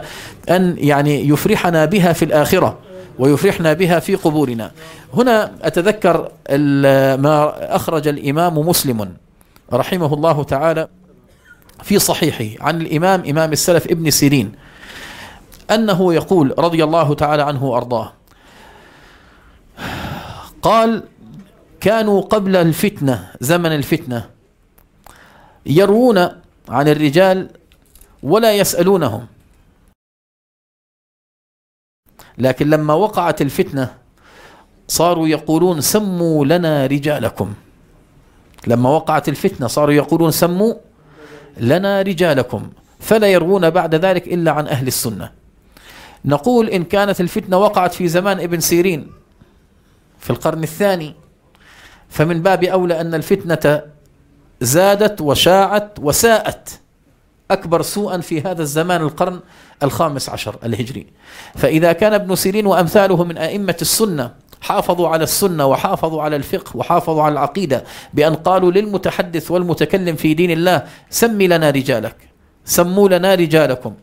أن يعني يفرحنا بها في الآخرة ويفرحنا بها في قبورنا. هنا أتذكر ما أخرج الإمام مسلم رحمه الله تعالى في صحيحه عن الإمام إمام السلف ابن سيرين أنه يقول رضي الله تعالى عنه وأرضاه قال كانوا قبل الفتنة زمن الفتنة يروون عن الرجال ولا يسألونهم. لكن لما وقعت الفتنة صاروا يقولون سموا لنا رجالكم. لما وقعت الفتنة صاروا يقولون سموا لنا رجالكم. فلا يروون بعد ذلك إلا عن أهل السنة. نقول إن كانت الفتنة وقعت في زمان ابن سيرين في القرن الثاني فمن باب أولى أن الفتنة زادت وشاعت وساءت. أكبر سوءا في هذا الزمان القرن الخامس عشر الهجري. فإذا كان ابن سيرين وأمثاله من أئمة السنة حافظوا على السنة وحافظوا على الفقه وحافظوا على العقيدة بأن قالوا للمتحدث والمتكلم في دين الله سمي لنا رجالك سموا لنا رجالكم.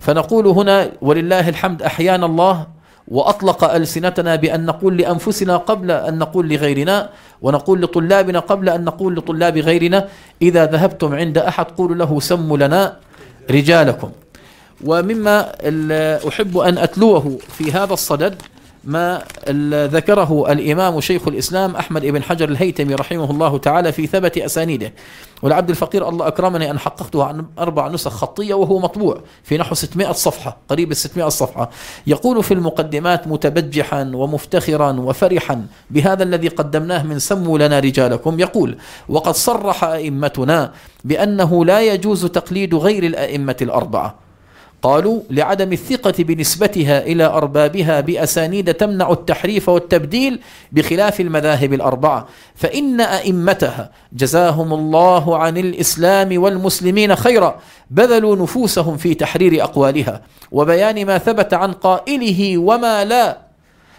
فنقول هنا ولله الحمد أحيانا الله وأطلق ألسنتنا بأن نقول لأنفسنا قبل أن نقول لغيرنا ونقول لطلابنا قبل أن نقول لطلاب غيرنا إذا ذهبتم عند أحد قولوا له سموا لنا رجالكم. ومما أحب أن أتلوه في هذا الصدد ما ذكره الإمام شيخ الإسلام أحمد بن حجر الهيتمي رحمه الله تعالى في ثبت أسانيده. والعبد الفقير الله أكرمني أن حققته عن أربع نسخ خطية وهو مطبوع في نحو 600 صفحة قريب ال 600 صفحة. يقول في المقدمات متبجحا ومفتخرا وفرحا بهذا الذي قدمناه من سموا لنا رجالكم. يقول وقد صرح أئمتنا بأنه لا يجوز تقليد غير الأئمة الأربعة. قالوا لعدم الثقة بنسبتها إلى أربابها بأسانيد تمنع التحريف والتبديل بخلاف المذاهب الأربعة. فإن أئمتها جزاهم الله عن الإسلام والمسلمين خيرا بذلوا نفوسهم في تحرير أقوالها وبيان ما ثبت عن قائله وما لا.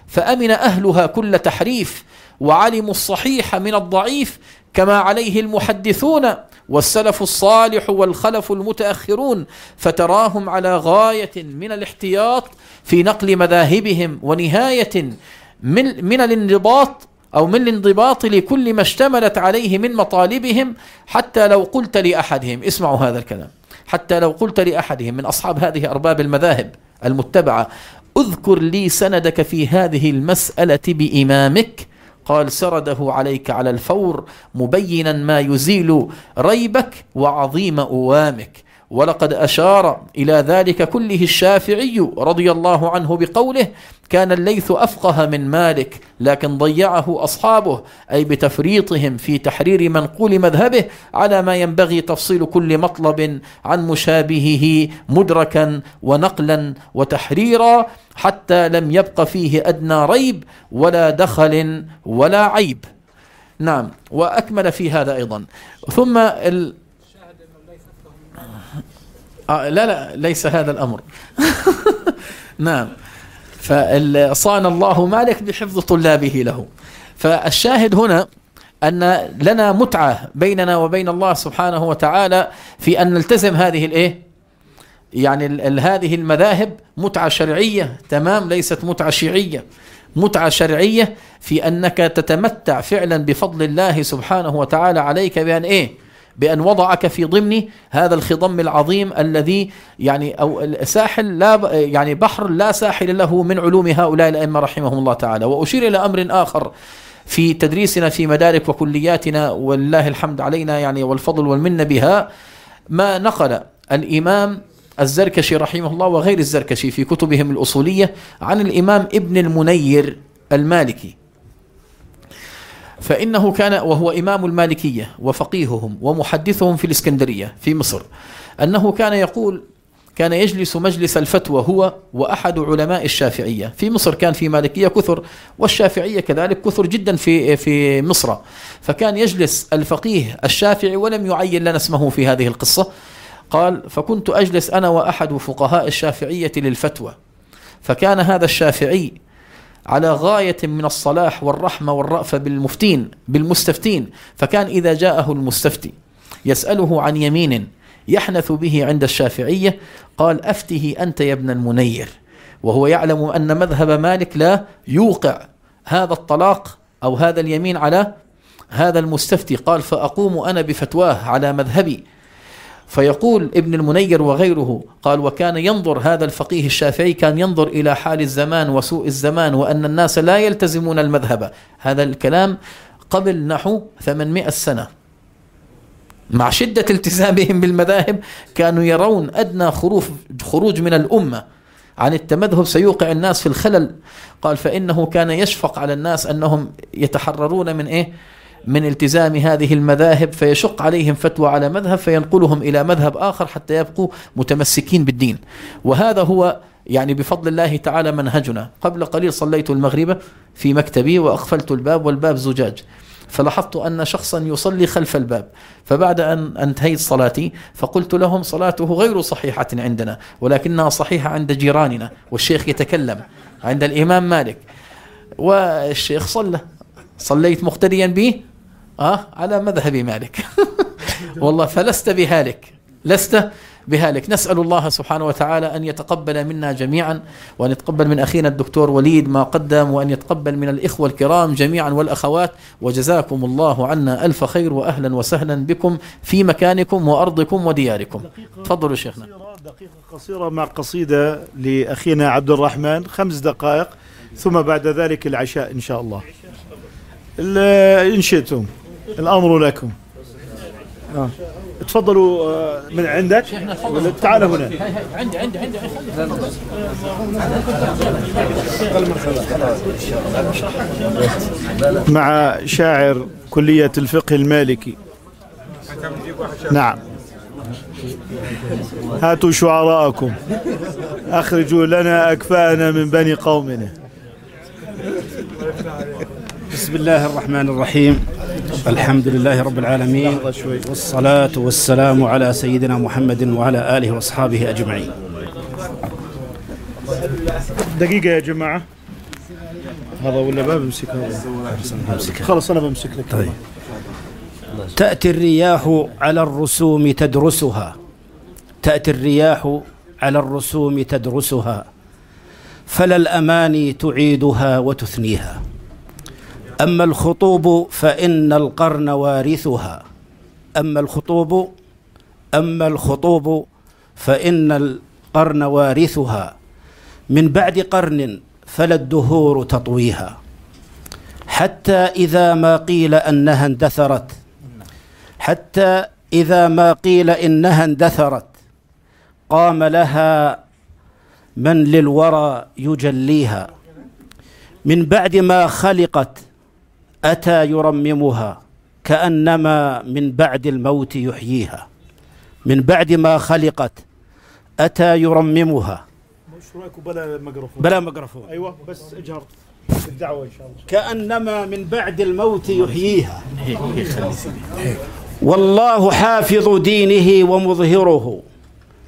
فأمن أهلها كل تحريف وعلموا الصحيح من الضعيف كما عليه المحدثون والسلف الصالح والخلف المتأخرون فتراهم على غاية من الاحتياط في نقل مذاهبهم ونهاية من من الانضباط أو من الانضباط لكل ما اشتملت عليه من مطالبهم حتى لو قلت لأحدهم اسمعوا هذا الكلام حتى لو قلت لأحدهم من أصحاب هذه أرباب المذاهب المتبعة اذكر لي سندك في هذه المسألة بإمامك قال سرده عليك على الفور مبينا ما يزيل ريبك وعظيم أوامك. ولقد أشار إلى ذلك كله الشافعي رضي الله عنه بقوله كان الليث أفقه من مالك لكن ضيعه أصحابه أي بتفريطهم في تحرير منقول مذهبه على ما ينبغي تفصيل كل مطلب عن مشابهه مدركا ونقلا وتحريرا. حتى لم يبق فيه أدنى ريب ولا دخل ولا عيب. نعم وأكمل في هذا أيضا. ثم ال... آه لا لا ليس هذا الأمر. نعم فصان الله مالك بحفظ طلابه له. فالشاهد هنا أن لنا متعة بيننا وبين الله سبحانه وتعالى في أن نلتزم هذه الإيه؟ يعني هذه المذاهب متعة شرعية تمام؟ ليست متعة شيعية. متعة شرعية في أنك تتمتع فعلا بفضل الله سبحانه وتعالى عليك بأن إيه؟ بأن وضعك في ضمن هذا الخضم العظيم الذي يعني أو ساحل لا يعني بحر لا ساحل له من علوم هؤلاء الأئمة رحمهم الله تعالى. وأشير إلى أمر آخر في تدريسنا في مدارك وكلياتنا ولله الحمد علينا يعني والفضل والمنة بها. ما نقل الإمام الزركشي رحمه الله وغير الزركشي في كتبهم الأصولية عن الإمام ابن المنير المالكي. فإنه كان وهو إمام المالكية وفقيههم ومحدثهم في الإسكندرية في مصر أنه كان يقول كان يجلس مجلس الفتوى هو وأحد علماء الشافعية. في مصر كان في مالكية كثر والشافعية كذلك كثر جدا في في مصر. فكان يجلس الفقيه الشافعي ولم يعين لنا اسمه في هذه القصة. قال فكنت أجلس أنا وأحد فقهاء الشافعية للفتوى فكان هذا الشافعي على غاية من الصلاح والرحمة والرأفة بالمفتين بالمستفتين فكان إذا جاءه المستفتي يسأله عن يمين يحنث به عند الشافعية قال أفته أنت يا ابن المنير وهو يعلم أن مذهب مالك لا يوقع هذا الطلاق أو هذا اليمين على هذا المستفتي قال فأقوم أنا بفتواه على مذهبي فيقول ابن المنير وغيره قال وكان ينظر هذا الفقيه الشافعي كان ينظر إلى حال الزمان وسوء الزمان وأن الناس لا يلتزمون المذهب. هذا الكلام قبل نحو 800 سنة. مع شدة التزامهم بالمذاهب كانوا يرون أدنى خروج خروج من الأمة. عن التمذهب سيوقع الناس في الخلل. قال فإنه كان يشفق على الناس أنهم يتحررون من إيه؟ من التزام هذه المذاهب فيشق عليهم فتوى على مذهب فينقلهم إلى مذهب آخر حتى يبقوا متمسكين بالدين. وهذا هو يعني بفضل الله تعالى منهجنا. قبل قليل صليت المغرب في مكتبي وأقفلت الباب والباب زجاج. فلاحظت أن شخصا يصلي خلف الباب. فبعد أن أنتهيت صلاتي فقلت لهم صلاته غير صحيحة عندنا ولكنها صحيحة عند جيراننا والشيخ يتكلم عند الإمام مالك. والشيخ صلى. صليت مقتديا به؟ آه على مذهب مالك. والله فلست بهالك. لست بهالك. نسأل الله سبحانه وتعالى أن يتقبل منا جميعا وأن يتقبل من أخينا الدكتور وليد ما قدم وأن يتقبل من الإخوة الكرام جميعا والأخوات. وجزاكم الله عنا ألف خير وأهلا وسهلا بكم في مكانكم وأرضكم ودياركم. تفضلوا شيخنا. دقيقة قصيرة مع قصيدة لأخينا عبد الرحمن. خمس دقائق ثم بعد ذلك العشاء إن شاء الله. ال- إن شئتم. الأمر لكم. آه. تفضلوا آه، من عندك؟ تعال هنا. عندي عندي عندي مع شاعر كلية الفقه المالكي. نعم. هاتوا شعراءكم. أخرجوا لنا أكفاءنا من بني قومنا. بسم الله الرحمن الرحيم الحمد لله رب العالمين والصلاة والسلام على سيدنا محمد وعلى آله وأصحابه أجمعين دقيقة يا جماعة. هذا ولا ما بمسك خلاص أنا بمسك لك. طيب. تأتي الرياح على الرسوم تدرسها. تأتي الرياح على الرسوم تدرسها. فلا الأماني تعيدها وتثنيها. أما الخطوب فإن القرن وارثها. أما الخطوب أما الخطوب فإن القرن وارثها. من بعد قرن فلا الدهور تطويها. حتى إذا ما قيل أنها اندثرت حتى إذا ما قيل إنها اندثرت قام لها من للورى يجليها. من بعد ما خلقت أتى يرممها كأنما من بعد الموت يحييها. من بعد ما خلقت أتى يرممها. رأيكم بلا ميكروفون؟ بلا ميكروفون. أيوه بس إجهر الدعوه إن شاء الله. كأنما من بعد الموت يحييها. والله حافظ دينه ومظهره.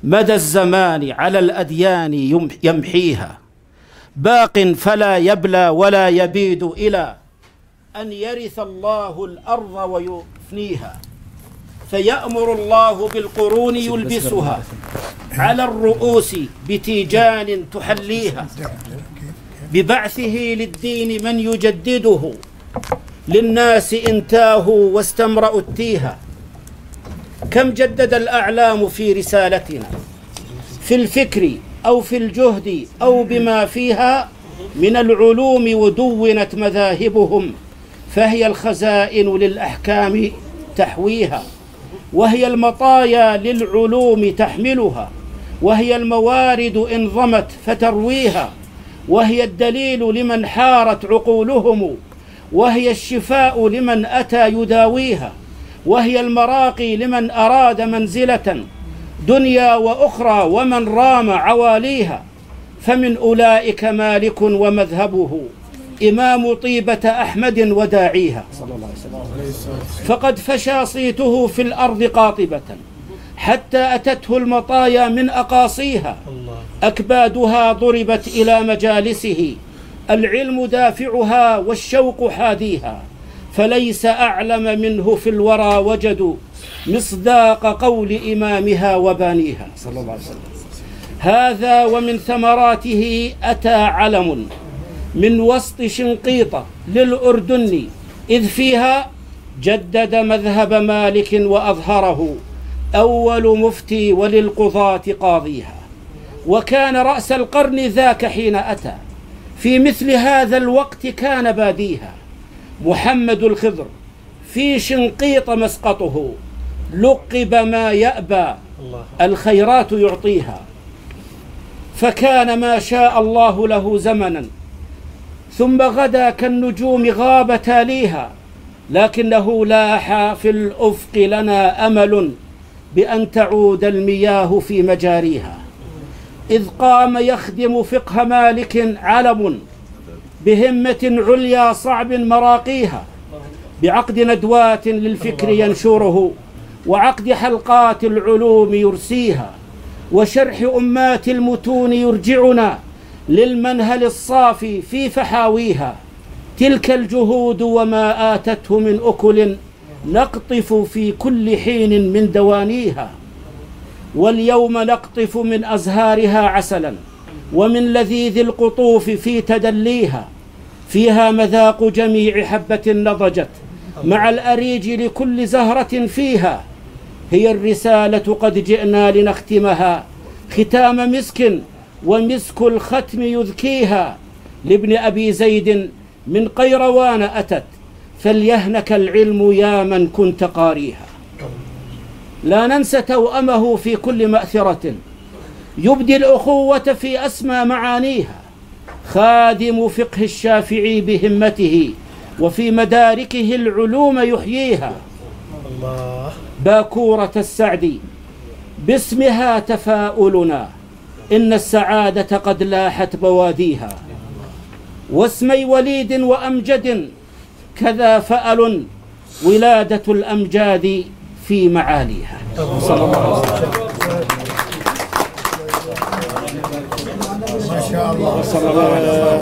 مدى الزمان على الأديان يم- يمحيها. باق فلا يبلى ولا يبيد إلى أن يرث الله الأرض ويفنيها. فيأمر الله بالقرون يلبسها على الرؤوس بتيجان تحليها. ببعثه للدين من يجدده. للناس انتاه واستمرأوا التيها كم جدد الأعلام في رسالتنا؟ في الفكر أو في الجهد أو بما فيها من العلوم ودونت مذاهبهم. فهي الخزائن للأحكام تحويها وهي المطايا للعلوم تحملها وهي الموارد إن ضمت فترويها وهي الدليل لمن حارت عقولهم وهي الشفاء لمن أتى يداويها وهي المراقي لمن أراد منزلة دنيا وأخرى ومن رام عواليها فمن أولئك مالك ومذهبه. إمام طيبة أحمد وداعيها. صلى الله عليه وسلم فقد فشى صيته في الأرض قاطبة. حتى أتته المطايا من أقاصيها. أكبادها ضربت إلى مجالسه. العلم دافعها والشوق حاديها. فليس أعلم منه في الورى وجدوا مصداق قول إمامها وبانيها. صلى الله عليه وسلم هذا ومن ثمراته أتى علم. من وسط شنقيطة للأردن إذ فيها جدد مذهب مالك وأظهره أول مفتي وللقضاة قاضيها. وكان رأس القرن ذاك حين أتى. في مثل هذا الوقت كان باديها. محمد الخضر في شنقيط مسقطه لقب ما يأبى الخيرات يعطيها. فكان ما شاء الله له زمنا. ثم غدا كالنجوم غاب تاليها لكنه لاح في الأفق لنا أمل بأن تعود المياه في مجاريها. إذ قام يخدم فقه مالك علم بهمة عليا صعب مراقيها بعقد ندوات للفكر ينشره وعقد حلقات العلوم يرسيها وشرح أمات المتون يرجعنا للمنهل الصافي في فحاويها. تلك الجهود وما آتته من أكل نقطف في كل حين من دوانيها. واليوم نقطف من أزهارها عسلا ومن لذيذ القطوف في تدليها. فيها مذاق جميع حبة نضجت مع الأريج لكل زهرة فيها. هي الرسالة قد جئنا لنختمها. ختام مسك ومسك الختم يذكيها لابن أبي زيد من قيروان أتت فليهنك العلم يا من كنت قاريها. لا ننسى توأمه في كل مأثرة. يبدي الأخوة في أسمى معانيها. خادم فقه الشافعي بهمته وفي مداركه العلوم يحييها. باكورة السعد باسمها تفاؤلنا. إن السعادة قد لاحت بواديها. واسمي وليد وأمجد كذا فأل ولادة الأمجاد في معاليها. صلى الله عليه وسلم.